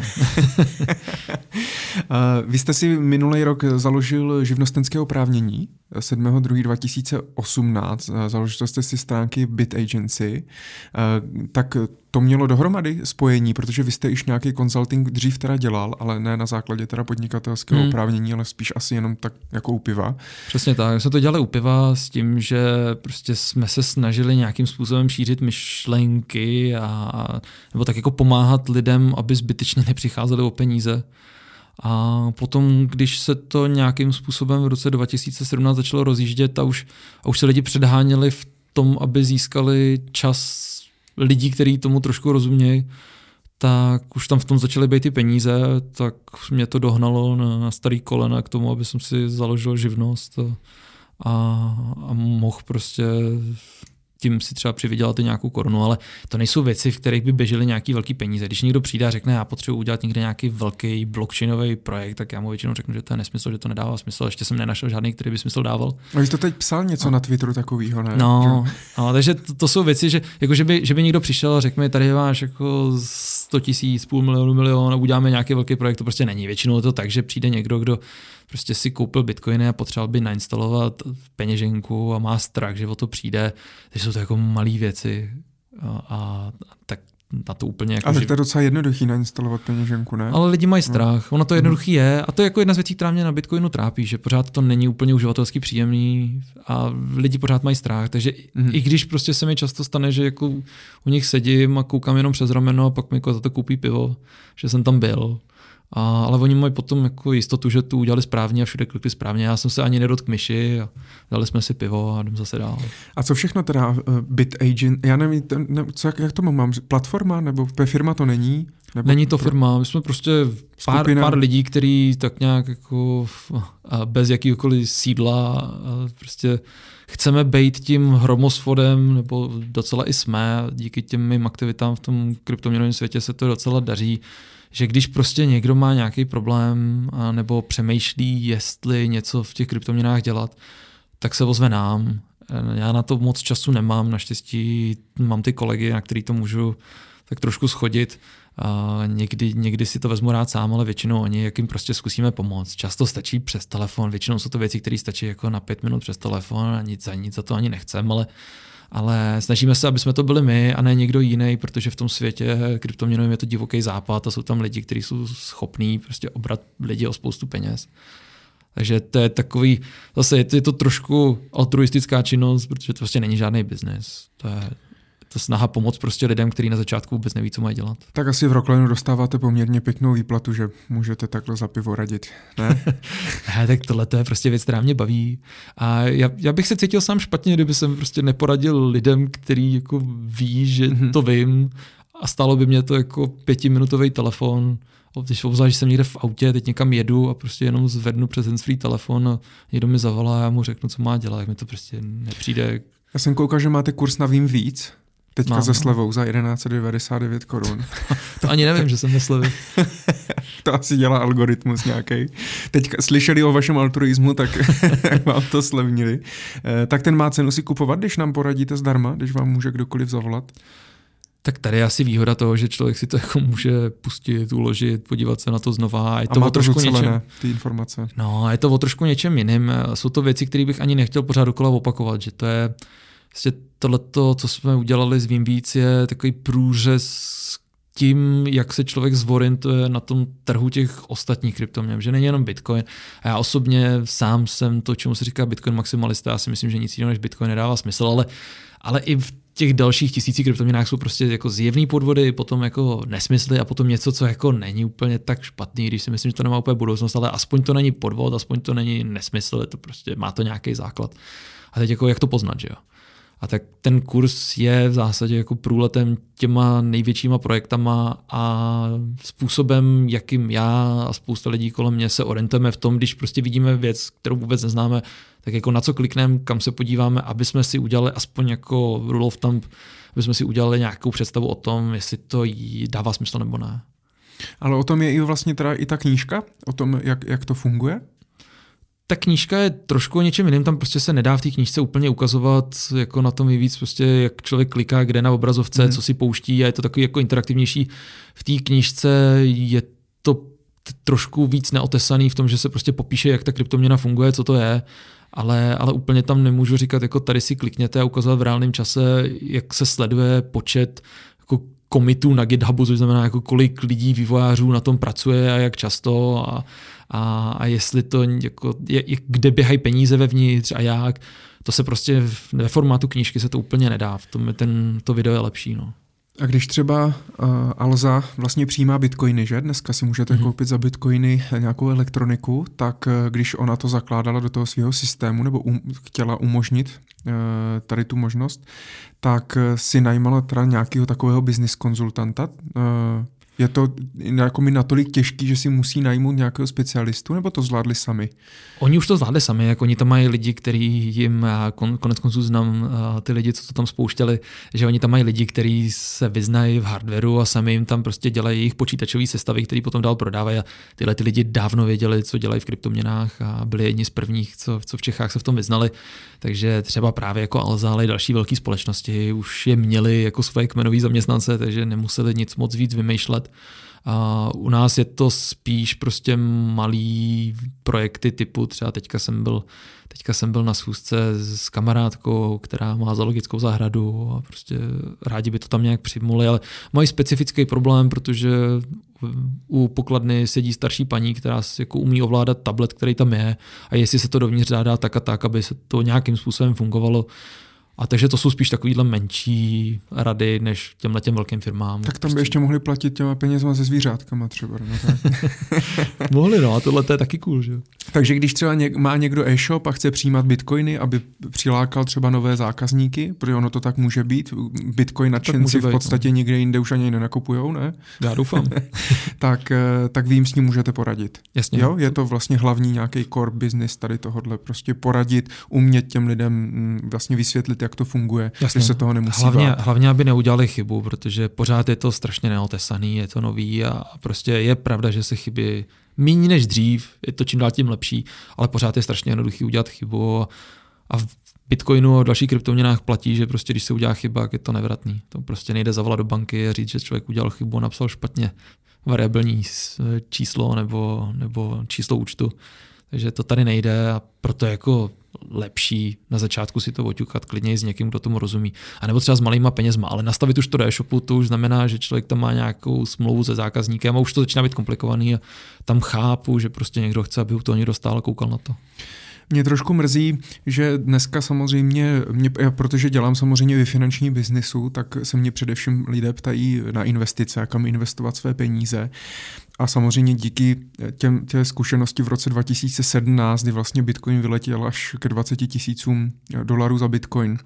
Vy jste si minulý rok založil živnostenské oprávnění 7.2.2018. Založil jste si stránky Bit Agency. Tak to mělo dohromady spojení, protože vy jste již nějaký consulting dřív teda dělal, ale ne na základě teda podnikatelského hmm. oprávnění, ale spíš asi jenom tak jako u piva. Přesně tak. My jsme to dělali u piva s tím, že prostě jsme se snažili nějakým způsobem šířit myšlenky a nebo tak jako pomáhat lidem, aby zbytečně nepřicházeli o peníze. A potom, když se to nějakým způsobem v roce 2017 začalo rozjíždět a už, a už se lidi předháněli v tom, aby získali čas lidí, kteří tomu trošku rozumějí, tak už tam v tom začaly být ty peníze, tak mě to dohnalo na, na starý kolena k tomu, aby jsem si založil živnost a, a, a mohl prostě tím si třeba přivydělat i nějakou korunu, ale to nejsou věci, v kterých by běžely nějaký velký peníze. Když někdo přijde a řekne, já potřebuji udělat někde nějaký velký blockchainový projekt, tak já mu většinou řeknu, že to je nesmysl, že to nedává smysl. Ještě jsem nenašel žádný, který by smysl dával. A jsi to teď psal něco no. na Twitteru takového, ne? No, no takže to, to, jsou věci, že, jako že, by, že by někdo přišel a řekl mi, tady máš jako 100 tisíc, půl milionu, milion a uděláme nějaký velký projekt, to prostě není. Většinou je to tak, že přijde někdo, kdo prostě si koupil bitcoiny a potřeboval by nainstalovat peněženku a má strach, že o to přijde. Takže jsou to jako malé věci a, a tak na to úplně jako... Ale to je docela jednoduchý nainstalovat peněženku, ne? Ale lidi mají no. strach, ono to jednoduchý je a to je jako jedna z věcí, která mě na Bitcoinu trápí, že pořád to není úplně uživatelsky příjemný a lidi pořád mají strach, takže mm. i když prostě se mi často stane, že jako u nich sedím a koukám jenom přes rameno a pak mi jako za to koupí pivo, že jsem tam byl, a, ale oni mají potom jako jistotu, že to udělali správně a všude klikli správně. Já jsem se ani nedotkl myši a dali jsme si pivo a jdem zase dál. A co všechno teda uh, Bit Agent, já nevím, ten, ne, co, jak, jak to mám, platforma nebo firma to není? Nebo Není to firma, my jsme prostě pár, pár lidí, kteří tak nějak jako bez jakýkoliv sídla prostě chceme být tím hromosvodem, nebo docela i jsme, díky těm mým aktivitám v tom kryptoměnovém světě se to docela daří že když prostě někdo má nějaký problém a nebo přemýšlí, jestli něco v těch kryptoměnách dělat, tak se ozve nám. Já na to moc času nemám, naštěstí mám ty kolegy, na který to můžu tak trošku schodit. A někdy, někdy si to vezmu rád sám, ale většinou oni, jak jim prostě zkusíme pomoct. Často stačí přes telefon, většinou jsou to věci, které stačí jako na pět minut přes telefon a nic za nic za to ani nechcem, ale ale snažíme se, aby jsme to byli my a ne někdo jiný, protože v tom světě kryptoměnovým je to divoký západ a jsou tam lidi, kteří jsou schopní prostě obrat lidi o spoustu peněz. Takže to je takový, zase je to, trošku altruistická činnost, protože to prostě není žádný biznis. To je, to snaha pomoct prostě lidem, kteří na začátku vůbec neví, co mají dělat. Tak asi v Rocklinu dostáváte poměrně pěknou výplatu, že můžete takhle za pivo radit, ne? ne tak tohle to je prostě věc, která mě baví. A já, já, bych se cítil sám špatně, kdyby jsem prostě neporadil lidem, který jako ví, že mm-hmm. to vím a stalo by mě to jako pětiminutový telefon, když obzvlášť, že jsem někde v autě, teď někam jedu a prostě jenom zvednu přes free telefon a někdo mi zavolá a já mu řeknu, co má dělat, jak mi to prostě nepřijde. Já jsem koukal, že máte kurz na Vím víc. Teďka Mám, se slevou za 1199 korun. to ani nevím, že jsem ve slevě. to asi dělá algoritmus nějaký. Teď slyšeli o vašem altruismu, tak vám to slevnili. Eh, tak ten má cenu si kupovat, když nám poradíte zdarma, když vám může kdokoliv zavolat? Tak tady je asi výhoda toho, že člověk si to jako může pustit, uložit, podívat se na to znova. Je to a má o trošku něčem, ty informace. No, je to o trošku něčem jiným. Jsou to věci, které bych ani nechtěl pořád dokola opakovat, že to je vlastně tohleto, co jsme udělali s Vím víc, je takový průřez tím, jak se člověk zorientuje na tom trhu těch ostatních kryptoměn, že není jenom Bitcoin. A já osobně sám jsem to, čemu se říká Bitcoin maximalista, já si myslím, že nic jiného než Bitcoin nedává smysl, ale, ale i v těch dalších tisících kryptoměnách jsou prostě jako zjevný podvody, potom jako nesmysly a potom něco, co jako není úplně tak špatný, když si myslím, že to nemá úplně budoucnost, ale aspoň to není podvod, aspoň to není nesmysl, to prostě má to nějaký základ. A teď jako jak to poznat, že jo? A tak ten kurz je v zásadě jako průletem těma největšíma projektama a způsobem, jakým já a spousta lidí kolem mě se orientujeme v tom, když prostě vidíme věc, kterou vůbec neznáme, tak jako na co klikneme, kam se podíváme, aby jsme si udělali aspoň jako rule of thumb, aby jsme si udělali nějakou představu o tom, jestli to dává smysl nebo ne. Ale o tom je i vlastně teda i ta knížka, o tom, jak, jak to funguje? Ta knížka je trošku o něčem jiném, tam prostě se nedá v té knížce úplně ukazovat jako na tom víc, prostě jak člověk kliká kde na obrazovce, mm. co si pouští a je to takový jako interaktivnější. V té knížce je to trošku víc neotesaný v tom, že se prostě popíše, jak ta kryptoměna funguje, co to je, ale, ale úplně tam nemůžu říkat, jako tady si klikněte a ukazovat v reálném čase, jak se sleduje počet jako komitů na GitHubu, což znamená, jako kolik lidí, vývojářů na tom pracuje a jak často a, a, a jestli to jako, je, kde běhají peníze vevnitř a jak, to se prostě ve formátu knížky se to úplně nedá, v tom ten, to video je lepší. No. A když třeba uh, Alza vlastně přijímá bitcoiny, že? Dneska si můžete mm-hmm. koupit za bitcoiny nějakou elektroniku, tak uh, když ona to zakládala do toho svého systému nebo um, chtěla umožnit uh, tady tu možnost, tak uh, si najímala teda nějakého takového business konzultanta, uh, je to jako mi natolik těžký, že si musí najmout nějakého specialistu, nebo to zvládli sami? Oni už to zvládli sami, jako oni tam mají lidi, kteří jim, kon, konec konců znám ty lidi, co to tam spouštěli, že oni tam mají lidi, kteří se vyznají v hardwareu a sami jim tam prostě dělají jejich počítačové sestavy, které potom dál prodávají a tyhle ty lidi dávno věděli, co dělají v kryptoměnách a byli jedni z prvních, co, co v Čechách se v tom vyznali. Takže třeba právě jako Alza, ale i další velké společnosti už je měli jako svoje kmenové zaměstnance, takže nemuseli nic moc víc vymýšlet. A u nás je to spíš prostě malý projekty typu, třeba teďka jsem byl, teďka jsem byl na schůzce s kamarádkou, která má zoologickou zahradu a prostě rádi by to tam nějak přijmuli, ale mají specifický problém, protože u pokladny sedí starší paní, která jako umí ovládat tablet, který tam je a jestli se to dovnitř dá tak a tak, aby se to nějakým způsobem fungovalo, a takže to jsou spíš takovýhle menší rady, než těmhle těm velkým firmám. Tak tam by prostě... ještě mohli platit těma penězma se zvířátkama třeba. No tak. mohli, no a tohle to je taky cool, že Takže když třeba něk, má někdo e-shop a chce přijímat bitcoiny, aby přilákal třeba nové zákazníky, protože ono to tak může být, bitcoin nadšenci v podstatě no. nikde jinde už ani nenakupujou, ne? Já doufám. tak, eh, tak vy jim s ním můžete poradit. Jasně. Jo, je to vlastně hlavní nějaký core business tady tohodle, prostě poradit, umět těm lidem mm, vlastně vysvětlit, jak to funguje, Jasně. že se toho nemusí hlavně, bát. hlavně, aby neudělali chybu, protože pořád je to strašně neotesaný, je to nový a prostě je pravda, že se chyby méně než dřív, je to čím dál tím lepší, ale pořád je strašně jednoduchý udělat chybu a v Bitcoinu a dalších kryptoměnách platí, že prostě když se udělá chyba, je to nevratný. To prostě nejde zavolat do banky a říct, že člověk udělal chybu a napsal špatně variabilní číslo nebo, nebo číslo účtu. Takže to tady nejde a proto jako lepší na začátku si to oťukat klidně s někým, kdo tomu rozumí. A nebo třeba s malýma penězma, ale nastavit už to do e-shopu, to už znamená, že člověk tam má nějakou smlouvu se zákazníkem a už to začíná být komplikovaný a tam chápu, že prostě někdo chce, aby u toho někdo stál koukal na to. Mě trošku mrzí, že dneska samozřejmě, mě, já, protože dělám samozřejmě ve finanční biznisu, tak se mě především lidé ptají na investice, kam investovat své peníze. A samozřejmě díky těm, tě zkušenosti v roce 2017, kdy vlastně Bitcoin vyletěl až ke 20 tisícům dolarů za Bitcoin,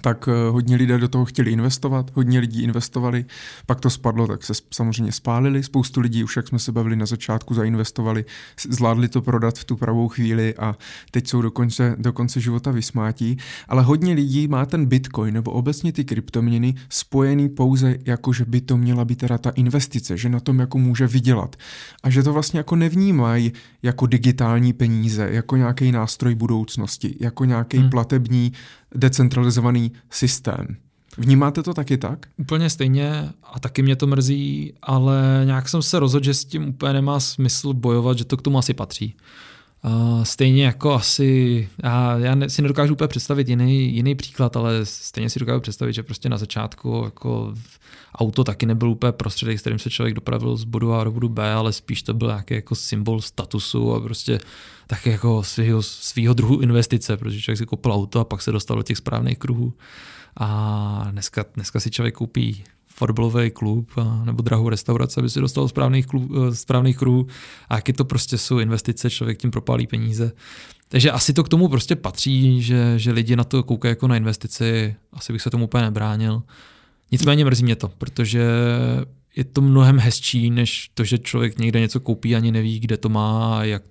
tak eh, hodně lidé do toho chtěli investovat, hodně lidí investovali, pak to spadlo, tak se samozřejmě spálili, spoustu lidí už, jak jsme se bavili na začátku, zainvestovali, zvládli to prodat v tu pravou chvíli a teď jsou do konce, do konce života vysmátí, ale hodně lidí má ten bitcoin nebo obecně ty kryptoměny spojený pouze jako, že by to měla být teda ta investice, že na tom jako může vydělat. A že to vlastně jako nevnímají jako digitální peníze, jako nějaký nástroj budoucnosti, jako nějaký hmm. platební decentralizovaný systém. Vnímáte to taky tak? Úplně stejně a taky mě to mrzí, ale nějak jsem se rozhodl, že s tím úplně nemá smysl bojovat, že to k tomu asi patří. Uh, stejně jako asi, já, já si nedokážu úplně představit jiný, jiný příklad, ale stejně si dokážu představit, že prostě na začátku jako auto taky nebyl úplně prostředek, s kterým se člověk dopravil z bodu A do bodu B, ale spíš to byl nějaký jako symbol statusu a prostě taky jako svýho druhu investice, protože člověk si koupil auto a pak se dostal do těch správných kruhů. A dneska, dneska si člověk koupí fotbalový klub nebo drahou restauraci, aby si dostal správných, klub, eh, správných kruhů. A jaký to prostě jsou investice, člověk tím propálí peníze. Takže asi to k tomu prostě patří, že, že lidi na to koukají jako na investici, asi bych se tomu úplně nebránil. Nicméně mrzí mě to, protože je to mnohem hezčí, než to, že člověk někde něco koupí, ani neví, kde to má, jak,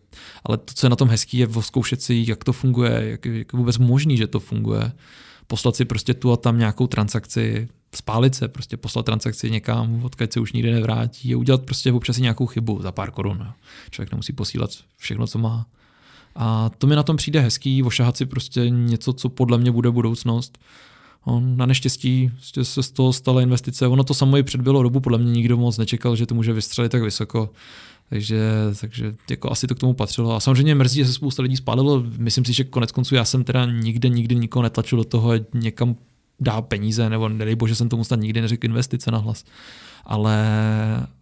ale to, co je na tom hezký, je zkoušet si, jak to funguje, jak, jak je vůbec možný, že to funguje. Poslat si prostě tu a tam nějakou transakci, spálit se, prostě poslat transakci někam, odkud se už nikdy nevrátí a udělat prostě občas i nějakou chybu za pár korun. Člověk nemusí posílat všechno, co má. A to mi na tom přijde hezký, ošahat si prostě něco, co podle mě bude budoucnost On na neštěstí prostě se z toho stala investice. Ono to samo i předbylo dobu, podle mě nikdo moc nečekal, že to může vystřelit tak vysoko. Takže, takže jako asi to k tomu patřilo. A samozřejmě mrzí, že se spousta lidí spálilo. Myslím si, že konec konců já jsem teda nikde, nikdy nikoho netlačil do toho, někam dá peníze, nebo nedej bože, jsem tomu snad nikdy neřekl investice na hlas. Ale,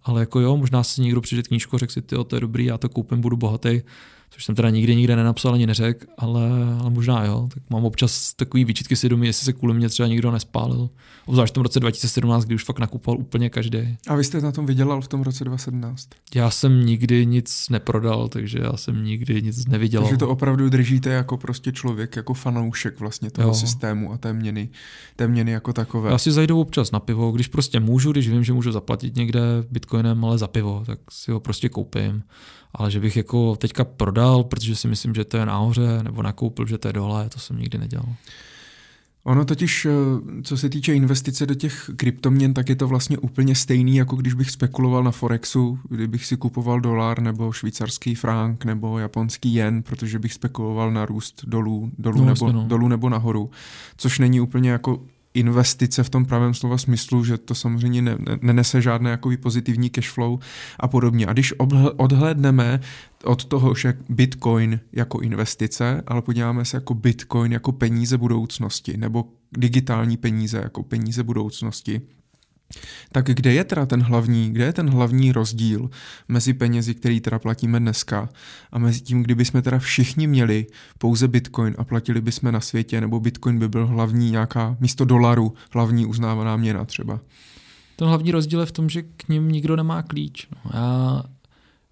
ale jako jo, možná si někdo přečet knížku a řekl si, to je dobrý, já to koupím, budu bohatý což jsem teda nikdy nikde nenapsal ani neřekl, ale, ale možná jo. Tak mám občas takový výčitky svědomí, jestli se kvůli mě třeba nikdo nespálil. Obzvlášť v tom roce 2017, kdy už fakt nakupoval úplně každý. A vy jste na tom vydělal v tom roce 2017? Já jsem nikdy nic neprodal, takže já jsem nikdy nic neviděl. Takže to opravdu držíte jako prostě člověk, jako fanoušek vlastně toho jo. systému a té měny, té měny jako takové. Já si zajdu občas na pivo, když prostě můžu, když vím, že můžu zaplatit někde bitcoinem, ale za pivo, tak si ho prostě koupím ale že bych jako teďka prodal, protože si myslím, že to je nahoře, nebo nakoupil, že to je dole, to jsem nikdy nedělal. Ono totiž, eh, co se týče investice do těch kryptoměn, tak je to vlastně úplně stejný, jako když bych spekuloval na Forexu, kdybych si kupoval dolar nebo švýcarský frank nebo japonský jen, protože bych spekuloval na růst dolů, dolů, no, nebo, no. dolů nebo nahoru, což není úplně jako investice v tom pravém slova smyslu, že to samozřejmě ne, ne, nenese žádné jakoby pozitivní cash flow a podobně. A když odhlédneme od toho, že Bitcoin jako investice, ale podíváme se jako Bitcoin jako peníze budoucnosti nebo digitální peníze jako peníze budoucnosti, tak kde je teda ten hlavní, kde je ten hlavní rozdíl mezi penězi, který teda platíme dneska a mezi tím, kdyby jsme teda všichni měli pouze bitcoin a platili bychom na světě, nebo bitcoin by byl hlavní nějaká, místo dolaru, hlavní uznávaná měna třeba? Ten hlavní rozdíl je v tom, že k ním nikdo nemá klíč. No, já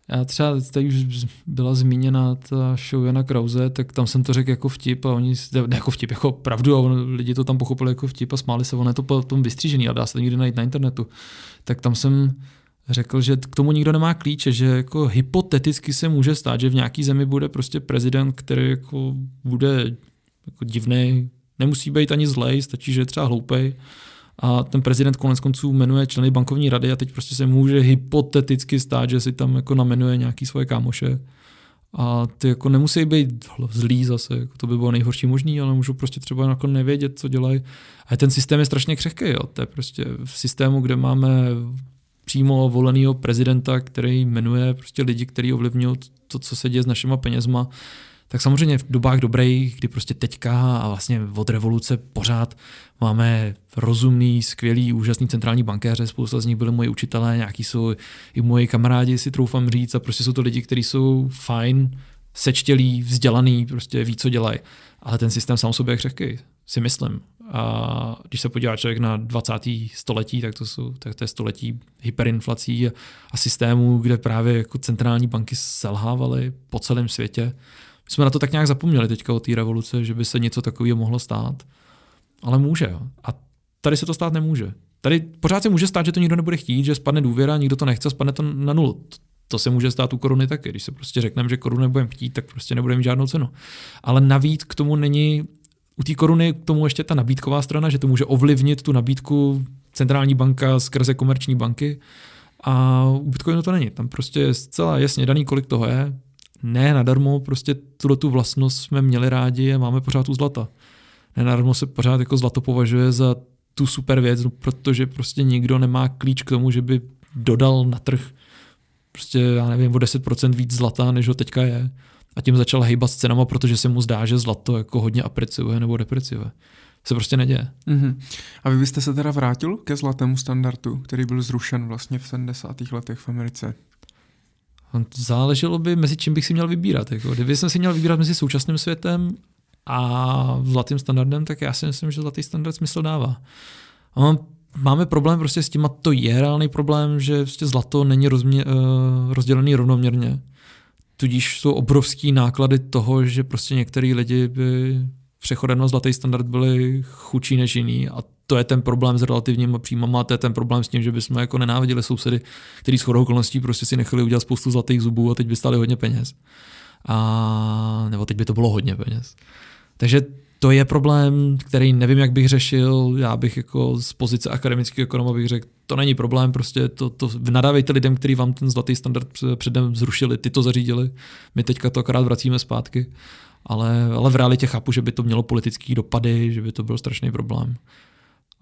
já třeba, tady už byla zmíněna ta show Jana Krause, tak tam jsem to řekl jako vtip a oni, ne jako vtip, jako pravdu a on, lidi to tam pochopili jako vtip a smáli se, ono je to potom vystřížený a dá se to někdy najít na internetu. Tak tam jsem řekl, že k tomu nikdo nemá klíče, že jako hypoteticky se může stát, že v nějaký zemi bude prostě prezident, který jako bude jako divný, nemusí být ani zlej, stačí, že je třeba hloupej a ten prezident konec konců jmenuje členy bankovní rady a teď prostě se může hypoteticky stát, že si tam jako namenuje nějaký svoje kámoše. A ty jako nemusí být zlý zase, jako to by bylo nejhorší možný, ale můžu prostě třeba jako nevědět, co dělají. A ten systém je strašně křehký, jo. To je prostě v systému, kde máme přímo voleného prezidenta, který jmenuje prostě lidi, kteří ovlivňují to, co se děje s našima penězma, tak samozřejmě v dobách dobrých, kdy prostě teďka a vlastně od revoluce pořád máme rozumný, skvělý, úžasný centrální bankéře, spousta z nich byli moji učitelé, nějaký jsou i moji kamarádi, si troufám říct, a prostě jsou to lidi, kteří jsou fajn, sečtělí, vzdělaný, prostě ví, co dělají. Ale ten systém sám sobě je křehký, si myslím. A když se podívá člověk na 20. století, tak to, jsou, tak to je století hyperinflací a, a systémů, kde právě jako centrální banky selhávaly po celém světě. My jsme na to tak nějak zapomněli teďka o té revoluce, že by se něco takového mohlo stát. ale může. Jo. A tady se to stát nemůže. Tady pořád se může stát, že to nikdo nebude chtít, že spadne důvěra, nikdo to nechce, spadne to na nulu. To se může stát u koruny taky. Když se prostě řekneme, že korunu nebudeme chtít, tak prostě nebudeme mít žádnou cenu. Ale navíc k tomu není, u té koruny k tomu ještě ta nabídková strana, že to může ovlivnit tu nabídku centrální banka skrze komerční banky. A u Bitcoinu to není. Tam prostě je zcela jasně daný, kolik toho je. Ne nadarmo, prostě tuto tu vlastnost jsme měli rádi a máme pořád u zlata. Ne nadarmo se pořád jako zlato považuje za tu super věc, no, protože prostě nikdo nemá klíč k tomu, že by dodal na trh prostě, já nevím, o 10% víc zlata, než ho teďka je. A tím začal hejbat s cenama, protože se mu zdá, že zlato jako hodně apreciuje nebo depreciuje. Se prostě neděje. Mm-hmm. A vy byste se teda vrátil ke zlatému standardu, který byl zrušen vlastně v 70. letech v Americe? Záleželo by, mezi čím bych si měl vybírat. Jako. Kdyby jsem si měl vybírat mezi současným světem a zlatým standardem, tak já si myslím, že zlatý standard smysl dává. A máme problém prostě s tím, a to je reálný problém, že prostě zlato není rozmě, uh, rozdělený rovnoměrně. Tudíž jsou obrovský náklady toho, že prostě některý lidi by přechodem na zlatý standard byli chudší než jiný a to je ten problém s relativníma příjmama, to je ten problém s tím, že bychom jako nenáviděli sousedy, který s chodou okolností prostě si nechali udělat spoustu zlatých zubů a teď by stáli hodně peněz. A, nebo teď by to bylo hodně peněz. Takže to je problém, který nevím, jak bych řešil. Já bych jako z pozice akademického ekonoma bych řekl, to není problém, prostě to, to nadávejte lidem, kteří vám ten zlatý standard předem zrušili, ty to zařídili. My teďka to akorát vracíme zpátky. Ale, ale v realitě chápu, že by to mělo politické dopady, že by to byl strašný problém.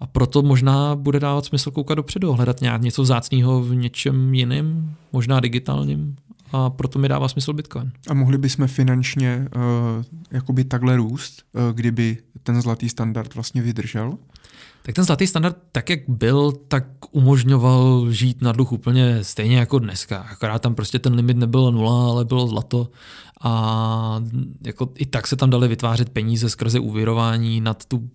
A proto možná bude dávat smysl koukat dopředu, hledat nějak něco vzácného v něčem jiném, možná digitálním, a proto mi dává smysl Bitcoin. A mohli bychom finančně uh, jakoby takhle růst, uh, kdyby ten zlatý standard vlastně vydržel? Tak ten zlatý standard, tak jak byl, tak umožňoval žít na dluh úplně stejně jako dneska. Akorát tam prostě ten limit nebyl nula, ale bylo zlato. A jako i tak se tam dali vytvářet peníze skrze úvěrování nad, tu,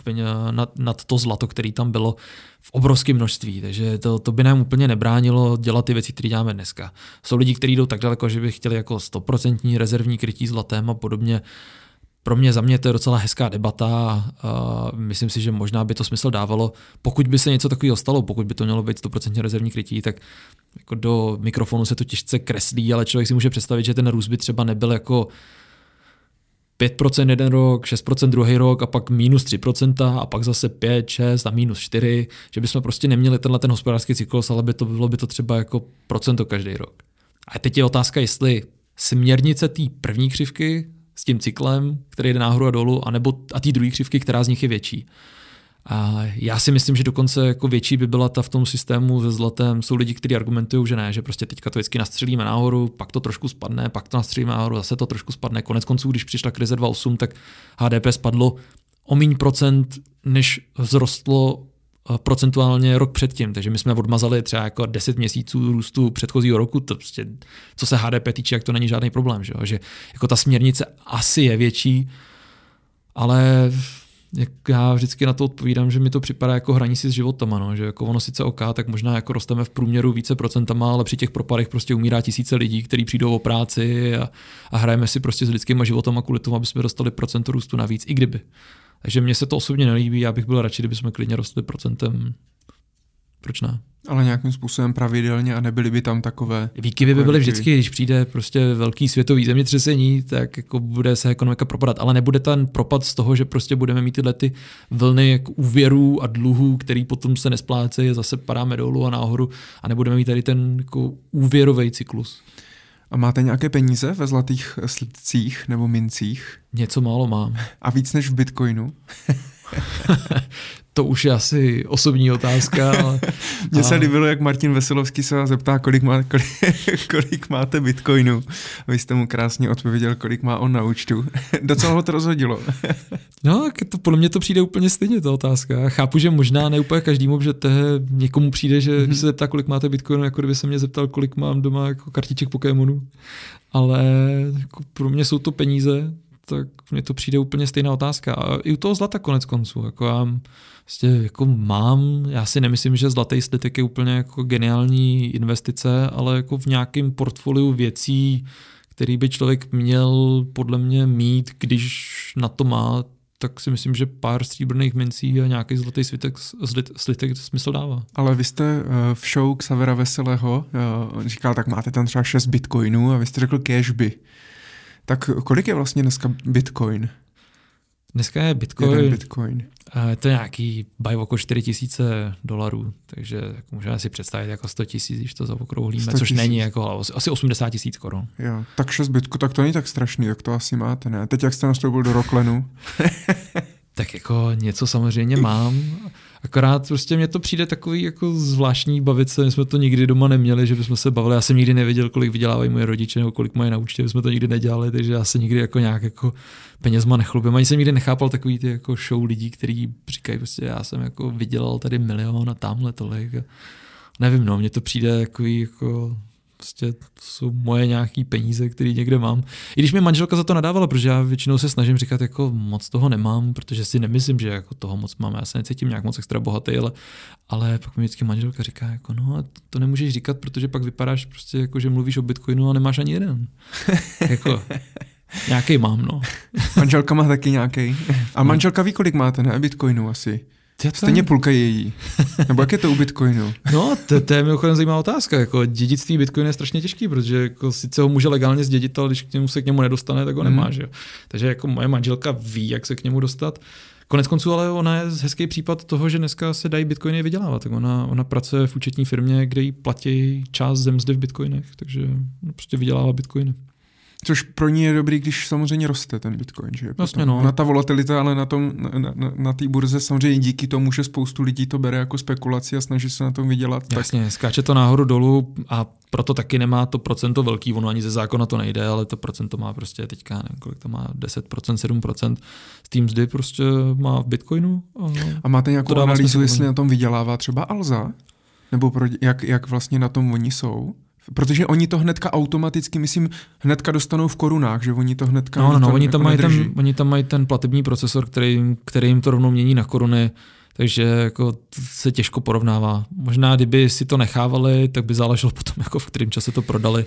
nad, nad to zlato, který tam bylo v obrovském množství. Takže to, to by nám úplně nebránilo dělat ty věci, které děláme dneska. Jsou lidi, kteří jdou tak daleko, že by chtěli jako 100% rezervní krytí zlatem a podobně pro mě, za mě to je docela hezká debata myslím si, že možná by to smysl dávalo. Pokud by se něco takového stalo, pokud by to mělo být 100% rezervní krytí, tak jako do mikrofonu se to těžce kreslí, ale člověk si může představit, že ten růst by třeba nebyl jako 5% jeden rok, 6% druhý rok a pak minus 3% a pak zase 5, 6 a minus 4, že bychom prostě neměli tenhle ten hospodářský cyklus, ale by to bylo by to třeba jako procento každý rok. A teď je otázka, jestli směrnice té první křivky s tím cyklem, který jde nahoru a dolů, anebo a té druhé křivky, která z nich je větší. A já si myslím, že dokonce jako větší by byla ta v tom systému se zlatem. Jsou lidi, kteří argumentují, že ne, že prostě teďka to vždycky nastřelíme nahoru, pak to trošku spadne, pak to nastřelíme nahoru, zase to trošku spadne. Konec konců, když přišla krize 2.8, tak HDP spadlo o méně procent, než vzrostlo procentuálně rok předtím, takže my jsme odmazali třeba jako 10 měsíců růstu předchozího roku, to prostě, co se HDP týče, jak to není žádný problém, že, že jako ta směrnice asi je větší, ale jak já vždycky na to odpovídám, že mi to připadá jako hraní si s životama, no, že jako ono sice OK, tak možná jako rosteme v průměru více procentama, ale při těch propadech prostě umírá tisíce lidí, kteří přijdou o práci a, a hrajeme si prostě s lidskými životama kvůli tomu, aby jsme dostali procento růstu navíc, i kdyby. Takže mně se to osobně nelíbí, já bych byl radši, kdyby jsme klidně rostli procentem. Proč ne? Ale nějakým způsobem pravidelně a nebyly by tam takové... Výkyvy by byly vždycky, když přijde prostě velký světový zemětřesení, tak jako bude se ekonomika propadat. Ale nebude ten propad z toho, že prostě budeme mít tyhle ty vlny jako úvěrů a dluhů, který potom se nesplácejí, zase padáme dolů a nahoru a nebudeme mít tady ten jako úvěrový cyklus. A máte nějaké peníze ve zlatých slitcích nebo mincích? Něco málo mám. A víc než v Bitcoinu? to už je asi osobní otázka. Ale... Mně se líbilo, jak Martin Veselovský se vás zeptá, kolik, má, kolik, kolik máte bitcoinu. Vy jste mu krásně odpověděl, kolik má on na účtu. Docela ho to rozhodilo. no, to, podle mě to přijde úplně stejně, ta otázka. Já chápu, že možná ne úplně každému, že to někomu přijde, že mm-hmm. se zeptá, kolik máte bitcoinu, jako kdyby se mě zeptal, kolik mám doma jako kartiček Pokémonů. Ale jako pro mě jsou to peníze, tak mně to přijde úplně stejná otázka. A i u toho zlata konec konců. Jako já prostě jako mám, já si nemyslím, že zlatý slitek je úplně jako geniální investice, ale jako v nějakém portfoliu věcí, který by člověk měl podle mě mít, když na to má tak si myslím, že pár stříbrných mincí a nějaký zlatý svitek, slitek smysl dává. Ale vy jste uh, v show Xavera Veselého uh, říkal, tak máte tam třeba 6 bitcoinů a vy jste řekl cashby. Tak kolik je vlastně dneska bitcoin? Dneska je bitcoin. Jeden bitcoin. Je to nějaký buy oko 4 tisíce dolarů, takže jako můžeme si představit jako 100 tisíc, když to zaokrouhlíme, což není jako asi 80 tisíc korun. Jo, tak 6 bitku, tak to není tak strašný, jak to asi máte, ne? Teď jak jste nastoupil do Roklenu? tak jako něco samozřejmě mám. Akorát prostě mně to přijde takový jako zvláštní bavit se, my jsme to nikdy doma neměli, že bychom se bavili, já jsem nikdy nevěděl, kolik vydělávají moje rodiče nebo kolik mají na účtě, my jsme to nikdy nedělali, takže já se nikdy jako nějak jako penězma nechlubím. Ani jsem nikdy nechápal takový ty jako show lidí, kteří říkají prostě, já jsem jako vydělal tady milion a tamhle tolik. A nevím, no, mně to přijde jako, jako prostě to jsou moje nějaký peníze, které někde mám. I když mi manželka za to nadávala, protože já většinou se snažím říkat, jako moc toho nemám, protože si nemyslím, že jako toho moc mám. Já se necítím nějak moc extra bohatý, ale, ale pak mi vždycky manželka říká, jako no, to nemůžeš říkat, protože pak vypadáš prostě jako, že mluvíš o Bitcoinu a nemáš ani jeden. jako, Nějaký mám, no. Manželka má taky nějaký. A manželka ví, kolik máte, ne? Bitcoinu asi. Stejně půlka její. Nebo jak je to u Bitcoinu? No, to, to je mimochodem zajímavá otázka. Jako dědictví Bitcoinu je strašně těžký, protože jako sice ho může legálně zdědit, ale když k němu se k němu nedostane, tak ho nemá. Mm. Že? Takže jako moje manželka ví, jak se k němu dostat. Konec konců, ale ona je hezký případ toho, že dneska se dají bitcoiny vydělávat. Tak ona, ona pracuje v účetní firmě, kde jí platí část zemzdy v bitcoinech, takže prostě vydělává bitcoiny. Což pro ní je dobrý, když samozřejmě roste ten Bitcoin. Že? Vlastně no. Na ta volatilita, ale na, tom, na, na, na té burze samozřejmě díky tomu, že spoustu lidí to bere jako spekulaci a snaží se na tom vydělat. Jasně, tak... skáče to nahoru dolů a proto taky nemá to procento velký, ono ani ze zákona to nejde, ale to procento má prostě teďka, nevím, kolik to má, 10%, 7%. S tím zdy prostě má v Bitcoinu. A, a máte nějakou analýzu, jestli na tom vydělává třeba Alza? Nebo pro, jak, jak vlastně na tom oni jsou? Protože oni to hnedka automaticky, myslím, hnedka dostanou v korunách, že oni to hnedka... No, no, no oni, tam jako mají ten, oni tam mají ten platební procesor, který, který jim to rovnou mění na koruny, takže jako se těžko porovnává. Možná, kdyby si to nechávali, tak by záleželo potom, jako v kterém čase to prodali.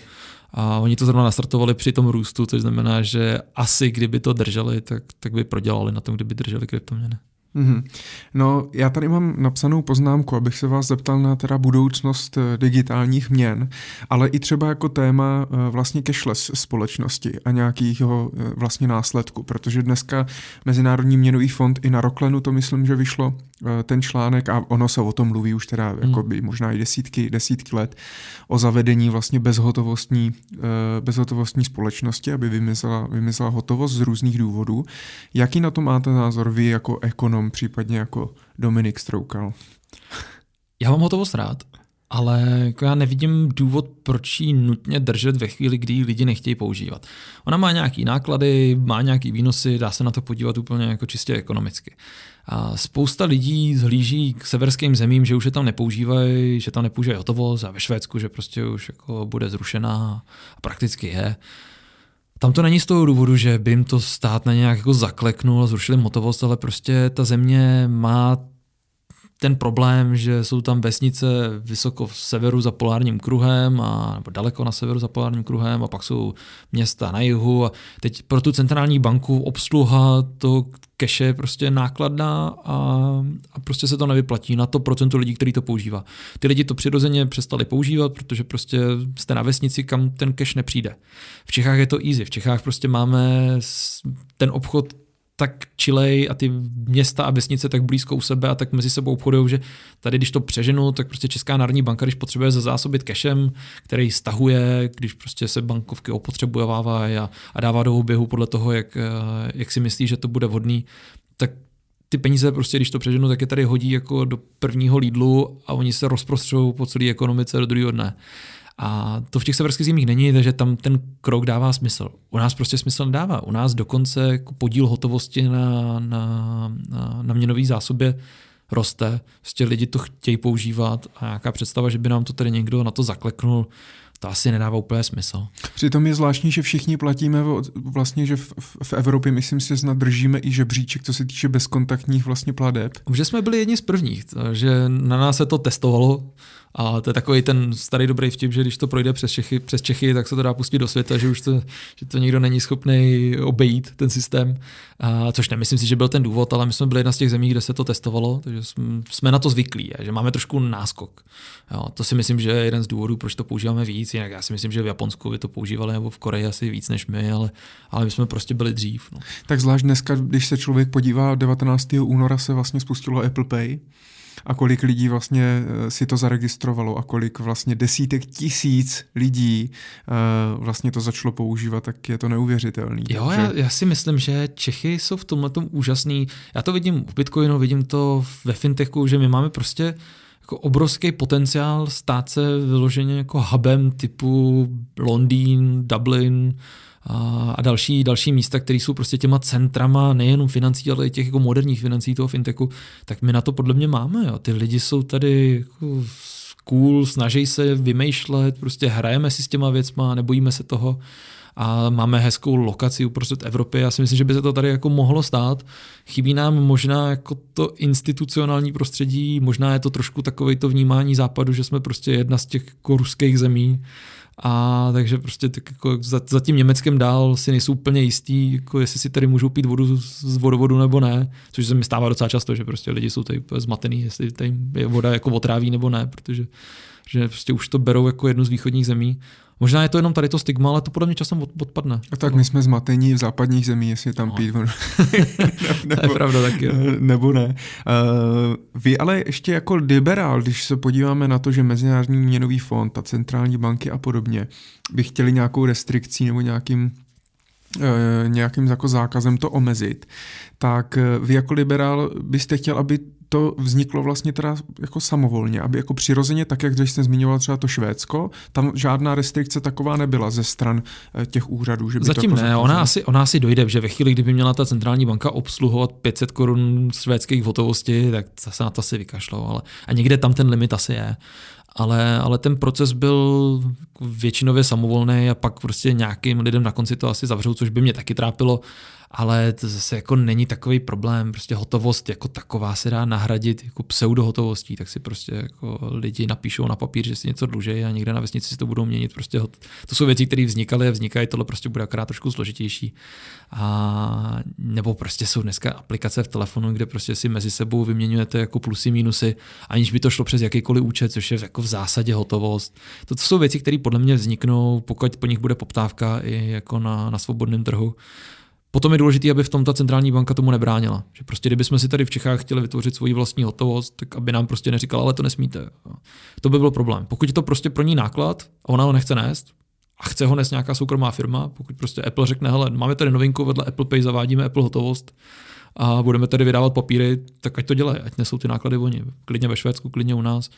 A oni to zrovna nastartovali při tom růstu, což znamená, že asi kdyby to drželi, tak, tak by prodělali na tom, kdyby drželi kryptoměny. Mm-hmm. No, já tady mám napsanou poznámku, abych se vás zeptal na teda budoucnost eh, digitálních měn, ale i třeba jako téma eh, vlastně cashless společnosti a nějakého eh, vlastně následku, protože dneska Mezinárodní měnový fond i na Roklenu to myslím, že vyšlo ten článek a ono se o tom mluví už teda mm. by možná i desítky, desítky let o zavedení vlastně bezhotovostní, bezhotovostní společnosti, aby vymyslela, vymyslela hotovost z různých důvodů. Jaký na to máte názor vy jako ekonom? případně jako Dominik Stroukal. Já mám hotovost rád, ale jako já nevidím důvod, proč ji nutně držet ve chvíli, kdy ji lidi nechtějí používat. Ona má nějaký náklady, má nějaký výnosy, dá se na to podívat úplně jako čistě ekonomicky. A spousta lidí zhlíží k severským zemím, že už je tam nepoužívají, že tam nepoužívají hotovost a ve Švédsku, že prostě už jako bude zrušená a prakticky je. Tam to není z toho důvodu, že by jim to stát na nějak jako zakleknul a zrušili motovost, ale prostě ta země má ten problém, že jsou tam vesnice vysoko v severu za polárním kruhem a nebo daleko na severu za polárním kruhem a pak jsou města na jihu a teď pro tu centrální banku obsluha to keše je prostě nákladná a, a prostě se to nevyplatí na to procento lidí, který to používá. Ty lidi to přirozeně přestali používat, protože prostě jste na vesnici, kam ten cash nepřijde. V Čechách je to easy. V Čechách prostě máme ten obchod tak čilej a ty města a vesnice tak blízko u sebe a tak mezi sebou obchodují, že tady, když to přeženu, tak prostě Česká národní banka, když potřebuje zazásobit cashem, který stahuje, když prostě se bankovky opotřebovávají a, a dává do oběhu podle toho, jak, eh, jak si myslí, že to bude vhodný, tak ty peníze prostě, když to přeženu, tak je tady hodí jako do prvního lídlu a oni se rozprostřou po celé ekonomice do druhého dne. A to v těch severských zemích není, takže tam ten krok dává smysl. U nás prostě smysl nedává. U nás dokonce jako podíl hotovosti na, na, na, na měnové zásobě roste. Prostě lidi to chtějí používat a nějaká představa, že by nám to tady někdo na to zakleknul, to asi nedává úplně smysl. Přitom je zvláštní, že všichni platíme vlastně, že v, v Evropě, myslím si, snad držíme i žebříček, co se týče bezkontaktních vlastně pladeb. Že jsme byli jedni z prvních, že na nás se to testovalo A to je takový ten starý dobrý vtip, že když to projde přes Čechy, přes Čechy, tak se to dá pustit do světa, že už to, že to nikdo není schopný obejít, ten systém. A, což nemyslím si, že byl ten důvod, ale my jsme byli jedna z těch zemí, kde se to testovalo, takže jsme na to zvyklí, že máme trošku náskok. Jo, to si myslím, že je jeden z důvodů, proč to používáme víc. Jinak já si myslím, že v Japonsku by to používali nebo v Koreji asi víc než my, ale, ale my jsme prostě byli dřív. No. Tak zvlášť dneska, když se člověk podívá, 19. února se vlastně spustilo Apple Pay a kolik lidí vlastně eh, si to zaregistrovalo a kolik vlastně desítek tisíc lidí uh, vlastně to začalo používat, tak je to neuvěřitelný. Jo, takže... já, já si myslím, že Čechy jsou v tomhle úžasný. Já to vidím v Bitcoinu, vidím to ve fintechu, že my máme prostě jako obrovský potenciál stát se vyloženě jako hubem typu Londýn, Dublin, a další, další místa, které jsou prostě těma centrama nejenom financí, ale i těch jako moderních financí toho fintechu, tak my na to podle mě máme. Jo. Ty lidi jsou tady jako cool, snaží se vymýšlet, prostě hrajeme si s těma věcma, nebojíme se toho a máme hezkou lokaci uprostřed Evropy. Já si myslím, že by se to tady jako mohlo stát. Chybí nám možná jako to institucionální prostředí, možná je to trošku takové to vnímání západu, že jsme prostě jedna z těch jako ruských zemí, a takže prostě tak jako za, za tím Německem dál si nejsou úplně jistý, jako jestli si tady můžou pít vodu z vodovodu nebo ne, což se mi stává docela často, že prostě lidi jsou tady zmatený, jestli tady je voda jako otráví nebo ne, protože že prostě už to berou jako jednu z východních zemí. Možná je to jenom tady to stigma, ale to podle mě časem odpadne. A tak my jsme zmatení v západních zemích, jestli tam no. pít vodu. nebo, to je pravda taky. Nebo ne. Uh, vy ale ještě jako liberál, když se podíváme na to, že Mezinárodní měnový fond a centrální banky a podobně by chtěli nějakou restrikcí nebo nějakým Eh, nějakým jako zákazem to omezit, tak eh, vy jako liberál byste chtěl, aby to vzniklo vlastně teda jako samovolně, aby jako přirozeně, tak jak jste zmiňoval třeba to Švédsko, tam žádná restrikce taková nebyla ze stran eh, těch úřadů. Že by Zatím to jako ne, ona asi, ona asi dojde, že ve chvíli, kdyby měla ta centrální banka obsluhovat 500 korun švédských hotovosti, tak se na to asi vykašlou, ale a někde tam ten limit asi je ale, ale ten proces byl většinově samovolný a pak prostě nějakým lidem na konci to asi zavřou, což by mě taky trápilo, ale to zase jako není takový problém, prostě hotovost jako taková se dá nahradit jako pseudohotovostí, tak si prostě jako lidi napíšou na papír, že si něco dluží a někde na vesnici si to budou měnit. Prostě to jsou věci, které vznikaly a vznikají, tohle prostě bude akorát trošku složitější. A, nebo prostě jsou dneska aplikace v telefonu, kde prostě si mezi sebou vyměňujete jako plusy, minusy, aniž by to šlo přes jakýkoliv účet, což je jako v zásadě hotovost. To, to jsou věci, které podle mě vzniknou, pokud po nich bude poptávka i jako na, na svobodném trhu. Potom je důležité, aby v tom ta centrální banka tomu nebránila. Že prostě, kdybychom si tady v Čechách chtěli vytvořit svoji vlastní hotovost, tak aby nám prostě neříkala, ale to nesmíte. To by byl problém. Pokud je to prostě pro ní náklad a ona ho nechce nést, a chce ho nést nějaká soukromá firma, pokud prostě Apple řekne, hele, máme tady novinku, vedle Apple Pay zavádíme Apple hotovost a budeme tady vydávat papíry, tak ať to dělají, ať nesou ty náklady oni. Klidně ve Švédsku, klidně u nás.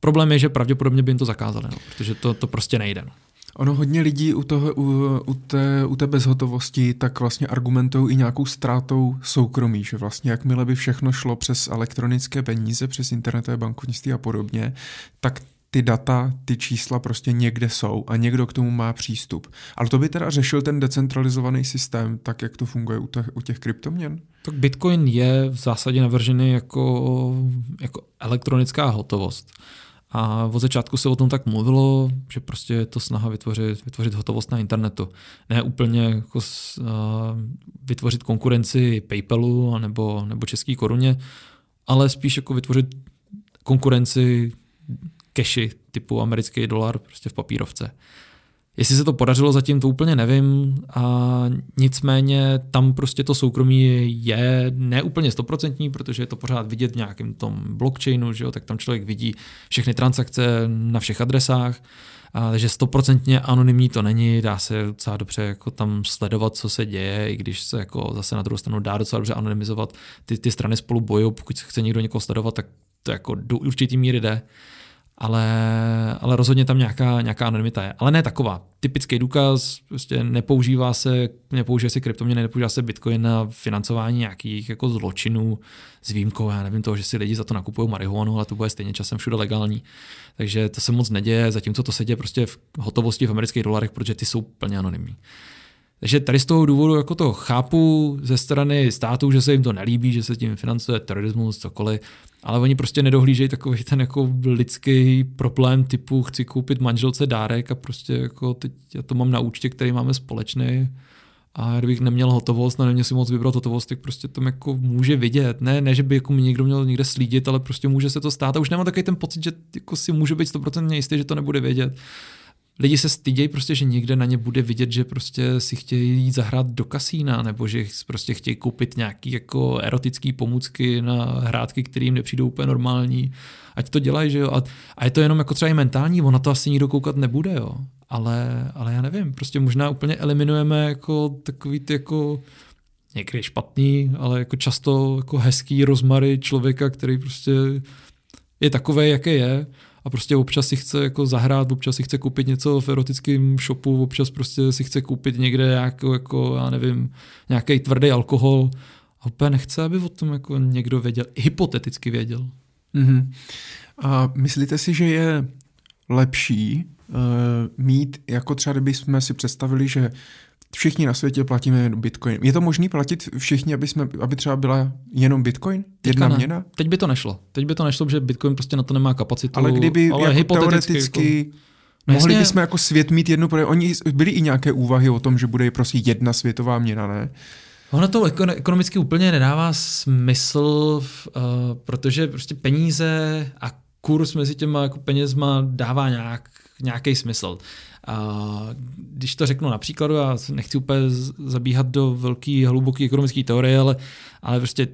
Problém je, že pravděpodobně by jim to zakázali, no, protože to, to prostě nejde. No. Ono hodně lidí u, toho, u, u, té, u té bezhotovosti tak vlastně argumentují i nějakou ztrátou soukromí, že vlastně jakmile by všechno šlo přes elektronické peníze, přes internetové bankovnictví a podobně, tak ty data, ty čísla prostě někde jsou a někdo k tomu má přístup. Ale to by teda řešil ten decentralizovaný systém, tak jak to funguje u těch, u těch kryptoměn? Tak Bitcoin je v zásadě navržený jako, jako elektronická hotovost. A od začátku se o tom tak mluvilo, že prostě je to snaha vytvořit, vytvořit hotovost na internetu. Ne úplně jako uh, vytvořit konkurenci PayPalu nebo, nebo české koruně, ale spíš jako vytvořit konkurenci cashy typu americký dolar prostě v papírovce. Jestli se to podařilo zatím, to úplně nevím. A nicméně tam prostě to soukromí je neúplně stoprocentní, protože je to pořád vidět v nějakém tom blockchainu, že jo? tak tam člověk vidí všechny transakce na všech adresách. A, takže stoprocentně anonymní to není, dá se docela dobře jako tam sledovat, co se děje, i když se jako zase na druhou stranu dá docela dobře anonymizovat. Ty, ty strany spolu bojují, pokud se chce někdo někoho sledovat, tak to jako do určitý míry jde ale, ale rozhodně tam nějaká, nějaká anonymita je. Ale ne taková. Typický důkaz, prostě nepoužívá se, nepoužívá se kryptoměny, nepoužívá se bitcoin na financování nějakých jako zločinů s výjimkou, já nevím toho, že si lidi za to nakupují marihuanu, ale to bude stejně časem všude legální. Takže to se moc neděje, zatímco to se děje prostě v hotovosti v amerických dolarech, protože ty jsou plně anonymní. Takže tady z toho důvodu jako to chápu ze strany států, že se jim to nelíbí, že se tím financuje terorismus, cokoliv, ale oni prostě nedohlížejí takový ten jako lidský problém typu chci koupit manželce dárek a prostě jako teď já to mám na účtě, který máme společný a kdybych neměl hotovost, neměl si moc vybrat hotovost, tak prostě to jako může vidět. Ne, ne, že by jako mi někdo měl někde slídit, ale prostě může se to stát a už nemám takový ten pocit, že jako si může být 100% jistý, že to nebude vědět lidi se stydějí prostě, že někde na ně bude vidět, že prostě si chtějí jít zahrát do kasína, nebo že prostě chtějí koupit nějaký jako erotický pomůcky na hrátky, které jim nepřijdou úplně normální. Ať to dělají, že jo. A, a je to jenom jako třeba i mentální, ono to asi nikdo koukat nebude, jo. Ale, ale já nevím, prostě možná úplně eliminujeme jako takový ty jako někdy špatný, ale jako často jako hezký rozmary člověka, který prostě je takový, jaký je a prostě občas si chce jako zahrát, občas si chce koupit něco v erotickém shopu, občas prostě si chce koupit někde nějakou, jako, já nevím, nějaký tvrdý alkohol a úplně nechce, aby o tom jako někdo věděl, hypoteticky věděl. Mm-hmm. A myslíte si, že je lepší uh, mít, jako třeba kdybychom si představili, že všichni na světě platíme Bitcoin. Je to možné platit všichni, aby, jsme, aby třeba byla jenom Bitcoin? Jedna ne. měna? Teď by to nešlo. Teď by to nešlo, protože Bitcoin prostě na to nemá kapacitu. Ale kdyby ale jako teoreticky jako... No mohli jasně. bychom jako svět mít jednu, protože oni byli i nějaké úvahy o tom, že bude prostě jedna světová měna, ne? Ono to ekonomicky úplně nedává smysl, uh, protože prostě peníze a kurz mezi těma jako penězma dává nějak, nějaký smysl. A když to řeknu na příkladu, já nechci úplně zabíhat do velký, hluboký ekonomické teorie, ale, ale prostě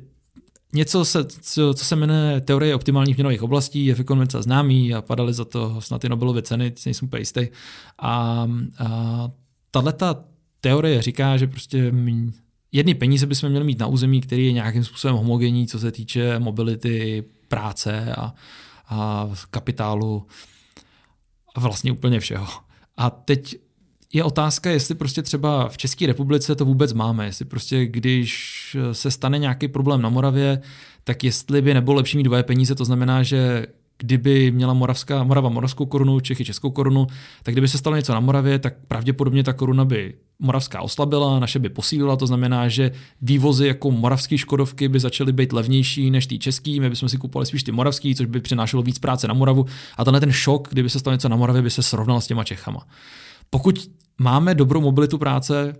něco, se, co, co se jmenuje teorie optimálních měnových oblastí, je v ekonomice známý a padaly za to snad i Nobelovy ceny, nejsem úplně jistý. A, a tahle ta teorie říká, že prostě jedny peníze bychom měli mít na území, který je nějakým způsobem homogenní, co se týče mobility, práce a, a kapitálu a vlastně úplně všeho. A teď je otázka, jestli prostě třeba v České republice to vůbec máme, jestli prostě když se stane nějaký problém na Moravě, tak jestli by nebylo lepší mít dvoje peníze, to znamená, že kdyby měla Moravská, Morava moravskou korunu, Čechy českou korunu, tak kdyby se stalo něco na Moravě, tak pravděpodobně ta koruna by moravská oslabila, naše by posílila, to znamená, že vývozy jako moravské škodovky by začaly být levnější než ty český, my bychom si kupovali spíš ty moravský, což by přinášelo víc práce na Moravu. A tenhle ten šok, kdyby se stalo něco na Moravě, by se srovnal s těma Čechama. Pokud máme dobrou mobilitu práce,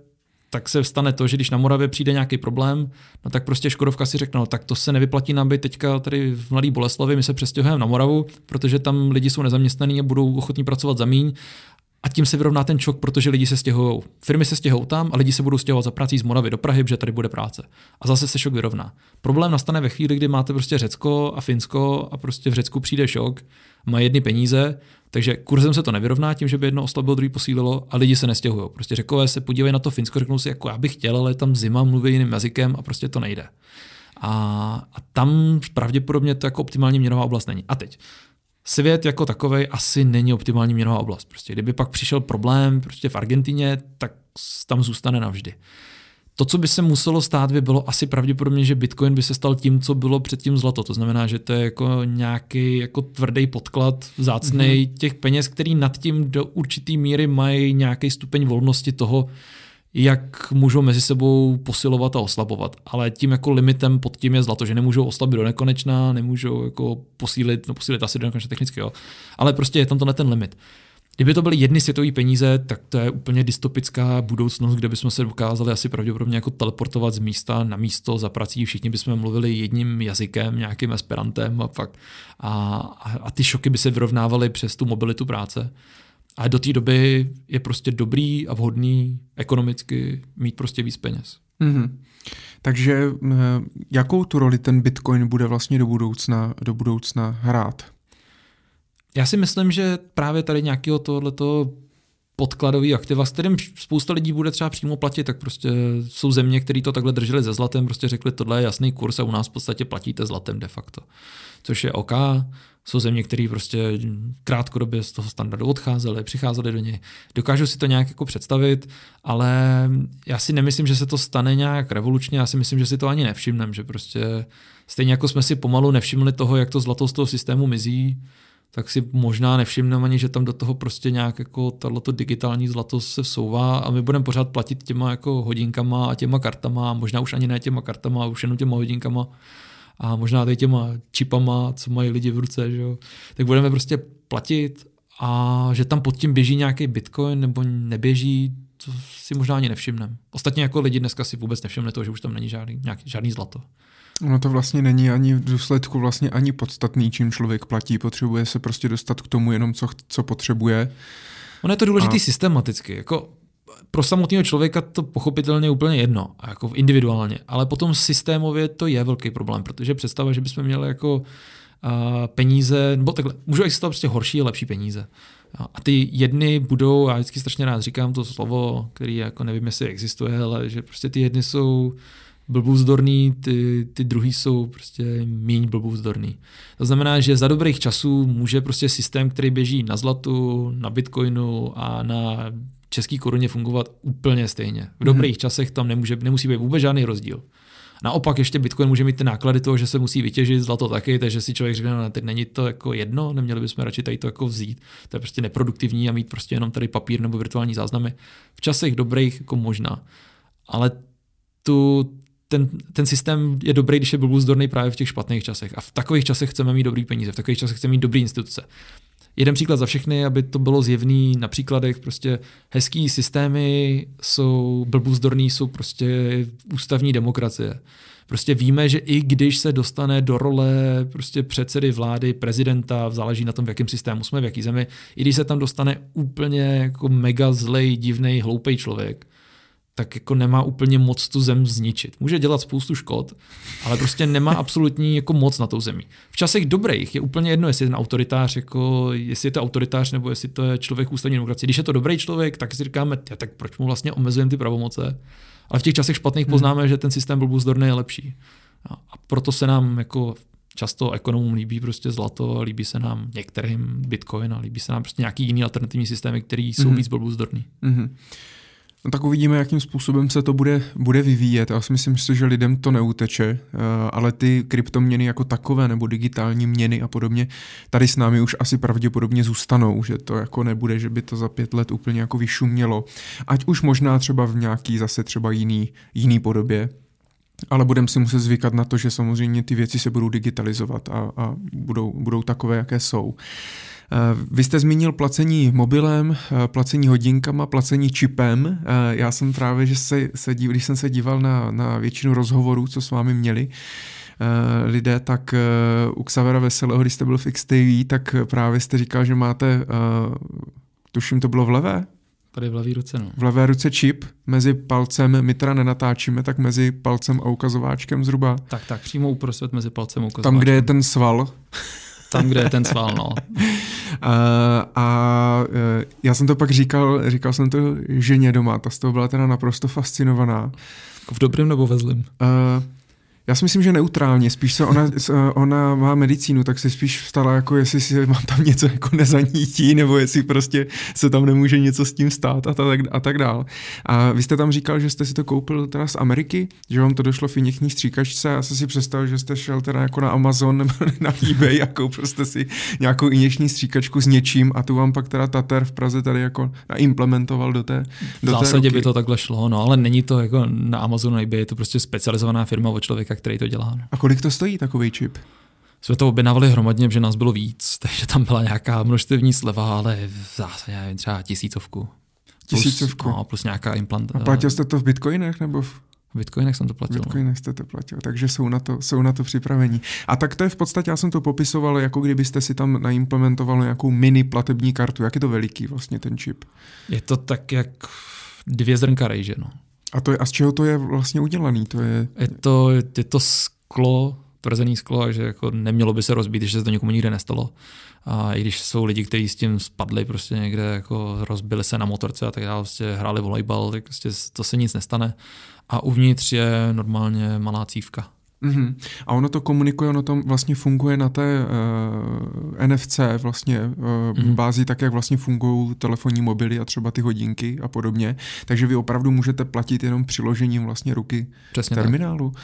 tak se stane to, že když na Moravě přijde nějaký problém, no tak prostě Škodovka si řekne, no tak to se nevyplatí nám být teďka tady v Mladý Boleslavi, my se přestěhujeme na Moravu, protože tam lidi jsou nezaměstnaní a budou ochotní pracovat za míň a tím se vyrovná ten čok, protože lidi se stěhují. Firmy se stěhují tam a lidi se budou stěhovat za prací z Moravy do Prahy, protože tady bude práce. A zase se šok vyrovná. Problém nastane ve chvíli, kdy máte prostě Řecko a Finsko a prostě v Řecku přijde šok, má jedny peníze, takže kurzem se to nevyrovná tím, že by jedno oslabilo, druhý posílilo a lidi se nestěhují. Prostě řekové se podívají na to Finsko, řeknou si, jako já bych chtěl, ale tam zima, mluví jiným jazykem a prostě to nejde. A, a tam pravděpodobně to jako optimální měnová oblast není. A teď, svět jako takový asi není optimální měnová oblast. Prostě kdyby pak přišel problém prostě v Argentině, tak tam zůstane navždy. To, co by se muselo stát, by bylo asi pravděpodobně, že Bitcoin by se stal tím, co bylo předtím zlato. To znamená, že to je jako nějaký jako tvrdý podklad vzácný mm-hmm. těch peněz, který nad tím do určitý míry mají nějaký stupeň volnosti toho, jak můžou mezi sebou posilovat a oslabovat. Ale tím jako limitem pod tím je zlato, že nemůžou oslabit do nekonečna, nemůžou jako posílit, no posílit asi do nekonečna technicky, jo. Ale prostě je tam tenhle ten limit. Kdyby to byly jedny světové peníze, tak to je úplně dystopická budoucnost, kde bychom se dokázali asi pravděpodobně jako teleportovat z místa na místo za prací. Všichni bychom mluvili jedním jazykem, nějakým esperantem a, fakt. a, a ty šoky by se vyrovnávaly přes tu mobilitu práce. A do té doby je prostě dobrý a vhodný ekonomicky mít prostě víc peněz. Mm-hmm. Takže jakou tu roli ten Bitcoin bude vlastně do budoucna, do budoucna hrát? Já si myslím, že právě tady nějakého tohleto podkladový aktiva, s kterým spousta lidí bude třeba přímo platit, tak prostě jsou země, které to takhle drželi ze zlatem, prostě řekli, tohle je jasný kurz a u nás v podstatě platíte zlatem de facto. Což je OK, jsou země, které prostě krátkodobě z toho standardu odcházely, přicházely do něj. Dokážu si to nějak jako představit, ale já si nemyslím, že se to stane nějak revolučně, já si myslím, že si to ani nevšimneme, že prostě stejně jako jsme si pomalu nevšimli toho, jak to zlato z toho systému mizí, tak si možná nevšimneme ani, že tam do toho prostě nějak jako tohleto digitální zlato se vsouvá a my budeme pořád platit těma jako hodinkama a těma kartama, možná už ani ne těma kartama, už jenom těma hodinkama a možná tady těma čipama, co mají lidi v ruce, že jo. tak budeme prostě platit a že tam pod tím běží nějaký bitcoin nebo neběží, to si možná ani nevšimneme. Ostatně jako lidi dneska si vůbec nevšimne to, že už tam není žádný, nějaký, žádný zlato. Ono to vlastně není ani v důsledku vlastně ani podstatný, čím člověk platí. Potřebuje se prostě dostat k tomu jenom, co, co potřebuje. Ono je to důležitý a... systematicky. Jako pro samotného člověka to pochopitelně je úplně jedno, jako individuálně, ale potom systémově to je velký problém, protože představa, že bychom měli jako uh, peníze, nebo takhle, můžou existovat prostě horší a lepší peníze. A ty jedny budou, já vždycky strašně rád říkám to slovo, který jako nevím, jestli existuje, ale že prostě ty jedny jsou blbůzdorný, ty, ty druhý jsou prostě méně blbůzdorný. To znamená, že za dobrých časů může prostě systém, který běží na zlatu, na bitcoinu a na český koruně fungovat úplně stejně. V dobrých mm-hmm. časech tam nemůže, nemusí být vůbec žádný rozdíl. Naopak ještě Bitcoin může mít ty náklady toho, že se musí vytěžit, zlato taky, takže si člověk řekne, no, teď není to jako jedno, neměli bychom radši tady to jako vzít. To je prostě neproduktivní a mít prostě jenom tady papír nebo virtuální záznamy. V časech dobrých jako možná. Ale tu, ten, ten systém je dobrý, když je blbůzdorný právě v těch špatných časech. A v takových časech chceme mít dobrý peníze, v takových časech chceme mít dobrý instituce. Jeden příklad za všechny, aby to bylo zjevný na příkladech, prostě hezký systémy jsou blbůzdorný, jsou prostě ústavní demokracie. Prostě víme, že i když se dostane do role prostě předsedy vlády, prezidenta, záleží na tom, v jakém systému jsme, v jaký zemi, i když se tam dostane úplně jako mega zlej, divný, hloupý člověk, tak jako nemá úplně moc tu zem zničit. Může dělat spoustu škod, ale prostě nemá absolutní jako moc na tou zemi. V časech dobrých je úplně jedno, jestli je ten autoritář, jako, jestli je to autoritář nebo jestli to je člověk ústavní demokracie. Když je to dobrý člověk, tak si říkáme, ja, tak proč mu vlastně omezujeme ty pravomoce. Ale v těch časech špatných hmm. poznáme, že ten systém byl buzdorný je lepší. A proto se nám jako často ekonomům líbí prostě zlato, líbí se nám některým bitcoin a líbí se nám prostě nějaký jiný alternativní systémy, které jsou mm-hmm. víc blbůzdorný. Mm-hmm. No tak uvidíme, jakým způsobem se to bude, bude vyvíjet. Já si myslím, že lidem to neuteče, eh, ale ty kryptoměny jako takové nebo digitální měny a podobně tady s námi už asi pravděpodobně zůstanou, že to jako nebude, že by to za pět let úplně jako vyšumělo. Ať už možná třeba v nějaký zase třeba jiný, jiný podobě, ale budeme si muset zvykat na to, že samozřejmě ty věci se budou digitalizovat a, a budou, budou takové, jaké jsou. Uh, vy jste zmínil placení mobilem, eh, placení hodinkama, placení čipem. Eh, já jsem právě, že se, se když jsem se díval na, na většinu rozhovorů, co s vámi měli, lidé, tak u Xavera Veselého, když jste byl v XTV, tak právě jste říkal, že máte, tuším, to bylo v levé? Tady v levé ruce, no. V levé ruce čip, mezi palcem, my teda nenatáčíme, tak mezi palcem a ukazováčkem zhruba. Tak, tak, přímo uprostřed mezi palcem a ukazováčkem. Tam, kde je ten sval. Tam, kde je ten sval, no. a, a e, já jsem to pak říkal, říkal jsem to ženě doma, ta z toho byla teda naprosto fascinovaná. V dobrém nebo ve zlém? Uh, já si myslím, že neutrálně. Spíš se ona, ona má medicínu, tak se spíš vstala, jako jestli si mám tam něco jako nezanítí, nebo jestli prostě se tam nemůže něco s tím stát a tak, a tak dál. A vy jste tam říkal, že jste si to koupil teda z Ameriky, že vám to došlo v injekční stříkačce. Já jsem si představil, že jste šel teda jako na Amazon nebo na eBay a koupil jste si nějakou injekční stříkačku s něčím a tu vám pak teda Tater v Praze tady jako implementoval do té do V zásadě té ruky. by to takhle šlo, no ale není to jako na Amazonu, eBay, je to prostě specializovaná firma od člověka, člověka, který to dělá. No. A kolik to stojí takový čip? Jsme to objednávali hromadně, že nás bylo víc, takže tam byla nějaká množstevní sleva, ale v zásadě nevím, třeba tisícovku. Tisícovku? Plus, no, plus nějaká implant. A platil jste to v bitcoinech nebo v... V bitcoinech jsem to platil. V no. bitcoinech jste to platil, takže jsou na to, jsou na to připravení. A tak to je v podstatě, já jsem to popisoval, jako kdybyste si tam naimplementovali nějakou mini platební kartu. Jak je to veliký vlastně ten čip? Je to tak jak dvě zrnka rejže, no. A, to je, a z čeho to je vlastně udělaný? To je... Je, to, je to sklo, tvrzený sklo, že jako nemělo by se rozbít, že se to někomu nikdy nestalo. A i když jsou lidi, kteří s tím spadli prostě někde, jako rozbili se na motorce a tak dále, prostě hráli volejbal, tak prostě to se nic nestane. A uvnitř je normálně malá cívka. Mm-hmm. A ono to komunikuje, ono to vlastně funguje na té uh, eh, NFC vlastně uh, mm-hmm. bázi, tak jak vlastně fungují telefonní mobily a třeba ty hodinky a podobně. Takže vy opravdu můžete platit jenom přiložením vlastně ruky Přesně terminálu. Tak.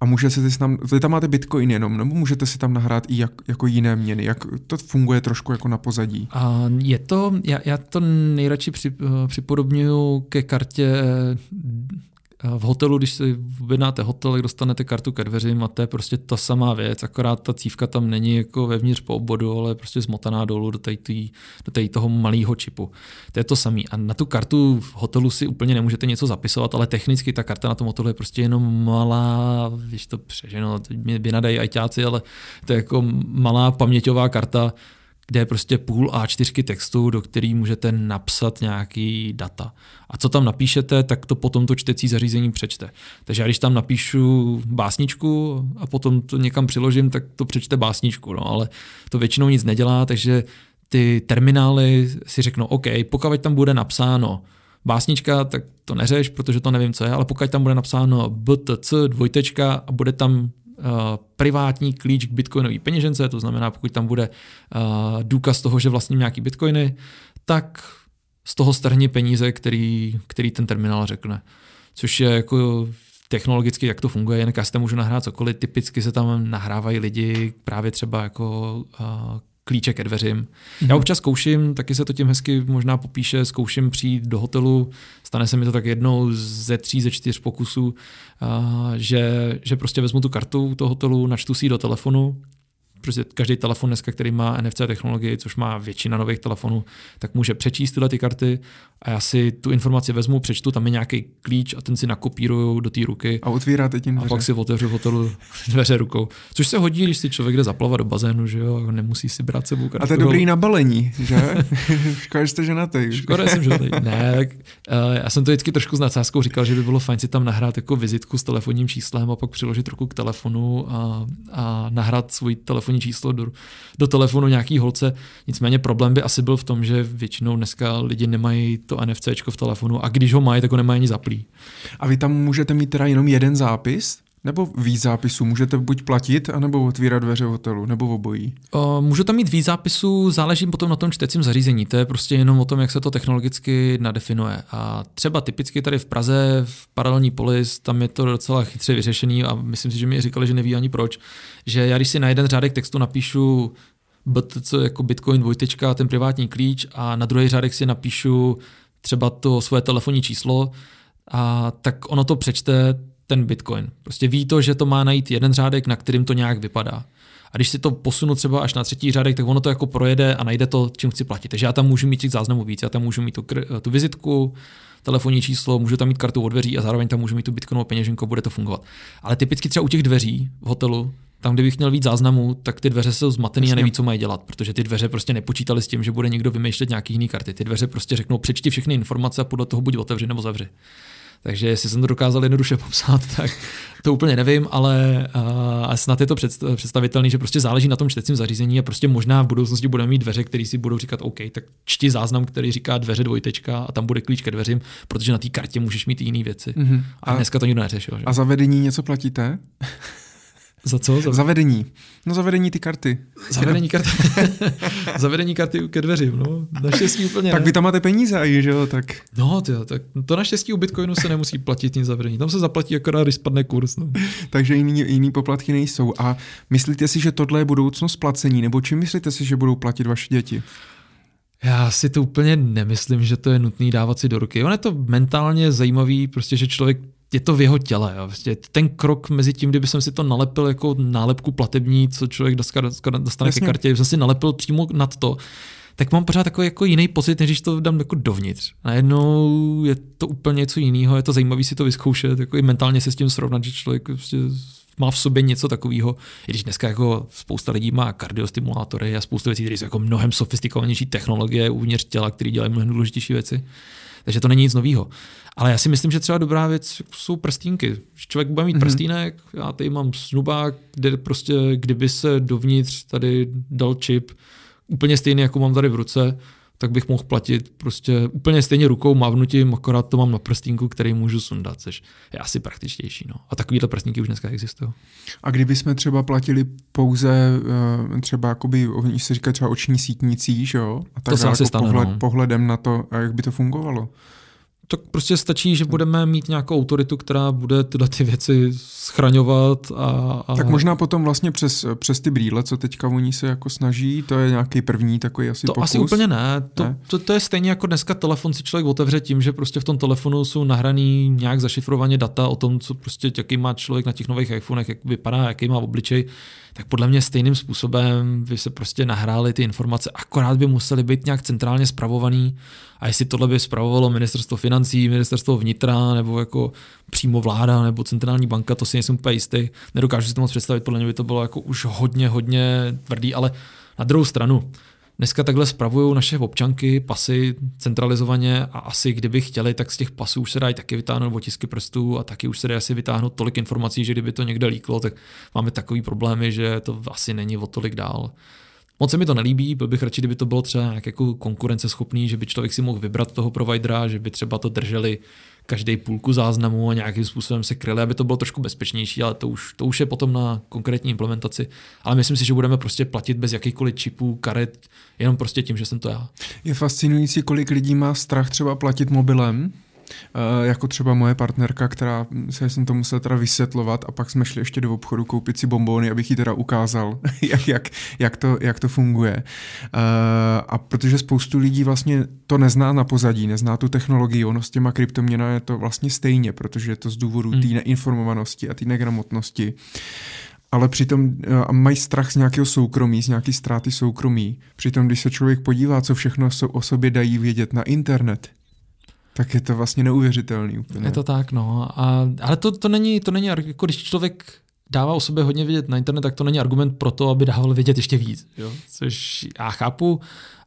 a můžete si tam, vy tam máte Bitcoin jenom, nebo můžete si tam nahrát i jak, jako jiné měny? Jak to funguje trošku jako na pozadí? A je to, já, já to nejradši při, připodobňuju ke kartě v hotelu, když si objednáte hotel, tak dostanete kartu ke dveřím a to je prostě ta samá věc, akorát ta cívka tam není jako vevnitř po obvodu, ale prostě zmotaná dolů do, tý, do tý toho malého čipu. To je to samý. A na tu kartu v hotelu si úplně nemůžete něco zapisovat, ale technicky ta karta na tom hotelu je prostě jenom malá, když to přeženo, mě vynadají ajťáci, ale to je jako malá paměťová karta, kde je prostě půl A4 textu, do který můžete napsat nějaký data. A co tam napíšete, tak to potom to čtecí zařízení přečte. Takže já když tam napíšu básničku a potom to někam přiložím, tak to přečte básničku, no, ale to většinou nic nedělá, takže ty terminály si řeknou, OK, pokud tam bude napsáno básnička, tak to neřeš, protože to nevím, co je, ale pokud tam bude napsáno BTC dvojtečka a bude tam privátní klíč k bitcoinové peněžence, to znamená, pokud tam bude uh, důkaz toho, že vlastním nějaký bitcoiny, tak z toho strhni peníze, který, který ten terminál řekne. Což je jako technologicky, jak to funguje, jen já si tam můžu nahrát cokoliv, typicky se tam nahrávají lidi právě třeba jako uh, klíče ke dveřím. Mm-hmm. Já občas zkouším, taky se to tím hezky možná popíše, zkouším přijít do hotelu, stane se mi to tak jednou ze tří, ze čtyř pokusů, že, že prostě vezmu tu kartu toho hotelu, načtu si ji do telefonu, prostě každý telefon dneska, který má NFC technologii, což má většina nových telefonů, tak může přečíst tyhle ty karty a já si tu informaci vezmu, přečtu, tam je nějaký klíč a ten si nakopíruju do té ruky. A otvíráte tím dveře. A pak si otevřu v hotelu dveře rukou. Což se hodí, když si člověk jde zaplavat do bazénu, že jo, nemusí si brát sebou kartu. A to je dobrý na balení, že? Škoda, že jste ženatý. Škoda, jsem ženatý. Ne, tak, uh, já jsem to vždycky trošku s nadsázkou říkal, že by bylo fajn si tam nahrát jako vizitku s telefonním číslem a pak přiložit ruku k telefonu a, a nahrát svůj telefonní číslo do, do telefonu nějaký holce. Nicméně problém by asi byl v tom, že většinou dneska lidi nemají to NFC v telefonu a když ho mají, tak ho nemají ani zaplý. A vy tam můžete mít teda jenom jeden zápis? Nebo víc zápisů? Můžete buď platit, anebo otvírat dveře v hotelu, nebo obojí? Uh, můžu tam mít víc zápisů, záleží potom na tom čtecím zařízení. To je prostě jenom o tom, jak se to technologicky nadefinuje. A třeba typicky tady v Praze, v paralelní polis, tam je to docela chytře vyřešený a myslím si, že mi říkali, že neví ani proč, že já když si na jeden řádek textu napíšu BTC jako Bitcoin dvojtečka, ten privátní klíč a na druhý řádek si napíšu třeba to svoje telefonní číslo, a tak ono to přečte ten Bitcoin. Prostě ví to, že to má najít jeden řádek, na kterým to nějak vypadá. A když si to posunu třeba až na třetí řádek, tak ono to jako projede a najde to, čím chci platit. Takže já tam můžu mít těch záznamů víc. Já tam můžu mít tu, tu vizitku, telefonní číslo, můžu tam mít kartu od dveří a zároveň tam můžu mít tu bitcoinovou peněženku, bude to fungovat. Ale typicky třeba u těch dveří v hotelu, tam, kdybych měl víc záznamů, tak ty dveře jsou zmatený a neví, co mají dělat, protože ty dveře prostě nepočítali s tím, že bude někdo vymýšlet nějaký jiný karty. Ty dveře prostě řeknou, přečti všechny informace a podle toho buď otevři nebo zavři. Takže jestli jsem to dokázal jednoduše popsat, tak to úplně nevím, ale uh, snad je to představitelný, že prostě záleží na tom čtecím zařízení a prostě možná v budoucnosti budeme mít dveře, které si budou říkat OK, tak čti záznam, který říká dveře dvojtečka a tam bude klíč ke dveřím, protože na té kartě můžeš mít jiné věci. Mm-hmm. A, a dneska to nikdo neřešil. Že? A zavedení něco platíte? Za co? Za... Zavedení. No zavedení ty karty. Zavedení karty. zavedení karty ke dveřím, no. Naštěstí úplně Tak ne. vy tam máte peníze i, že jo, tak. No, tyjo, tak to naštěstí u Bitcoinu se nemusí platit nic zavedení. Tam se zaplatí akorát, když spadne kurz. No. Takže jiný, jiný poplatky nejsou. A myslíte si, že tohle je budoucnost placení, nebo čím myslíte si, že budou platit vaše děti? Já si to úplně nemyslím, že to je nutný dávat si do ruky. On je to mentálně zajímavý, prostě, že člověk je to v jeho těle. Jo. Vlastně ten krok mezi tím, kdyby jsem si to nalepil jako nálepku platební, co člověk dostane ke kartě, jsem si nalepil přímo nad to, tak mám pořád takový jako jiný pocit, než když to dám jako dovnitř. Najednou je to úplně něco jiného, je to zajímavé si to vyzkoušet, jako i mentálně se s tím srovnat, že člověk prostě má v sobě něco takového, i když dneska jako spousta lidí má kardiostimulátory a spousta věcí, které jsou jako mnohem sofistikovanější technologie uvnitř těla, které dělají mnohem důležitější věci. Takže to není nic nového. Ale já si myslím, že třeba dobrá věc jsou prstínky. Člověk bude mít mm-hmm. prstínek, já tady mám snubák, kde prostě, kdyby se dovnitř tady dal čip, úplně stejný, jako mám tady v ruce, tak bych mohl platit prostě úplně stejně rukou mávnutím, akorát to mám na prstínku, který můžu sundat, což je asi praktičtější. No. A takovýhle prstínky už dneska existují. A kdyby jsme třeba platili pouze eh, třeba, jakoby, oni se říká třeba oční sítnicí, že jo? A tak to se jako asi stane, pohled, no. pohledem na to, jak by to fungovalo. Tak prostě stačí, že budeme mít nějakou autoritu, která bude tyhle ty věci schraňovat. A, a... Tak možná potom vlastně přes, přes ty brýle, co teďka oni se jako snaží, to je nějaký první takový asi To pokus. asi úplně ne. To, Ne? To, to je stejně jako dneska telefon si člověk otevře tím, že prostě v tom telefonu jsou nahraný nějak zašifrovaně data o tom, co prostě jaký má člověk na těch nových iPhonech, jak vypadá, jaký má obličej. Tak podle mě stejným způsobem by se prostě nahrály ty informace, akorát by musely být nějak centrálně spravovaný. A jestli tohle by spravovalo ministerstvo financí, ministerstvo vnitra, nebo jako přímo vláda, nebo centrální banka, to si nejsem úplně jistý. Nedokážu si to moc představit, podle mě by to bylo jako už hodně, hodně tvrdý, ale na druhou stranu, Dneska takhle spravují naše občanky pasy centralizovaně a asi kdyby chtěli, tak z těch pasů už se dají taky vytáhnout otisky prstů a taky už se dá asi vytáhnout tolik informací, že kdyby to někde líklo, tak máme takový problémy, že to asi není o tolik dál. Moc se mi to nelíbí, byl bych radši, kdyby to bylo třeba nějak jako konkurenceschopný, že by člověk si mohl vybrat toho providera, že by třeba to drželi každý půlku záznamu a nějakým způsobem se kryli, aby to bylo trošku bezpečnější, ale to už, to už je potom na konkrétní implementaci. Ale myslím si, že budeme prostě platit bez jakýchkoliv čipů, karet, jenom prostě tím, že jsem to já. Je fascinující, kolik lidí má strach třeba platit mobilem, jako třeba moje partnerka, která se jsem to musel teda vysvětlovat a pak jsme šli ještě do obchodu koupit si bombóny, abych jí teda ukázal, jak, jak, jak, to, jak to funguje. Uh, a protože spoustu lidí vlastně to nezná na pozadí, nezná tu technologii, ono s těma kryptoměnami je to vlastně stejně, protože je to z důvodu Hmm. té neinformovanosti a té negramotnosti. Ale přitom uh, mají strach z nějakého soukromí, z nějaké ztráty soukromí. Přitom, když se člověk podívá, co všechno o sobě dají vědět na internet, tak je to vlastně neuvěřitelný úplně. Je to tak, no. A, ale to, to, není, to není, jako když člověk dává o sobě hodně vědět na internet, tak to není argument pro to, aby dával vědět ještě víc. Jo? Což já chápu.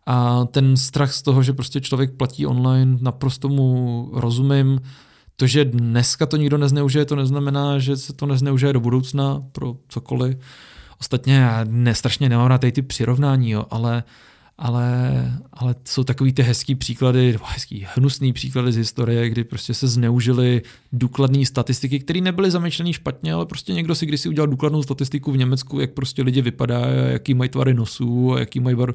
A ten strach z toho, že prostě člověk platí online, naprosto mu rozumím. To, že dneska to nikdo nezneužije, to neznamená, že se to nezneužije do budoucna pro cokoliv. Ostatně já ne, strašně nemám tady ty přirovnání, jo, ale ale, ale jsou takový ty hezký příklady, nebo hezký, hnusný příklady z historie, kdy prostě se zneužily důkladné statistiky, které nebyly zamýšlené špatně, ale prostě někdo si kdysi udělal důkladnou statistiku v Německu, jak prostě lidi vypadají, jaký mají tvary nosů, jaký mají bar,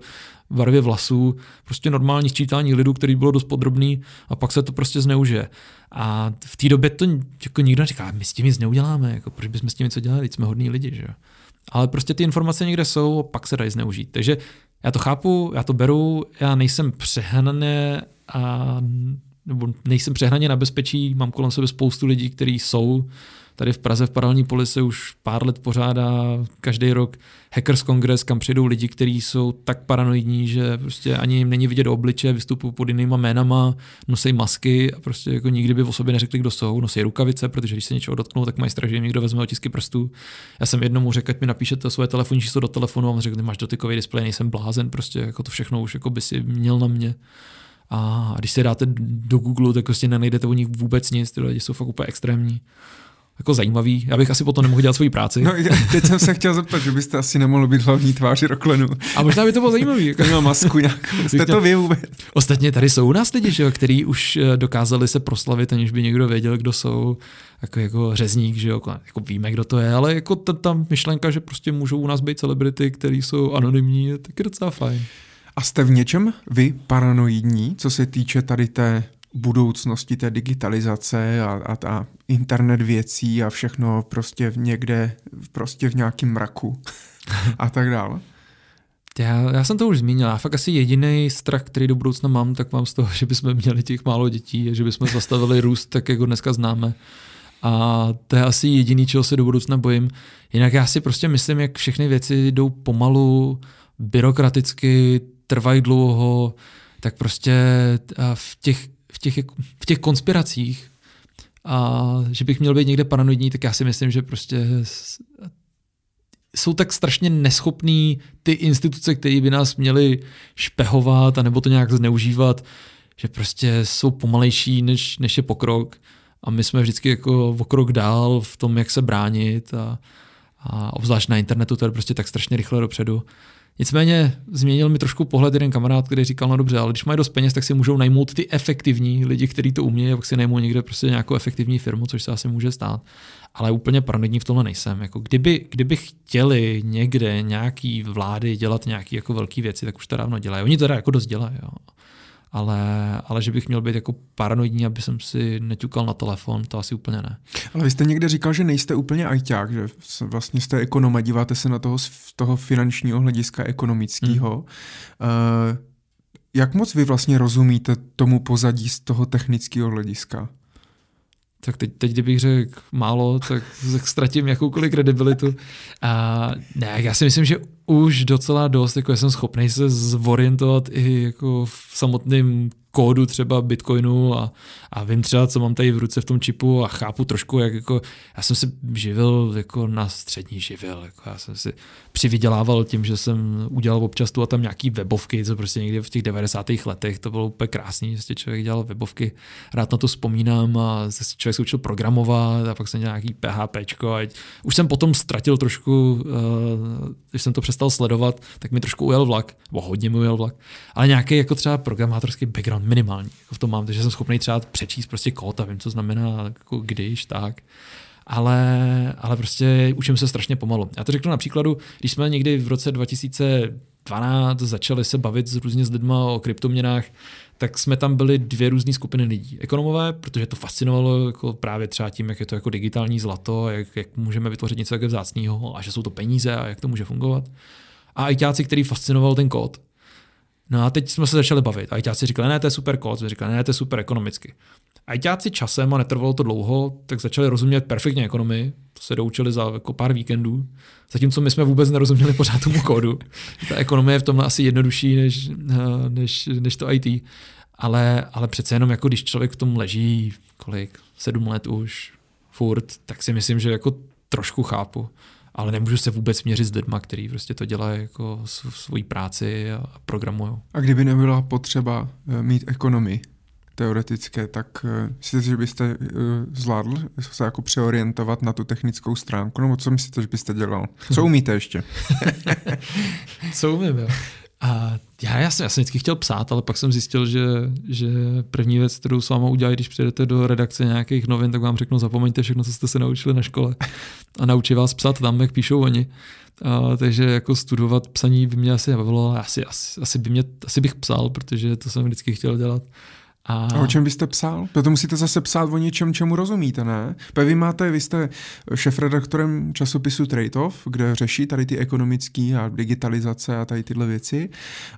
barvy vlasů, prostě normální sčítání lidu, který bylo dost podrobný a pak se to prostě zneužije. A v té době to jako nikdo neříká, my s tím nic neuděláme, jako, proč bychom s tím něco dělali, jsme hodní lidi, že jo. Ale prostě ty informace někde jsou a pak se dají zneužít. Takže já to chápu, já to beru, já nejsem přehnaně a nebo nejsem přehnaně na bezpečí, mám kolem sebe spoustu lidí, kteří jsou. Tady v Praze v paralelní poli se už pár let pořádá každý rok Hackers Congress, kam přijdou lidi, kteří jsou tak paranoidní, že prostě ani jim není vidět do obliče, vystupují pod jinýma jménama, nosí masky a prostě jako nikdy by o sobě neřekli, kdo jsou, nosí rukavice, protože když se něčeho dotknou, tak mají strach, že jim někdo vezme otisky prstů. Já jsem jednomu řekl, ať mi napíšete svoje telefonní číslo do telefonu a on řekl, máš dotykový displej, nejsem blázen, prostě jako to všechno už jako by si měl na mě. A když se dáte do Google, tak prostě nenajdete o nich vůbec nic, ty lidi jsou fakt úplně extrémní. Jako zajímavý. Já bych asi potom nemohl dělat svoji práci. No, teď jsem se chtěl zeptat, že byste asi nemohl být hlavní tváři Roklenu. A možná by to bylo zajímavý. Jako. Měl masku nějakou. Jste to vy vůbec? Ostatně tady jsou u nás lidi, že jo, který už eh, dokázali se proslavit, aniž by někdo věděl, kdo jsou. Jako, jako řezník, že jo, jako, víme, kdo to je, ale jako ta, ta myšlenka, že prostě můžou u nás být celebrity, který jsou anonymní, je taky docela fajn. A jste v něčem vy paranoidní, co se týče tady té budoucnosti té digitalizace a, a, a internet věcí a všechno prostě v někde, prostě v nějakém mraku a tak dále. Já, já jsem to už zmínil, já fakt asi jediný strach, který do budoucna mám, tak mám z toho, že bychom měli těch málo dětí a že bychom zastavili růst tak, jak ho dneska známe. A to je asi jediný, čeho se do budoucna bojím. Jinak já si prostě myslím, jak všechny věci jdou pomalu, byrokraticky, trvají dlouho, tak prostě v těch, v těch, jako- v těch konspiracích a že bych měl být někde paranoidní, tak já si myslím, že prostě jsou tak strašně neschopný ty instituce, které by nás měly špehovat a nebo to nějak zneužívat, že prostě jsou pomalejší, než, než je pokrok. A my jsme vždycky jako o krok dál v tom, jak se bránit a, a obzvlášť na internetu to je prostě tak strašně rychle dopředu. Nicméně změnil mi trošku pohled jeden kamarád, který říkal, no dobře, ale když mají dost peněz, tak si můžou najmout ty efektivní lidi, kteří to umějí, pak si najmou někde prostě nějakou efektivní firmu, což se asi může stát. Ale úplně paranoidní v tomhle nejsem. Jako kdyby, kdyby chtěli někde nějaký vlády dělat nějaké jako velké věci, tak už to dávno dělají. Oni to teda jako dost dělají. Jo. Ale, ale že bych měl být jako paranoidní, aby jsem si neťukal na telefon, to asi úplně ne. Ale vy jste někde říkal, že nejste úplně ajťák, že vlastně jste ekonoma, díváte se na toho z toho finančního hlediska ekonomického. Hmm. Uh, jak moc vy vlastně rozumíte tomu pozadí z toho technického hlediska? tak teď, teď kdybych řekl málo, tak, tak ztratím jakoukoliv kredibilitu. A ne, já si myslím, že už docela dost, jako jsem schopný se zorientovat i jako v samotném kódu třeba Bitcoinu a, a vím třeba, co mám tady v ruce v tom čipu a chápu trošku, jak jako, já jsem se živil jako na střední živil, jako já jsem si přivydělával tím, že jsem udělal občas tu a tam nějaký webovky, co prostě někdy v těch 90. letech, to bylo úplně krásný, že člověk dělal webovky, rád na to vzpomínám a člověk se učil programovat a pak jsem dělal nějaký PHP už jsem potom ztratil trošku, uh, když jsem to přestal sledovat, tak mi trošku ujel vlak, nebo hodně mi ujel vlak, ale nějaký jako třeba programátorský background minimální. Jako v tom mám, takže jsem schopný třeba přečíst prostě kód a vím, co znamená jako když, tak. Ale, ale prostě učím se strašně pomalu. Já to řeknu na příkladu, když jsme někdy v roce 2012 začali se bavit s různě s lidma o kryptoměnách, tak jsme tam byli dvě různé skupiny lidí. Ekonomové, protože to fascinovalo jako právě třeba tím, jak je to jako digitální zlato, jak, jak můžeme vytvořit něco jako vzácného a že jsou to peníze a jak to může fungovat. A ajťáci, který fascinoval ten kód. No a teď jsme se začali bavit. Ajťáci říkali, ne, to je super kód, jsme říkali, ne, to je super ekonomicky. Ajťáci časem, a netrvalo to dlouho, tak začali rozumět perfektně ekonomii, to se doučili za jako pár víkendů, zatímco my jsme vůbec nerozuměli pořád tomu kódu. Ta ekonomie je v tomhle asi jednodušší než, než, než to IT. Ale, ale přece jenom jako když člověk v tom leží, kolik, sedm let už, furt, tak si myslím, že jako trošku chápu ale nemůžu se vůbec měřit s lidma, který prostě to dělají jako svoji práci a programují. A kdyby nebyla potřeba eh, mít ekonomii teoretické, tak eh, myslíte, že byste eh, zvládl se jako přeorientovat na tu technickou stránku, nebo co myslíte, že byste dělal? Co umíte ještě? co umím, jo? A já, já, jsem, já jsem vždycky chtěl psát, ale pak jsem zjistil, že, že první věc, kterou s váma udělají, když přijdete do redakce nějakých novin, tak vám řeknu, zapomeňte všechno, co jste se naučili na škole a naučí vás psát tam, jak píšou oni. A, takže jako studovat psaní by mě asi bavilo, asi, asi, asi, by mě, asi bych psal, protože to jsem vždycky chtěl dělat. A... a o čem byste psal? Proto musíte zase psát o něčem, čemu rozumíte, ne? Vy máte, vy jste šefredaktorem časopisu Trade-off, kde řeší tady ty ekonomické a digitalizace a tady tyhle věci.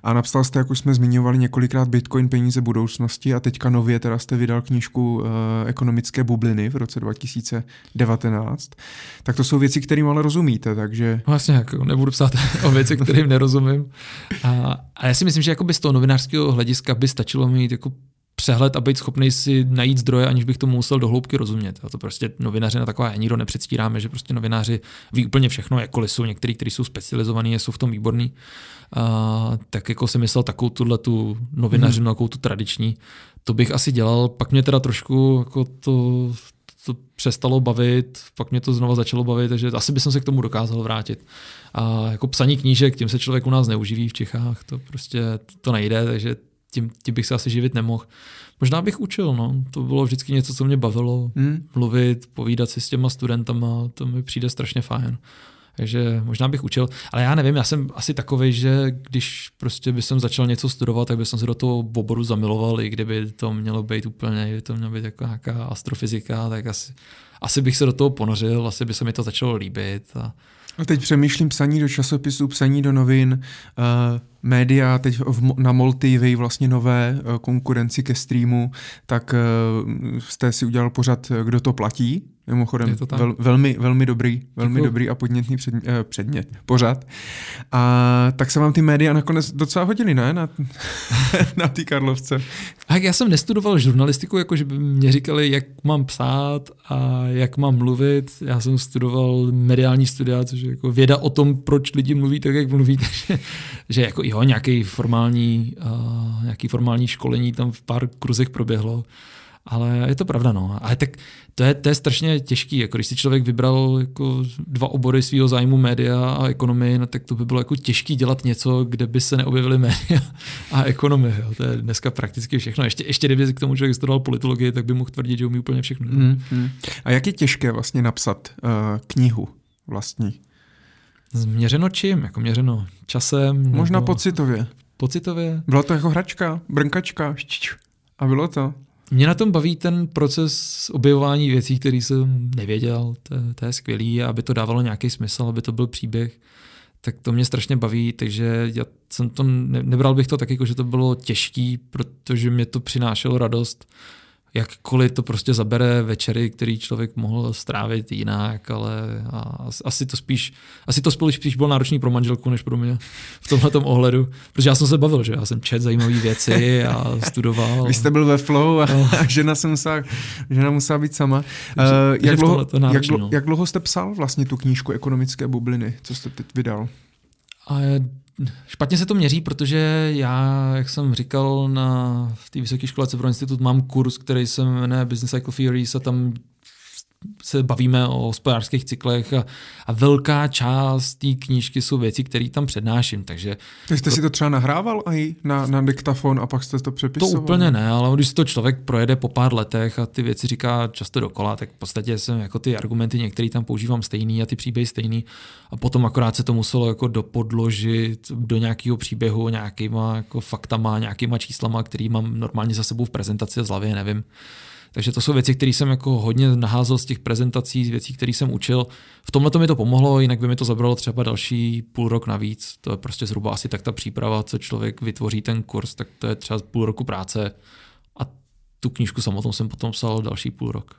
A napsal jste, jak už jsme zmiňovali několikrát, Bitcoin peníze budoucnosti a teďka nově teda jste vydal knížku uh, Ekonomické bubliny v roce 2019. Tak to jsou věci, kterým ale rozumíte, takže... Vlastně, jako nebudu psát o věci, kterým nerozumím. A, a já si myslím, že jako by z toho novinářského hlediska by stačilo mít jako přehled a být schopný si najít zdroje, aniž bych tomu musel dohloubky rozumět. A to prostě novináři na taková nikdo nepředstíráme, že prostě novináři ví úplně všechno, jakkoliv jsou některý, kteří jsou specializovaní, jsou v tom výborní. A, tak jako jsem myslel takovou tuhle tu novinařinu, hmm. takovou tu tradiční, to bych asi dělal. Pak mě teda trošku jako to, to přestalo bavit, pak mě to znova začalo bavit, takže asi bych se k tomu dokázal vrátit. A jako psaní knížek, tím se člověk u nás neuživí v Čechách, to prostě to nejde, takže tím, tím bych se asi živit nemohl. Možná bych učil, no. To bylo vždycky něco, co mě bavilo. Hmm. Mluvit, povídat si s těma studentama, to mi přijde strašně fajn. Takže možná bych učil, ale já nevím, já jsem asi takový, že když prostě bych jsem začal něco studovat, tak bych se do toho oboru zamiloval, i kdyby to mělo být úplně, kdyby to mělo být jako nějaká astrofyzika, tak asi, asi bych se do toho ponořil, asi by se mi to začalo líbit. A... a teď přemýšlím psaní do časopisů, psaní do novin, uh média teď v, na MOL TV vlastně nové eh, konkurenci ke streamu, tak uh, jste si udělal pořad Kdo to platí, mimochodem to vel, velmi, velmi dobrý, velmi Děkuju. dobrý a podnětný předmět, eh, předmět, pořad. A tak se vám ty média nakonec docela hodily, ne? Na, na té Karlovce. A já jsem nestudoval žurnalistiku, jakože by mě říkali, jak mám psát a jak mám mluvit. Já jsem studoval mediální studia, což je jako věda o tom, proč lidi mluví tak, jak mluví. Takže, že jako jo, nějaký formální, uh, nějaký formální školení tam v pár kruzech proběhlo. Ale je to pravda, no. Ale tak to je, to je strašně těžký, jako když si člověk vybral jako dva obory svého zájmu, média a ekonomii, no, tak to by bylo jako těžký dělat něco, kde by se neobjevily média a ekonomie. Jo. To je dneska prakticky všechno. Ještě, ještě kdyby k tomu člověk studoval politologii, tak by mohl tvrdit, že umí úplně všechno. Mm, mm. A jak je těžké vlastně napsat uh, knihu vlastní? Změřeno čím? Jako měřeno časem? Možná nebo... pocitově. pocitově. Byla to jako hračka, brnkačka, a bylo to. Mě na tom baví ten proces objevování věcí, které jsem nevěděl, to, to je skvělý, aby to dávalo nějaký smysl, aby to byl příběh, tak to mě strašně baví, takže já jsem to, ne, nebral bych to tak jako, že to bylo těžký, protože mě to přinášelo radost jakkoliv to prostě zabere večery, který člověk mohl strávit jinak, ale asi to spíš, asi to spíš, spíš bylo náročný pro manželku, než pro mě v tomhle ohledu, protože já jsem se bavil, že já jsem čet zajímavé věci a studoval. Vy jste byl ve flow a, no. a žena, se musela, žena musela být sama. Takže, uh, jak, dlouho, náročný, jak, no. jak dlouho jste psal vlastně tu knížku Ekonomické bubliny, co jste teď vydal? A Špatně se to měří, protože já, jak jsem říkal, na, v té vysoké škole Cevro Institut mám kurz, který se jmenuje Business Cycle Theories a tam se bavíme o hospodářských cyklech a, a velká část té knížky jsou věci, které tam přednáším. Takže Ty jste to, si to třeba nahrával i na, na diktafon a pak jste to přepisoval? To úplně ne, ale když to člověk projede po pár letech a ty věci říká často dokola, tak v podstatě jsem jako ty argumenty některé tam používám stejný a ty příběhy stejný a potom akorát se to muselo jako dopodložit do nějakého příběhu nějakýma jako faktama, nějakýma číslama, který mám normálně za sebou v prezentaci z hlavy, nevím. Takže to jsou věci, které jsem jako hodně naházel z těch prezentací, z věcí, které jsem učil. V tomhle to mi to pomohlo, jinak by mi to zabralo třeba další půl rok navíc. To je prostě zhruba asi tak ta příprava, co člověk vytvoří ten kurz, tak to je třeba půl roku práce. Tu knížku samotnou jsem potom psal další půl rok.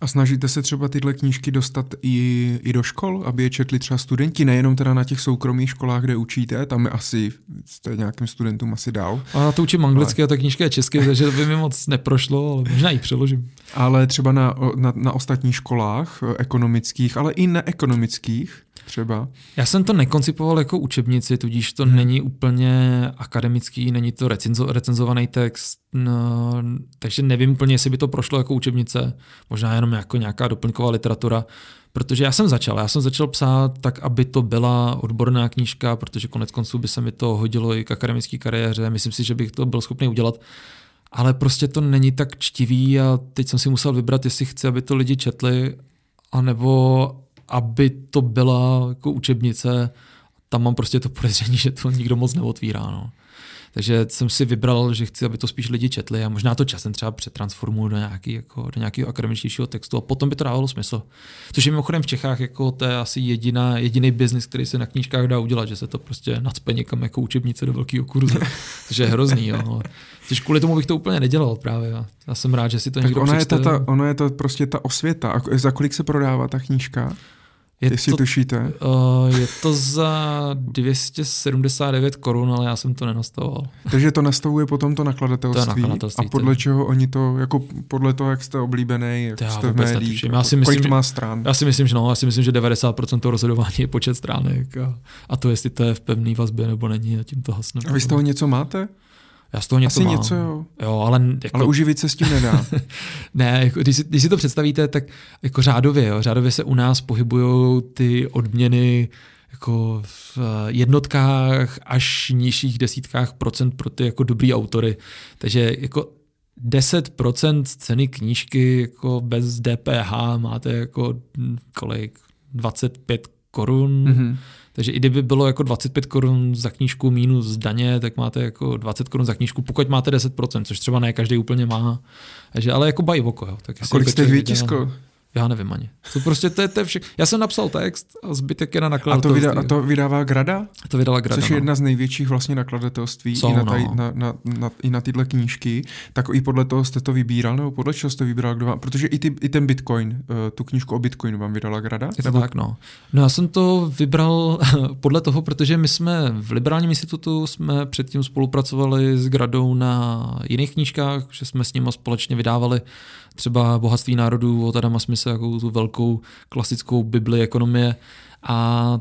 A snažíte se třeba tyhle knížky dostat i, i do škol, aby je četli třeba studenti, nejenom teda na těch soukromých školách, kde učíte, tam je asi, jste nějakým studentům asi dál. A na to učím anglicky ale... a ta knížka je česky, takže to by mi moc neprošlo, ale možná ji přeložím. Ale třeba na, na, na ostatních školách eh, ekonomických, ale i neekonomických, třeba? Já jsem to nekoncipoval jako učebnici, tudíž to hmm. není úplně akademický, není to recenzo, recenzovaný text, no, takže nevím úplně, jestli by to prošlo jako učebnice, možná jenom jako nějaká doplňková literatura, protože já jsem začal, já jsem začal psát tak, aby to byla odborná knížka, protože konec konců by se mi to hodilo i k akademické kariéře, myslím si, že bych to byl schopný udělat, ale prostě to není tak čtivý a teď jsem si musel vybrat, jestli chci, aby to lidi četli, anebo aby to byla jako učebnice, tam mám prostě to podezření, že to nikdo moc neotvírá. No. Takže jsem si vybral, že chci, aby to spíš lidi četli a možná to časem třeba přetransformuju do, nějaký, jako, do nějakého akademičtějšího textu a potom by to dávalo smysl. Což je mimochodem v Čechách jako to je asi jediná, jediný biznis, který se na knížkách dá udělat, že se to prostě nadspe někam jako učebnice do velkého kurzu. Což je hrozný. Jo. Což kvůli tomu bych to úplně nedělal právě. Já jsem rád, že si to tak někdo ona je, ta, ta, ono je to prostě ta osvěta. A za kolik se prodává ta knížka? Je Jestli to, tušíte? Uh, je to za 279 korun, ale já jsem to nenastavoval. Takže to nastavuje potom to nakladatelství. To nakladatelství a podle to... čeho oni to, jako podle toho, jak jste oblíbený, jak já jste v médiích, já si myslím, kolik to má stran? Já si myslím, že no, já si myslím, že 90% toho rozhodování je počet stránek a, a to, jestli to je v pevné vazbě nebo není a tím to hasne. A vy z toho něco máte? Já z toho něco Asi mám. něco, jo. jo ale, jako... ale uživit se s tím nedá. ne, jako, když, si, když si to představíte, tak jako řádově, jo, řádově se u nás pohybují ty odměny jako v jednotkách až nižších desítkách procent pro ty jako dobrý autory. Takže jako 10% ceny knížky jako bez DPH máte jako hm, kolik? 25 korun. Mm-hmm. Takže i kdyby bylo jako 25 korun za knížku minus daně, tak máte jako 20 korun za knížku, pokud máte 10%, což třeba ne každý úplně má. Takže, ale jako bají oko. Jo. Tak A kolik jste vytiskl? Já nevím ani. To prostě to je, to je vše. Já jsem napsal text a zbytek je na nakladatelství. A to, vydá, a to vydává Grada? To vydala Grada. Což je no. jedna z největších vlastně nakladatelství Jsou, i, na, no. na, na, na, i na tyhle knížky. Tak i podle toho jste to vybíral, nebo podle čeho jste vybíral? Kdo vám, protože i, ty, i ten Bitcoin, uh, tu knížku o Bitcoinu vám vydala Grada? Je to nebo... tak, no. No já jsem to vybral podle toho, protože my jsme v Liberálním institutu jsme předtím spolupracovali s Gradou na jiných knížkách, že jsme s nimi společně vydávali třeba Bohatství národů od Adama Smise, jako tu velkou klasickou bibli ekonomie a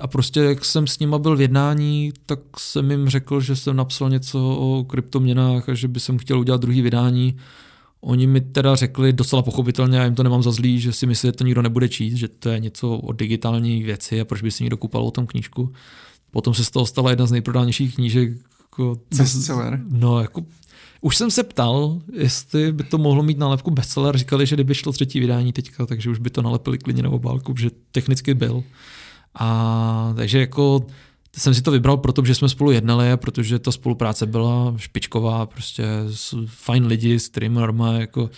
a prostě jak jsem s nima byl v jednání, tak jsem jim řekl, že jsem napsal něco o kryptoměnách a že by jsem chtěl udělat druhý vydání. Oni mi teda řekli docela pochopitelně, já jim to nemám za zlý, že si myslí, že to nikdo nebude číst, že to je něco o digitální věci a proč by si někdo kupal o tom knížku. Potom se z toho stala jedna z nejprodávanějších knížek. Jako, Bestseller. No, jako už jsem se ptal, jestli by to mohlo mít nálepku bestseller. Říkali, že kdyby šlo třetí vydání teďka, takže už by to nalepili klidně na obálku, že technicky byl. A takže jako jsem si to vybral, protože jsme spolu jednali a protože ta spolupráce byla špičková, prostě fajn lidi, s kterými normálně jako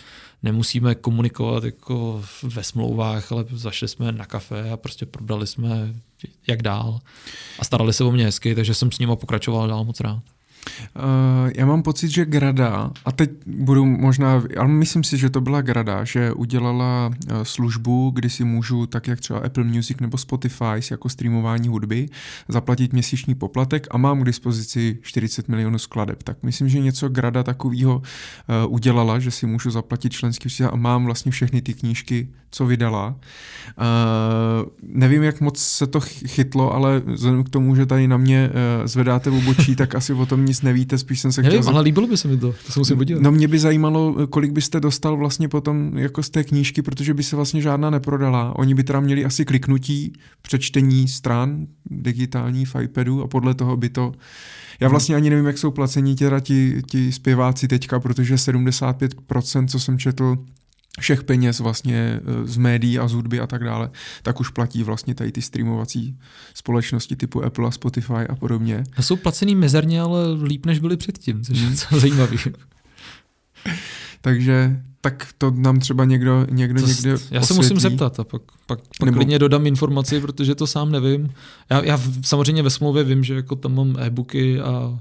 nemusíme komunikovat jako ve smlouvách, ale zašli jsme na kafe a prostě probrali jsme jak dál a starali se o mě hezky, takže jsem s nimi pokračoval dál moc rád. Uh, já mám pocit, že Grada, a teď budu možná, ale myslím si, že to byla Grada, že udělala uh, službu, kdy si můžu, tak jak třeba Apple Music nebo Spotify, jako streamování hudby, zaplatit měsíční poplatek a mám k dispozici 40 milionů skladeb. Tak myslím, že něco Grada takového uh, udělala, že si můžu zaplatit členský a mám vlastně všechny ty knížky, co vydala. Uh, nevím, jak moc se to chytlo, ale vzhledem k tomu, že tady na mě uh, zvedáte obočí, tak asi o tom nic nevíte, spíš jsem se Nevím, chtěl... ale líbilo by se mi to, to se musím podívat. No mě by zajímalo, kolik byste dostal vlastně potom jako z té knížky, protože by se vlastně žádná neprodala. Oni by teda měli asi kliknutí, přečtení stran digitální v iPadu a podle toho by to... Já vlastně ani nevím, jak jsou placení teda ti, ti zpěváci teďka, protože 75%, co jsem četl, všech peněz vlastně e, z médií a z hudby a tak dále, tak už platí vlastně tady ty streamovací společnosti typu Apple a Spotify a podobně. A jsou placený mezerně, ale líp, než byli předtím, což je hmm. zajímavý. Takže tak to nám třeba někdo, někdo to, někde Já se musím zeptat a pak, pak, pak Nebo... klidně dodám informaci, protože to sám nevím. Já, já samozřejmě ve smlouvě vím, že jako tam mám e-booky a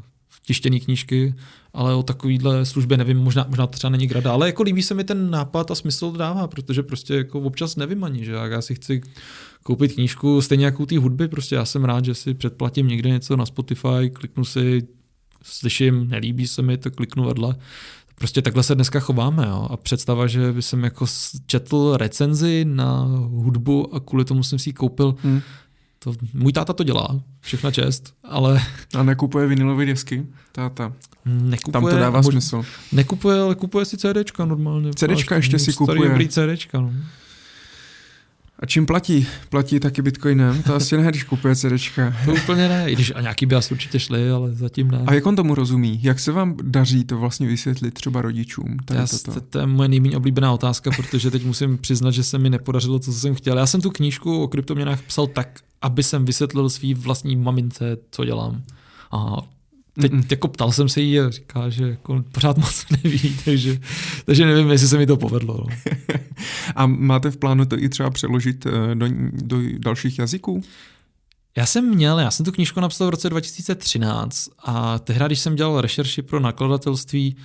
tištěné knížky, ale o takovýhle službě nevím, možná, možná to třeba není grada, ale jako líbí se mi ten nápad a smysl to dává, protože prostě jako občas nevím ani, že já si chci koupit knížku, stejně jako té hudby, prostě já jsem rád, že si předplatím někde něco na Spotify, kliknu si, slyším, nelíbí se mi, to kliknu vedle. Prostě takhle se dneska chováme. Jo? A představa, že by jsem jako četl recenzi na hudbu a kvůli tomu jsem si ji koupil, hmm. To, můj táta to dělá, všechna čest, ale... A nekupuje vinilové desky, táta? Nekupuje, Tam to dává smysl. Nekupuje, ale kupuje si CDčka normálně. CDčka ještě si kupuje. Dobrý CDčka, no. A čím platí? Platí taky bitcoinem? To asi ne, když kupuje CDčka. To úplně ne, i když a nějaký by asi určitě šli, ale zatím ne. A jak on tomu rozumí? Jak se vám daří to vlastně vysvětlit třeba rodičům? Tady Já, toto? To je moje nejméně oblíbená otázka, protože teď musím přiznat, že se mi nepodařilo to, co jsem chtěl. Já jsem tu knížku o kryptoměnách psal tak, aby jsem vysvětlil svý vlastní mamince, co dělám. A teď Mm-mm. jako ptal jsem se jí a říká, že jako pořád moc neví, takže, takže nevím, jestli se mi to povedlo. No. a máte v plánu to i třeba přeložit eh, do, do dalších jazyků? Já jsem měl, já jsem tu knížku napsal v roce 2013 a tehdy, když jsem dělal rešerši pro nakladatelství,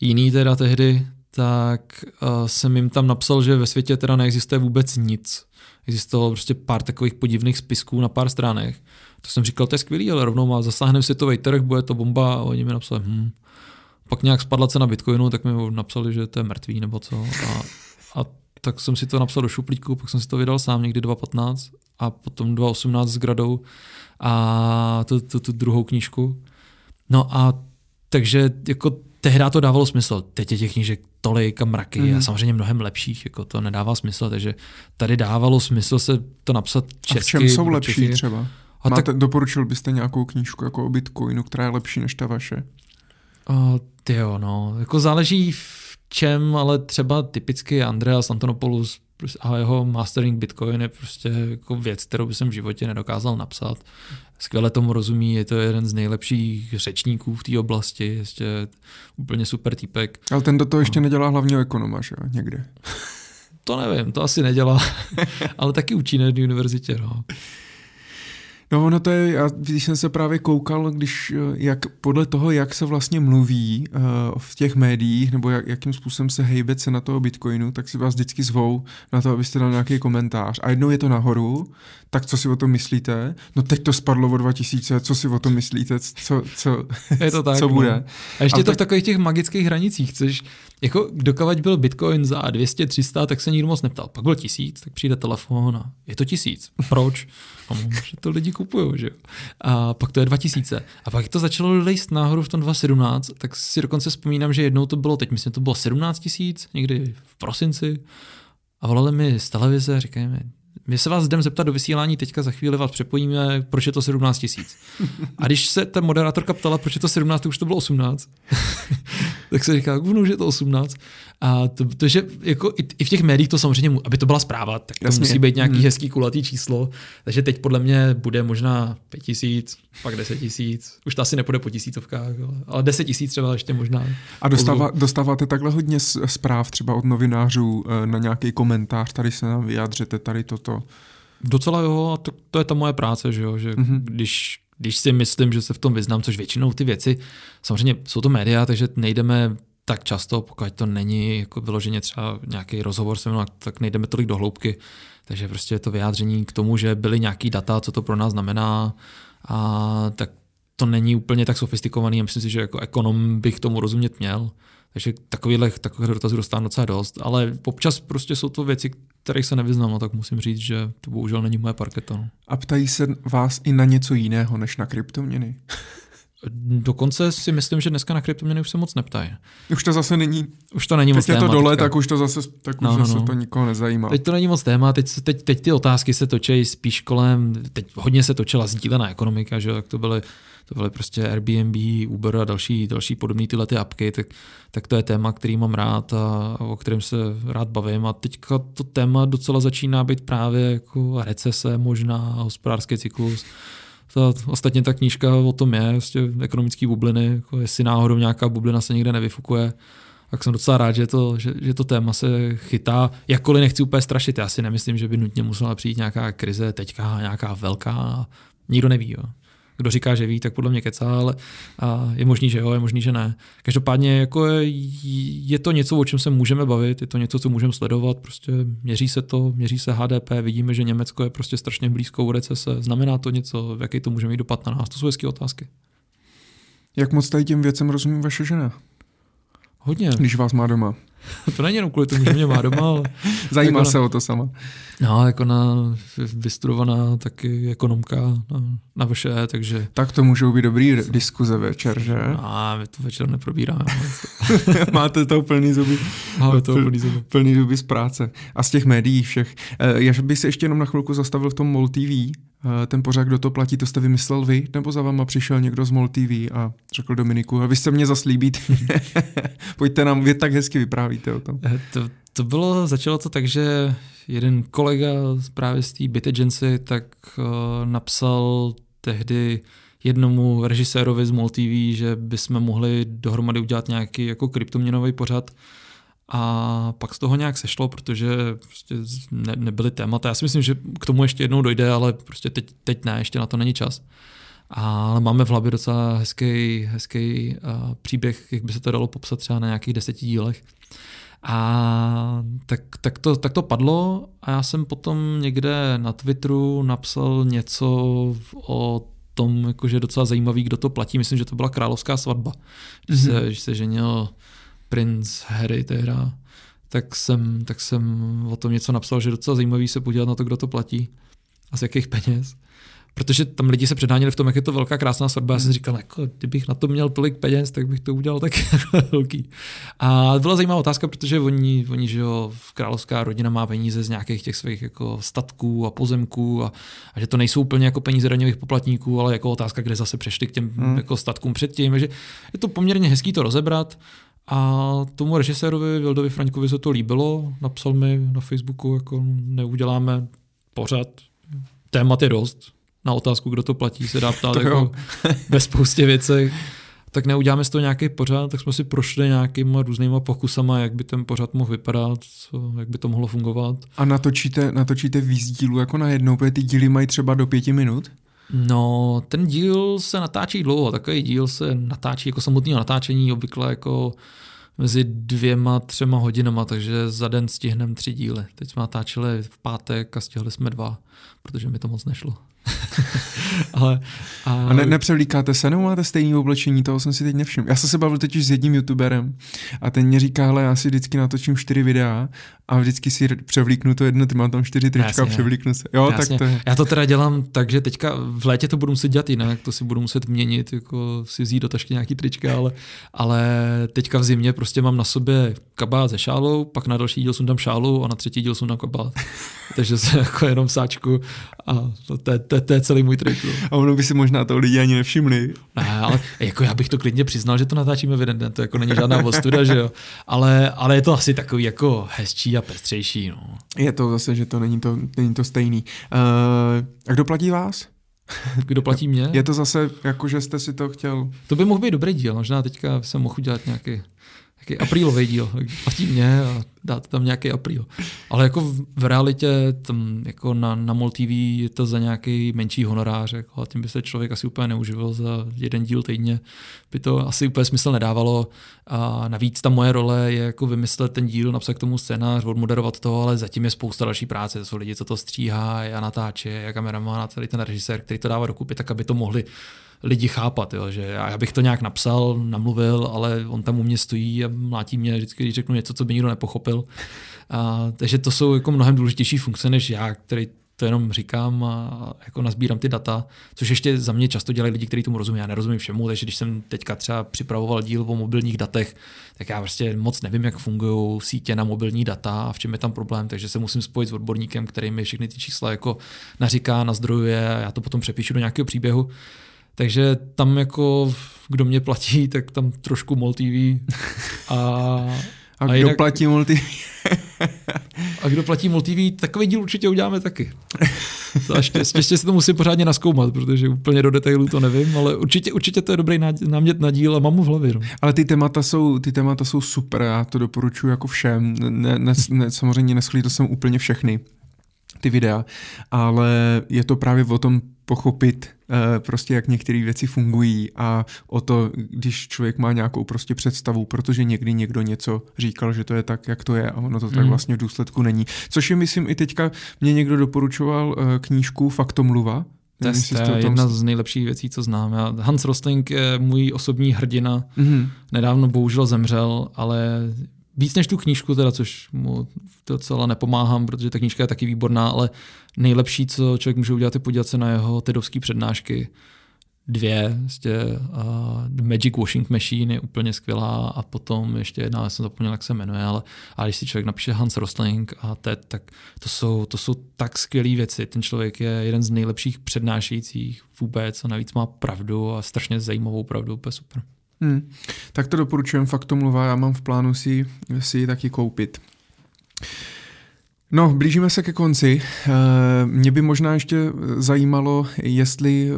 jiný teda tehdy, tak uh, jsem jim tam napsal, že ve světě teda neexistuje vůbec nic. Existovalo prostě pár takových podivných spisků na pár stránech. To jsem říkal, to je skvělý, ale rovnou má zasáhne světový trh, bude to bomba a oni mi napsali, hm. Pak nějak spadla cena Bitcoinu, tak mi napsali, že to je mrtvý nebo co. A, a tak jsem si to napsal do šuplíku, pak jsem si to vydal sám někdy 2015 a potom 2018 s Gradou a tu, tu, tu druhou knížku. No a takže jako tehdy to dávalo smysl. Teď je těch knížek tolik a mraky mm. a mhm. samozřejmě mnohem lepších, jako to nedává smysl, takže tady dávalo smysl se to napsat česky. A v čem jsou lepší Čechy. třeba? A Máte, tak, doporučil byste nějakou knížku jako o Bitcoinu, která je lepší než ta vaše? Uh, ty jo, no. Jako záleží v čem, ale třeba typicky Andreas Antonopoulos a jeho Mastering Bitcoin je prostě jako věc, kterou bych v životě nedokázal napsat. Skvěle tomu rozumí, je to jeden z nejlepších řečníků v té oblasti, ještě úplně super týpek. Ale ten do toho ještě nedělá hlavního ekonoma, že jo, někde? to nevím, to asi nedělá, ale taky učí na univerzitě, no. No ono to je, já, když jsem se právě koukal, když, eh, jak, podle toho, jak se vlastně mluví uh, v těch médiích, nebo jak, jakým způsobem se hejbe na toho Bitcoinu, tak si vás vždycky zvou na to, abyste dali nějaký komentář. A jednou je to nahoru, tak co si o tom myslíte? No teď to spadlo o 2000, co si o tom myslíte? Co, co, je to tak, co bude? No. A ještě a to tak... v takových těch magických hranicích, chceš, jako dokavať byl Bitcoin za 200, 300, tak se nikdo moc neptal. Pak byl tisíc, tak přijde telefon a je to tisíc. Proč? Že to lidi kupují, že A pak to je 2000. A pak to začalo lejst nahoru v tom 2017, tak si dokonce vzpomínám, že jednou to bylo, teď myslím, to bylo 17 tisíc, někdy v prosinci. A volali mi z televize, říkají mi, my se vás jdem zeptat do vysílání, teďka za chvíli vás přepojíme, proč je to 17 tisíc. A když se ta moderátorka ptala, proč je to 17, to už to bylo 18, tak se říká, no, že je to 18. A to, to že jako i, i, v těch médiích to samozřejmě, aby to byla zpráva, tak to Jasně. musí být nějaký hmm. hezký kulatý číslo. Takže teď podle mě bude možná 5 tisíc, pak 10 tisíc. Už to asi nepůjde po tisícovkách, ale 10 tisíc třeba ještě možná. A dostává, dostáváte takhle hodně zpráv třeba od novinářů eh, na nějaký komentář, tady se nám vyjádřete, tady toto? Docela jo, a to, to je ta moje práce, že jo, že mm-hmm. když když si myslím, že se v tom vyznám, což většinou ty věci, samozřejmě jsou to média, takže nejdeme tak často, pokud to není jako vyloženě třeba nějaký rozhovor se mnou, tak nejdeme tolik do hloubky. Takže prostě je to vyjádření k tomu, že byly nějaký data, co to pro nás znamená a tak to není úplně tak sofistikovaný a myslím si, že jako ekonom bych tomu rozumět měl. Takže takovýhle, takových dotazů dostávám docela dost, ale občas prostě jsou to věci, kterých se nevyznám, no, tak musím říct, že to bohužel není moje parketa. No. A ptají se vás i na něco jiného než na kryptoměny? Dokonce si myslím, že dneska na kryptoměny už se moc neptají. Už to zase není. Už to není teď moc téma. Teď je to dole, teďka. tak už to zase, tak už no, no, zase no. to nikoho nezajímá. Teď to není moc téma, teď, teď, teď ty otázky se točí spíš kolem, teď hodně se točila sdílená ekonomika, že jak to byly to byly prostě Airbnb, Uber a další, další podobné tyhle ty apky, tak, tak to je téma, který mám rád a, o kterém se rád bavím. A teďka to téma docela začíná být právě jako recese možná, hospodářský cyklus. Ta, ostatně ta knížka o tom je, vlastně ekonomické bubliny, jako jestli náhodou nějaká bublina se někde nevyfukuje, tak jsem docela rád, že to, že, že to téma se chytá. Jakkoliv nechci úplně strašit, já si nemyslím, že by nutně musela přijít nějaká krize teďka, nějaká velká, nikdo neví. Jo kdo říká, že ví, tak podle mě kecá, ale a je možný, že jo, je možný, že ne. Každopádně jako je, je to něco, o čem se můžeme bavit, je to něco, co můžeme sledovat, prostě měří se to, měří se HDP, vidíme, že Německo je prostě strašně blízkou recese, znamená to něco, jaký to může mít dopad na nás, to jsou hezké otázky. Jak moc tady těm věcem rozumí vaše žena? Hodně. Když vás má doma. to není jenom kvůli tomu, že mě má doma, ale... Zajímá jako se na, o to sama. No, jako na vystudovaná taky ekonomka na, na vše, takže... Tak to můžou být dobrý diskuze večer, že? A my to večer neprobíráme. Máte to plný zuby. Máme to plný zuby. Plný zuby z práce. A z těch médií všech. Eh, já bych se ještě jenom na chvilku zastavil v tom MOL TV. Eh, ten pořád, kdo to platí, to jste vymyslel vy? Nebo za váma přišel někdo z MOL TV a řekl Dominiku, a vy jste mě zaslíbit. Pojďte nám, vy tak hezky vyprávíte o tom. Eh, to, to bylo, začalo to tak, že jeden kolega právě z té BitAgency tak uh, napsal tehdy jednomu režisérovi z MOL TV, že bychom mohli dohromady udělat nějaký jako kryptoměnový pořad. A pak z toho nějak sešlo, protože prostě ne, nebyly témata. Já si myslím, že k tomu ještě jednou dojde, ale prostě teď, teď ne, ještě na to není čas. Ale máme v hlavě docela hezký, hezký uh, příběh, jak by se to dalo popsat třeba na nějakých deseti dílech. A tak, tak, to, tak to padlo a já jsem potom někde na Twitteru napsal něco o tom, jakože docela zajímavý, kdo to platí. Myslím, že to byla královská svatba, mm-hmm. se, že se ženil princ Harry tehda, tak jsem, tak jsem o tom něco napsal, že docela zajímavý se podívat na to, kdo to platí a z jakých peněz protože tam lidi se předháněli v tom, jak je to velká krásná svatba. Já jsem říkal, jako, kdybych na to měl tolik peněz, tak bych to udělal tak velký. A byla zajímavá otázka, protože oni, oni že jo, královská rodina má peníze z nějakých těch svých jako statků a pozemků a, a že to nejsou úplně jako peníze daňových poplatníků, ale jako otázka, kde zase přešli k těm hmm. jako statkům předtím. Že je to poměrně hezký to rozebrat. A tomu režisérovi Vildovi Frankovi se to líbilo, napsal mi na Facebooku, jako neuděláme pořad, témat je dost, na otázku, kdo to platí, se dá ptát jako ve spoustě věcech. Tak neuděláme z toho nějaký pořád, tak jsme si prošli nějakýma různýma pokusama, jak by ten pořád mohl vypadat, co, jak by to mohlo fungovat. A natočíte, natočíte víc dílů jako na jednou, protože ty díly mají třeba do pěti minut? No, ten díl se natáčí dlouho, takový díl se natáčí jako samotného natáčení obvykle jako mezi dvěma, třema hodinama, takže za den stihneme tři díly. Teď jsme natáčeli v pátek a stihli jsme dva, protože mi to moc nešlo. Ale, a... a ne, nepřevlíkáte se, nebo máte stejné oblečení, toho jsem si teď nevšiml. Já jsem se bavil totiž s jedním youtuberem a ten mě říká, ale já si vždycky natočím čtyři videa a vždycky si převlíknu to jedno, ty mám tam čtyři trička Jasně. a převlíknu se. Jo, Jasně. tak to je. Já to teda dělám tak, že teďka v létě to budu muset dělat jinak, to si budu muset měnit, jako si vzít do tašky nějaký trička, ale, ale teďka v zimě prostě mám na sobě kabát ze šálou, pak na další díl sundám šálu a na třetí díl sundám kabát. Takže se jako jenom sáčku a to, to, to, to je celý můj trik. No. A ono by si možná to lidi ani nevšimli. Ne, ale jako já bych to klidně přiznal, že to natáčíme v jeden den, to jako není žádná ostuda, že jo. Ale, ale je to asi takový jako hezčí a pestřejší. No. Je to zase, že to není to, není to stejný. Uh, a kdo platí vás? Kdo platí mě? Je to zase jako, že jste si to chtěl... To by mohl být dobrý díl, možná teďka jsem mohl udělat nějaký nějaký aprílový díl. Platí mě a dát tam nějaký apríl. Ale jako v, v realitě tam jako na, na MOL TV je to za nějaký menší honorář. Jako, a tím by se člověk asi úplně neuživil za jeden díl týdně. By to asi úplně smysl nedávalo. A navíc ta moje role je jako vymyslet ten díl, napsat k tomu scénář, odmoderovat to, ale zatím je spousta další práce. To jsou lidi, co to stříhá, a natáče, a kameraman a celý ten režisér, který to dává dokupy, tak aby to mohli lidi chápat, jo, že já bych to nějak napsal, namluvil, ale on tam u mě stojí a mlátí mě vždycky, když řeknu něco, co by nikdo nepochopil. A, takže to jsou jako mnohem důležitější funkce než já, který to jenom říkám a jako nazbírám ty data, což ještě za mě často dělají lidi, kteří tomu rozumí. Já nerozumím všemu, takže když jsem teďka třeba připravoval díl o mobilních datech, tak já prostě moc nevím, jak fungují sítě na mobilní data a v čem je tam problém, takže se musím spojit s odborníkem, který mi všechny ty čísla jako naříká, nazdrojuje a já to potom přepíšu do nějakého příběhu. Takže tam jako, kdo mě platí, tak tam trošku MOL TV. A, a, a kdo jinak, platí MOL TV? a kdo platí MOL TV, takový díl určitě uděláme taky. Ještě, ještě si to musím pořádně naskoumat, protože úplně do detailů to nevím, ale určitě, určitě to je dobrý námět na díl a mám mu v hlavě. No. Ale ty témata, jsou, ty témata jsou super, já to doporučuji jako všem. Ne, ne, ne, samozřejmě neschlí to jsem úplně všechny ty videa, ale je to právě o tom pochopit uh, prostě, jak některé věci fungují a o to, když člověk má nějakou prostě představu, protože někdy někdo něco říkal, že to je tak, jak to je a ono to mm. tak mhm. vlastně v důsledku není. Což je, myslím, i teďka mě někdo doporučoval uh, knížku Faktomluva, to, to je jedna z nejlepších věcí, co znám. Já, Hans Rosling je můj osobní hrdina. Mm-hmm. Nedávno bohužel zemřel, ale víc než tu knížku, teda, což mu docela nepomáhám, protože ta knížka je taky výborná, ale nejlepší, co člověk může udělat, je podívat se na jeho tedovské přednášky. Dvě, vlastně, uh, The Magic Washing Machine je úplně skvělá a potom ještě jedna, já jsem zapomněl, jak se jmenuje, ale, ale když si člověk napíše Hans Rosling a TED, tak to jsou, to jsou tak skvělé věci. Ten člověk je jeden z nejlepších přednášejících vůbec a navíc má pravdu a strašně zajímavou pravdu, úplně super. Hmm. Tak to doporučujem, fakt to mluvá, já mám v plánu si, si ji taky koupit. No, blížíme se ke konci. Eh, mě by možná ještě zajímalo, jestli eh,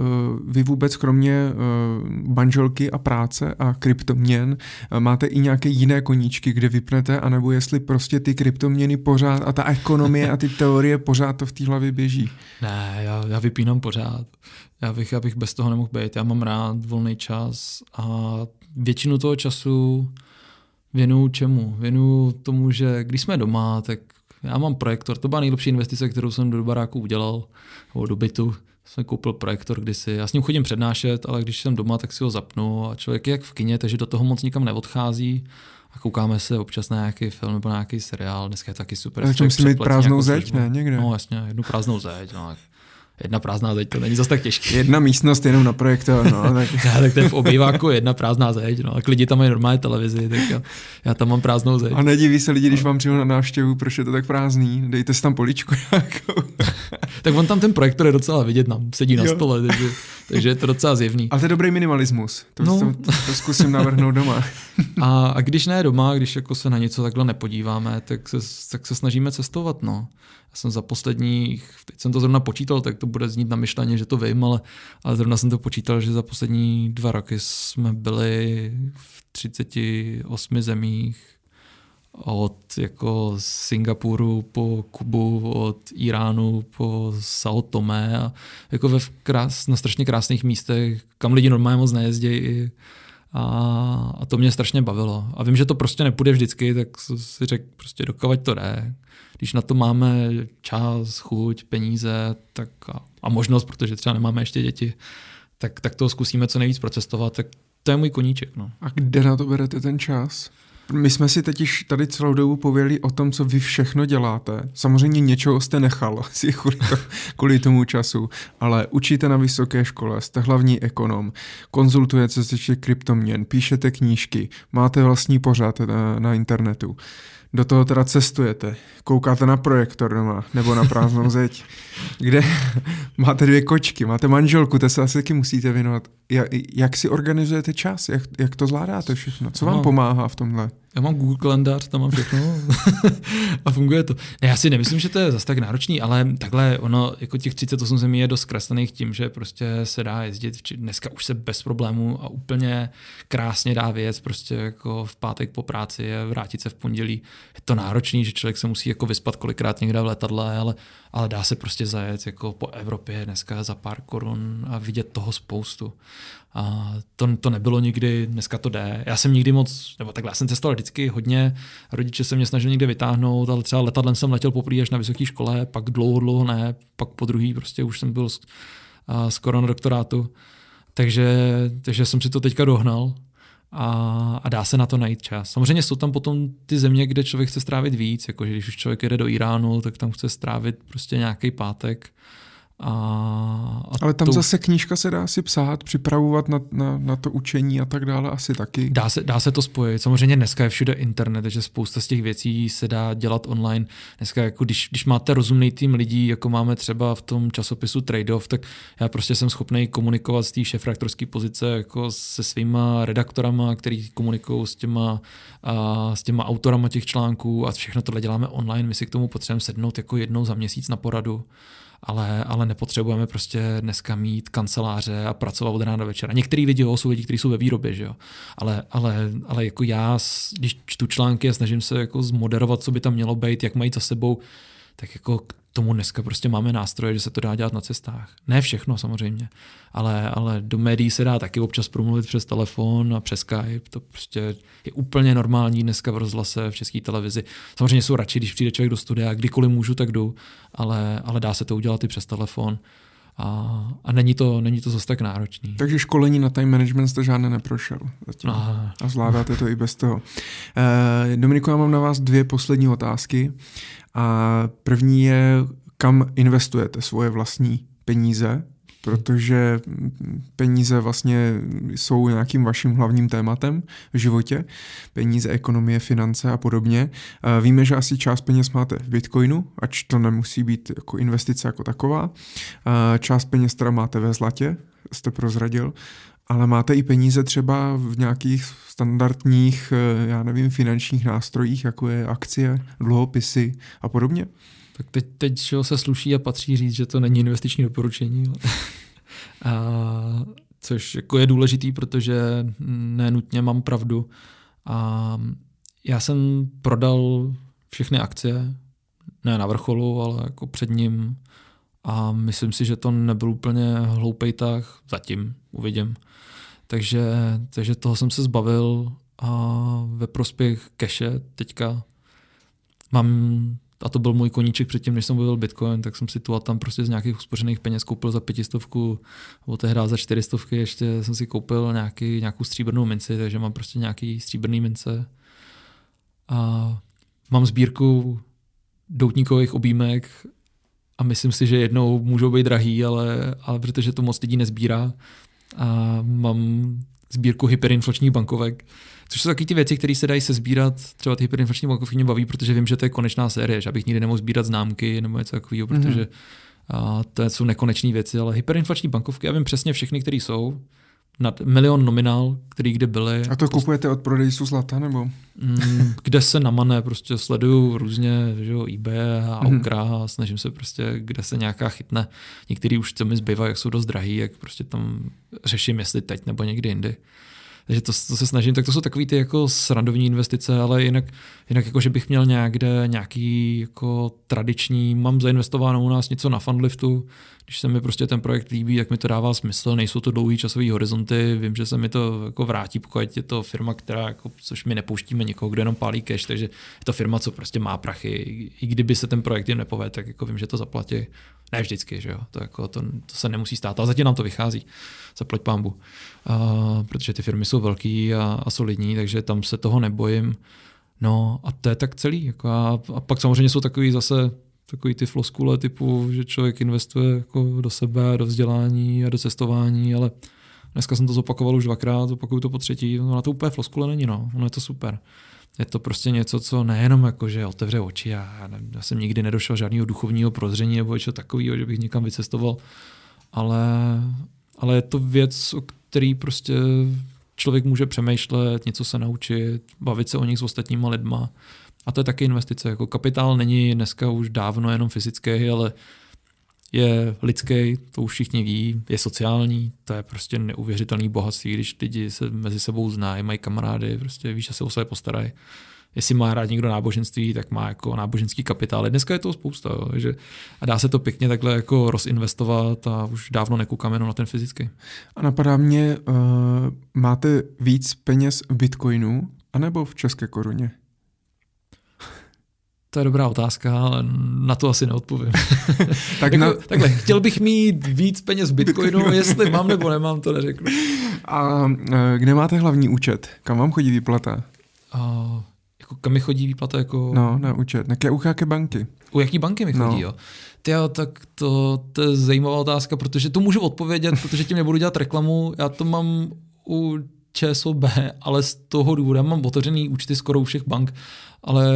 vy vůbec kromě eh, banželky a práce a kryptoměn máte i nějaké jiné koníčky, kde vypnete, anebo jestli prostě ty kryptoměny pořád a ta ekonomie a ty teorie pořád to v té hlavě běží. Ne, já, já vypínám pořád. Já bych, já bych bez toho nemohl být. Já mám rád volný čas a většinu toho času věnuju čemu? Věnuju tomu, že když jsme doma, tak já mám projektor, to byla nejlepší investice, kterou jsem do baráku udělal, nebo do bytu. Jsem koupil projektor kdysi. Já s ním chodím přednášet, ale když jsem doma, tak si ho zapnu a člověk je jak v kině, takže do toho moc nikam neodchází a koukáme se občas na nějaký film nebo na nějaký seriál. Dneska je taky super. Ale musí mít prázdnou zeď, ne? Někde. No jasně, jednu prázdnou zeď. No, jedna prázdná zeď, to není zase tak těžké. Jedna místnost jenom na projektor, no. Tak... já, tak to je v obýváku jedna prázdná zeď, no. A lidi tam mají normální televizi, tak já, já, tam mám prázdnou zeď. A nediví se lidi, když vám přijdu na návštěvu, proč je to tak prázdný, dejte si tam poličku nějakou. tak on tam ten projektor je docela vidět, nám sedí na jo. stole, takže, takže je to docela zjevný. Ale to je dobrý minimalismus, to, no. to, to, to zkusím navrhnout doma. a, a když ne doma, když jako se na něco takhle nepodíváme, tak se, tak se snažíme cestovat, no. Já jsem za posledních, teď jsem to zrovna počítal, tak to bude znít na myšleně, že to vím, ale, ale zrovna jsem to počítal, že za poslední dva roky jsme byli v 38 zemích od jako Singapuru po Kubu, od Iránu po Sao Tome a jako ve krás, na strašně krásných místech, kam lidi normálně moc nejezdí. A, a to mě strašně bavilo. A vím, že to prostě nepůjde vždycky, tak si řekl prostě dokovat to jde když na to máme čas, chuť, peníze tak a, a možnost, protože třeba nemáme ještě děti, tak, tak to zkusíme co nejvíc procestovat, tak to je můj koníček. No. A kde na to berete ten čas? My jsme si teď tady celou dobu pověděli o tom, co vy všechno děláte. Samozřejmě něčeho jste nechal kvůli, to, kvůli tomu času, ale učíte na vysoké škole, jste hlavní ekonom, konzultujete se kryptoměn, píšete knížky, máte vlastní pořad na, na internetu. Do toho teda cestujete, koukáte na projektor doma, nebo na prázdnou zeď, kde máte dvě kočky, máte manželku, to se asi taky musíte věnovat. Jak, jak si organizujete čas? Jak, jak to zvládáte všechno? Co vám no. pomáhá v tomhle? Já mám Google kalendář, tam mám všechno a funguje to. Ne, já si nemyslím, že to je zase tak náročný, ale takhle ono, jako těch 38 zemí je dost zkreslených tím, že prostě se dá jezdit, dneska už se bez problémů a úplně krásně dá věc, prostě jako v pátek po práci a vrátit se v pondělí. Je to náročný, že člověk se musí jako vyspat kolikrát někde v letadle, ale, ale dá se prostě zajet jako po Evropě dneska za pár korun a vidět toho spoustu. A to, to nebylo nikdy, dneska to jde. Já jsem nikdy moc, nebo takhle, já jsem cestoval vždycky hodně, rodiče se mě snažili někde vytáhnout, ale třeba letadlem jsem letěl poprvé až na vysoké škole, pak dlouho, dlouho ne, pak po druhý prostě už jsem byl skoro na doktorátu. Takže, takže jsem si to teďka dohnal a, a dá se na to najít čas. Samozřejmě jsou tam potom ty země, kde člověk chce strávit víc, jakože když už člověk jede do Iránu, tak tam chce strávit prostě nějaký pátek a, a Ale tam to... zase knížka se dá si psát, připravovat na, na, na to učení a tak dále asi taky. Dá se, dá se to spojit. Samozřejmě dneska je všude internet, takže spousta z těch věcí se dá dělat online. Dneska, jako když, když máte rozumný tým lidí, jako máme třeba v tom časopisu Trade-off, tak já prostě jsem schopný komunikovat z té šefraktorské pozice jako se svýma redaktorama, který komunikují s těma, a, s těma autorama těch článků a všechno tohle děláme online. My si k tomu potřebujeme sednout jako jednou za měsíc na poradu ale, ale nepotřebujeme prostě dneska mít kanceláře a pracovat od rána do večera. Některý lidi jo, jsou lidi, kteří jsou ve výrobě, že jo? Ale, ale, ale jako já, když čtu články a snažím se jako zmoderovat, co by tam mělo být, jak mají za sebou, tak jako tomu dneska prostě máme nástroje, že se to dá dělat na cestách. Ne všechno samozřejmě, ale, ale do médií se dá taky občas promluvit přes telefon a přes Skype. To prostě je úplně normální dneska v rozhlase, v české televizi. Samozřejmě jsou radši, když přijde člověk do studia, kdykoliv můžu, tak jdu, ale, ale dá se to udělat i přes telefon. A, a není, to, není to zase tak náročný. Takže školení na time management jste žádné neprošel zatím. A, a zvládáte to i bez toho. Eh, Dominiku, já mám na vás dvě poslední otázky. A první je, kam investujete svoje vlastní peníze, protože peníze vlastně jsou nějakým vaším hlavním tématem v životě. Peníze, ekonomie, finance a podobně. Víme, že asi část peněz máte v Bitcoinu, ač to nemusí být jako investice jako taková. Část peněz teda máte ve zlatě, jste prozradil ale máte i peníze třeba v nějakých standardních, eh, já nevím, finančních nástrojích, jako je akcie, dluhopisy a podobně? Tak teď, teď se sluší a patří říct, že to není investiční doporučení. a, což jako je důležitý, protože nenutně mám pravdu. A já jsem prodal všechny akcie, ne na vrcholu, ale jako před ním. A myslím si, že to nebyl úplně hloupej tak, zatím uvidím. Takže, takže toho jsem se zbavil a ve prospěch keše teďka mám, a to byl můj koníček předtím, než jsem byl Bitcoin, tak jsem si tu a tam prostě z nějakých uspořených peněz koupil za pětistovku, nebo tehdy za čtyřistovky ještě jsem si koupil nějaký, nějakou stříbrnou minci, takže mám prostě nějaký stříbrný mince. A mám sbírku doutníkových objímek a myslím si, že jednou můžou být drahý, ale, ale protože to moc lidí nezbírá, a mám sbírku hyperinflačních bankovek, což jsou taky ty věci, které se dají se sbírat. Třeba ty hyperinflační bankovky mě baví, protože vím, že to je konečná série, že abych nikdy nemohl sbírat známky nebo něco takového, mm-hmm. protože a to jsou nekonečné věci, ale hyperinflační bankovky, já vím přesně všechny, které jsou, nad milion nominál, který kde byly. A to kupujete od prodejců zlata, nebo? Mm, kde se namane, prostě sleduju různě, že jo, eBay a. Aukra a snažím se prostě, kde se nějaká chytne. Některý už co mi zbývá, jak jsou dost drahý, jak prostě tam řeším, jestli teď nebo někdy jindy. Takže to, to se snažím, tak to jsou takové ty jako srandovní investice, ale jinak, jinak jako, že bych měl někde nějaký jako tradiční, mám zainvestováno u nás něco na Fundliftu, když se mi prostě ten projekt líbí, tak mi to dává smysl, nejsou to dlouhý časový horizonty, vím, že se mi to jako vrátí, pokud je to firma, která, jako, což my nepouštíme někoho, kdo jenom pálí cash, takže je to firma, co prostě má prachy, i kdyby se ten projekt jim nepovede, tak jako vím, že to zaplatí. Ne vždycky, že jo, to, jako, to, to se nemusí stát, ale zatím nám to vychází, zaplať pámbu, uh, protože ty firmy jsou velký a, a solidní, takže tam se toho nebojím. No a to je tak celý. Jako a, a pak samozřejmě jsou takový zase takový ty floskule typu, že člověk investuje jako do sebe, do vzdělání a do cestování, ale dneska jsem to zopakoval už dvakrát, opakuju to po třetí, no na to úplně floskule není, no, ono je to super. Je to prostě něco, co nejenom jako, že otevře oči, já, já jsem nikdy nedošel žádného duchovního prozření nebo něco takového, že bych někam vycestoval, ale, ale je to věc, o který prostě člověk může přemýšlet, něco se naučit, bavit se o nich s ostatníma lidma. A to je taky investice. Jako kapitál není dneska už dávno jenom fyzický, ale je lidský, to už všichni ví, je sociální, to je prostě neuvěřitelný bohatství, když lidi se mezi sebou znají, mají kamarády, prostě víš, že se o sebe postarají. Jestli má rád někdo náboženství, tak má jako náboženský kapitál. Dneska je toho spousta, jo, že a dá se to pěkně takhle jako rozinvestovat a už dávno nekoukáme jenom na ten fyzický. A napadá mě, uh, máte víc peněz v bitcoinu anebo v české koruně? To je dobrá otázka, ale na to asi neodpovím. tak jako, na... takhle, chtěl bych mít víc peněz v Bitcoinu, Bitcoinu. jestli mám nebo nemám, to neřeknu. A eh, kde máte hlavní účet? Kam vám chodí výplata? A, jako kam mi chodí výplata? Jako... No, na účet. Na u jaké banky? U jaký banky mi chodí, no. jo? Tyjo, tak to, to je zajímavá otázka, protože to můžu odpovědět, protože tím nebudu dělat reklamu. Já to mám u ČSOB, ale z toho důvodu mám otevřený účty skoro u všech bank, ale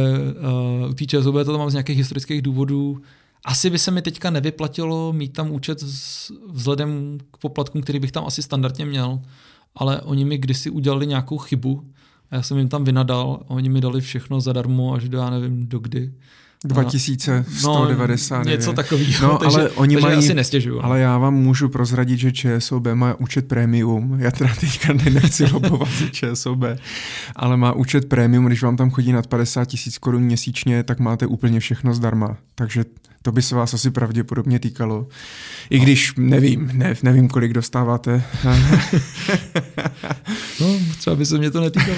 uh, u té ČSOB to mám z nějakých historických důvodů. Asi by se mi teďka nevyplatilo mít tam účet vzhledem k poplatkům, který bych tam asi standardně měl, ale oni mi kdysi udělali nějakou chybu, já jsem jim tam vynadal, oni mi dali všechno zadarmo až do já nevím do kdy. 2190. No, něco takového. No, takže, ale oni takže mají, asi nestěžuju. Ale já vám můžu prozradit, že ČSOB má účet premium. Já teda teďka nechci lobovat si ČSOB, ale má účet premium, když vám tam chodí nad 50 tisíc korun měsíčně, tak máte úplně všechno zdarma. Takže to by se vás asi pravděpodobně týkalo. I když nevím, ne, nevím, kolik dostáváte. no, třeba by se mě to netýkalo.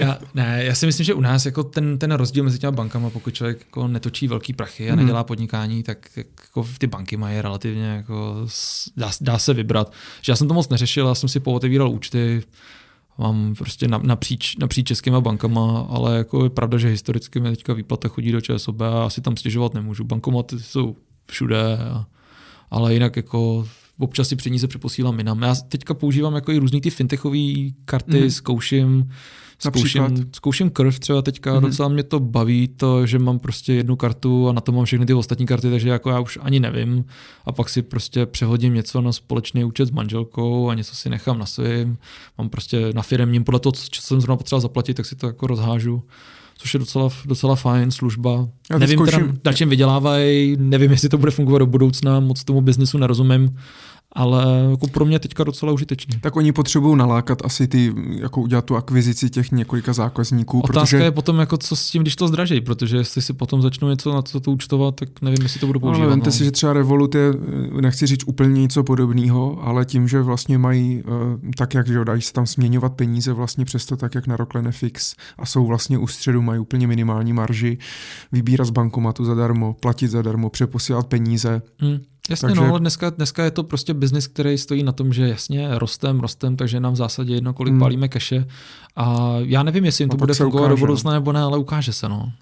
Já, ne, já si myslím, že u nás jako ten, ten rozdíl mezi těma bankama, pokud člověk jako netočí velký prachy a mhm. nedělá podnikání, tak jako ty banky mají relativně jako dá, dá se vybrat. Že já jsem to moc neřešil, já jsem si pootevíral účty, mám prostě napříč, napříč českýma bankama, ale jako je pravda, že historicky mi teďka výplata chodí do ČSOB a asi tam stěžovat nemůžu. Bankomaty jsou všude, a, ale jinak jako občas si peníze přeposílám jinam. Já teďka používám jako i různý ty fintechové karty, mm. zkouším, zkouším, zkouším krv třeba teďka, mm-hmm. docela mě to baví, to, že mám prostě jednu kartu a na to mám všechny ty ostatní karty, takže jako já už ani nevím. A pak si prostě přehodím něco na společný účet s manželkou a něco si nechám na svým, mám prostě na firemním, podle toho, co jsem zrovna potřeba zaplatit, tak si to jako rozhážu což je docela, docela fajn služba. Já nevím, zkouším... teda, na čem vydělávají, nevím, jestli to bude fungovat do budoucna, moc tomu biznesu nerozumím, ale jako pro mě teďka docela užitečný. Tak oni potřebují nalákat asi ty, jako udělat tu akvizici těch několika zákazníků. Otázka protože... je potom, jako co s tím, když to zdraží, protože jestli si potom začnou něco na to, to účtovat, tak nevím, jestli to budu používat. No, ale vemte no. si, že třeba Revolut je, nechci říct úplně něco podobného, ale tím, že vlastně mají, eh, tak jak že dají se tam směňovat peníze vlastně přesto tak, jak na Rockline fix a jsou vlastně u středu, mají úplně minimální marži, vybírat z bankomatu zadarmo, platit zadarmo, přeposílat peníze. Hmm. Jasně, takže... no, ale dneska, dneska je to prostě biznis, který stojí na tom, že jasně rostem, rostem, takže nám v zásadě jedno, kolik hmm. palíme keše. A já nevím, jestli jim to bude fungovat do budoucna no. nebo ne, ale ukáže se. No.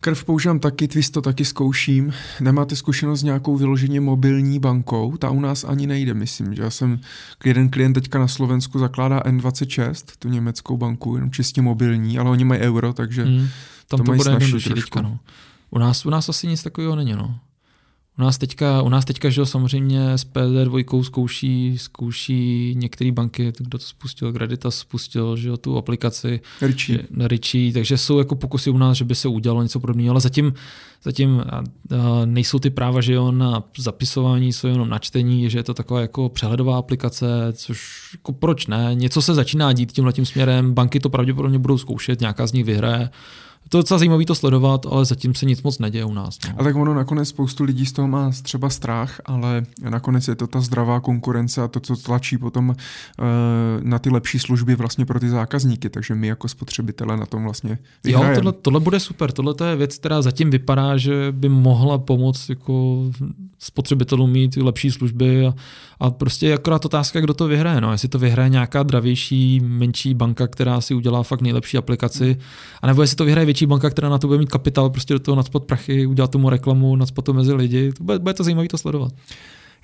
Krv používám taky, Twist to taky zkouším. Nemáte zkušenost s nějakou vyloženě mobilní bankou? Ta u nás ani nejde, myslím. Že já jsem, jeden klient teďka na Slovensku zakládá N26, tu německou banku, jenom čistě mobilní, ale oni mají euro, takže hmm, tam to, to bude jednodušší teďka. No. U, nás, u nás asi nic takového není. No. U nás teďka, u nás teďka že samozřejmě s PD2 zkouší, zkouší některé banky, kdo to spustil, Greditas spustil že tu aplikaci. Richie, takže jsou jako pokusy u nás, že by se udělalo něco podobného, ale zatím, zatím nejsou ty práva, že jo, na zapisování, jsou jenom na čtení, že je to taková jako přehledová aplikace, což jako proč ne, něco se začíná dít tímhle tím směrem, banky to pravděpodobně budou zkoušet, nějaká z nich vyhraje, to je docela zajímavé to sledovat, ale zatím se nic moc neděje u nás. No. A tak ono nakonec spoustu lidí z toho má třeba strach, ale nakonec je to ta zdravá konkurence a to, co tlačí potom uh, na ty lepší služby vlastně pro ty zákazníky, takže my jako spotřebitele na tom vlastně vyhrajeme. Jo, tohle, tohle bude super, tohle je věc, která zatím vypadá, že by mohla pomoct jako spotřebitelům mít lepší služby a, a prostě je akorát otázka, kdo to vyhraje. No. Jestli to vyhraje nějaká dravější, menší banka, která si udělá fakt nejlepší aplikaci, anebo jestli to vyhraje větší banka, která na to bude mít kapitál, prostě do toho nadspat prachy, udělat tomu reklamu, nadspat to mezi lidi. To bude, bude to zajímavé to sledovat.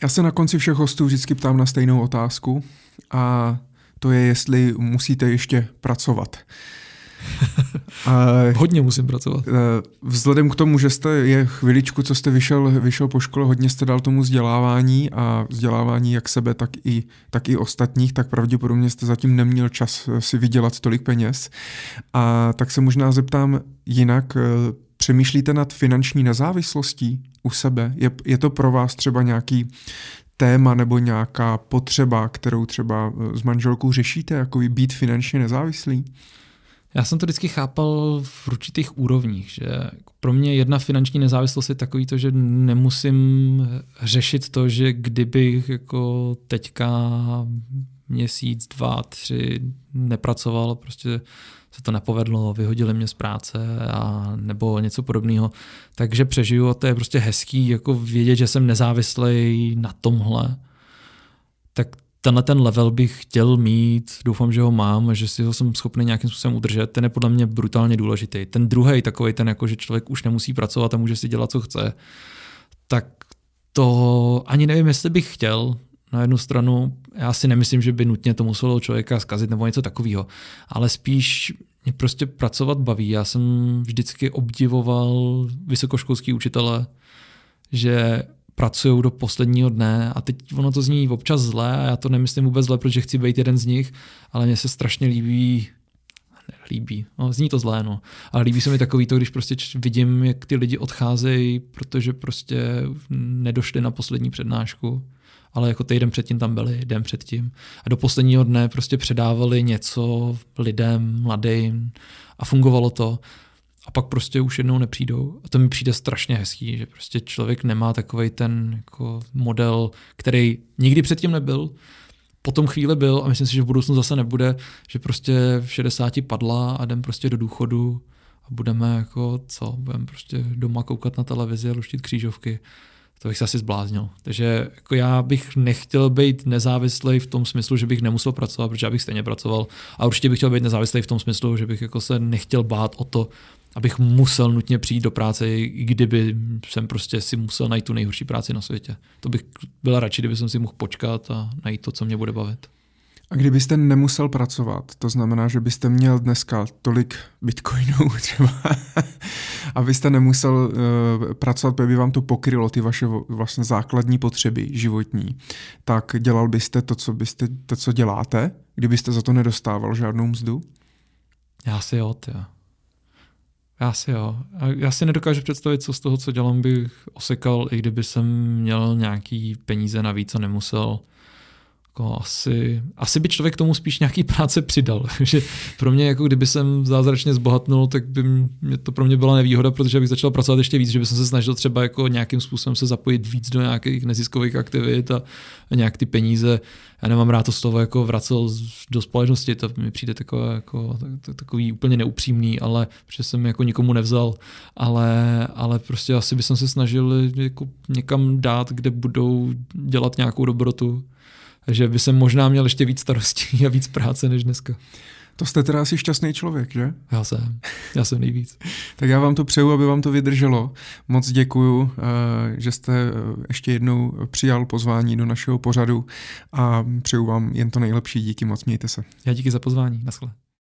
Já se na konci všech hostů vždycky ptám na stejnou otázku a to je, jestli musíte ještě pracovat. hodně musím pracovat. Eh, vzhledem k tomu, že jste je chviličku, co jste vyšel, vyšel po škole, hodně jste dal tomu vzdělávání a vzdělávání jak sebe, tak i, tak i ostatních, tak pravděpodobně jste zatím neměl čas eh, si vydělat tolik peněz. A tak se možná zeptám jinak, eh, přemýšlíte nad finanční nezávislostí u sebe? Je, je to pro vás třeba nějaký téma nebo nějaká potřeba, kterou třeba s manželkou řešíte, jako být finančně nezávislý? Já jsem to vždycky chápal v určitých úrovních, že pro mě jedna finanční nezávislost je takový to, že nemusím řešit to, že kdybych jako teďka měsíc, dva, tři nepracoval, prostě se to nepovedlo, vyhodili mě z práce a nebo něco podobného, takže přežiju a to je prostě hezký jako vědět, že jsem nezávislý na tomhle. Tenhle ten level bych chtěl mít, doufám, že ho mám, že si ho jsem schopný nějakým způsobem udržet, ten je podle mě brutálně důležitý. Ten druhý takový, ten jako, že člověk už nemusí pracovat a může si dělat, co chce, tak to ani nevím, jestli bych chtěl. Na jednu stranu, já si nemyslím, že by nutně to muselo člověka zkazit nebo něco takového, ale spíš mě prostě pracovat baví. Já jsem vždycky obdivoval vysokoškolský učitele, že pracují do posledního dne a teď ono to zní občas zle a já to nemyslím vůbec zle, protože chci být jeden z nich, ale mně se strašně líbí líbí. No, zní to zlé, no. Ale líbí se mi takový to, když prostě vidím, jak ty lidi odcházejí, protože prostě nedošli na poslední přednášku, ale jako týden předtím tam byli, den předtím. A do posledního dne prostě předávali něco lidem, mladým a fungovalo to a pak prostě už jednou nepřijdou. A to mi přijde strašně hezký, že prostě člověk nemá takový ten jako model, který nikdy předtím nebyl, potom chvíli byl a myslím si, že v budoucnu zase nebude, že prostě v 60 padla a jdem prostě do důchodu a budeme jako co, budeme prostě doma koukat na televizi a luštit křížovky. To bych se asi zbláznil. Takže jako já bych nechtěl být nezávislý v tom smyslu, že bych nemusel pracovat, protože já bych stejně pracoval. A určitě bych chtěl být nezávislý v tom smyslu, že bych jako se nechtěl bát o to, abych musel nutně přijít do práce, i kdyby jsem prostě si musel najít tu nejhorší práci na světě. To bych byla radši, kdyby jsem si mohl počkat a najít to, co mě bude bavit. A kdybyste nemusel pracovat, to znamená, že byste měl dneska tolik bitcoinů třeba, abyste nemusel uh, pracovat, aby vám to pokrylo ty vaše vlastně základní potřeby životní, tak dělal byste to, co, byste, to, co děláte, kdybyste za to nedostával žádnou mzdu? Já si jo, ty. Já si jo. Já si nedokážu představit, co z toho, co dělám, bych osekal, i kdyby jsem měl nějaký peníze navíc a nemusel jako asi, asi by člověk tomu spíš nějaký práce přidal. že pro mě, jako kdyby jsem zázračně zbohatnul, tak by mě to pro mě byla nevýhoda, protože bych začal pracovat ještě víc, že bych se snažil třeba jako nějakým způsobem se zapojit víc do nějakých neziskových aktivit a, a nějak ty peníze. Já nemám rád to slovo jako vracel do společnosti, to mi přijde takové, jako, takový úplně neupřímný, ale protože jsem jako nikomu nevzal, ale, ale prostě asi bych se snažil jako někam dát, kde budou dělat nějakou dobrotu takže by jsem možná měl ještě víc starostí a víc práce než dneska. To jste teda asi šťastný člověk, že? Já jsem. Já jsem nejvíc. tak já vám to přeju, aby vám to vydrželo. Moc děkuju, eh, že jste eh, ještě jednou přijal pozvání do našeho pořadu a přeju vám jen to nejlepší. Díky moc, mějte se. Já díky za pozvání. Naschle.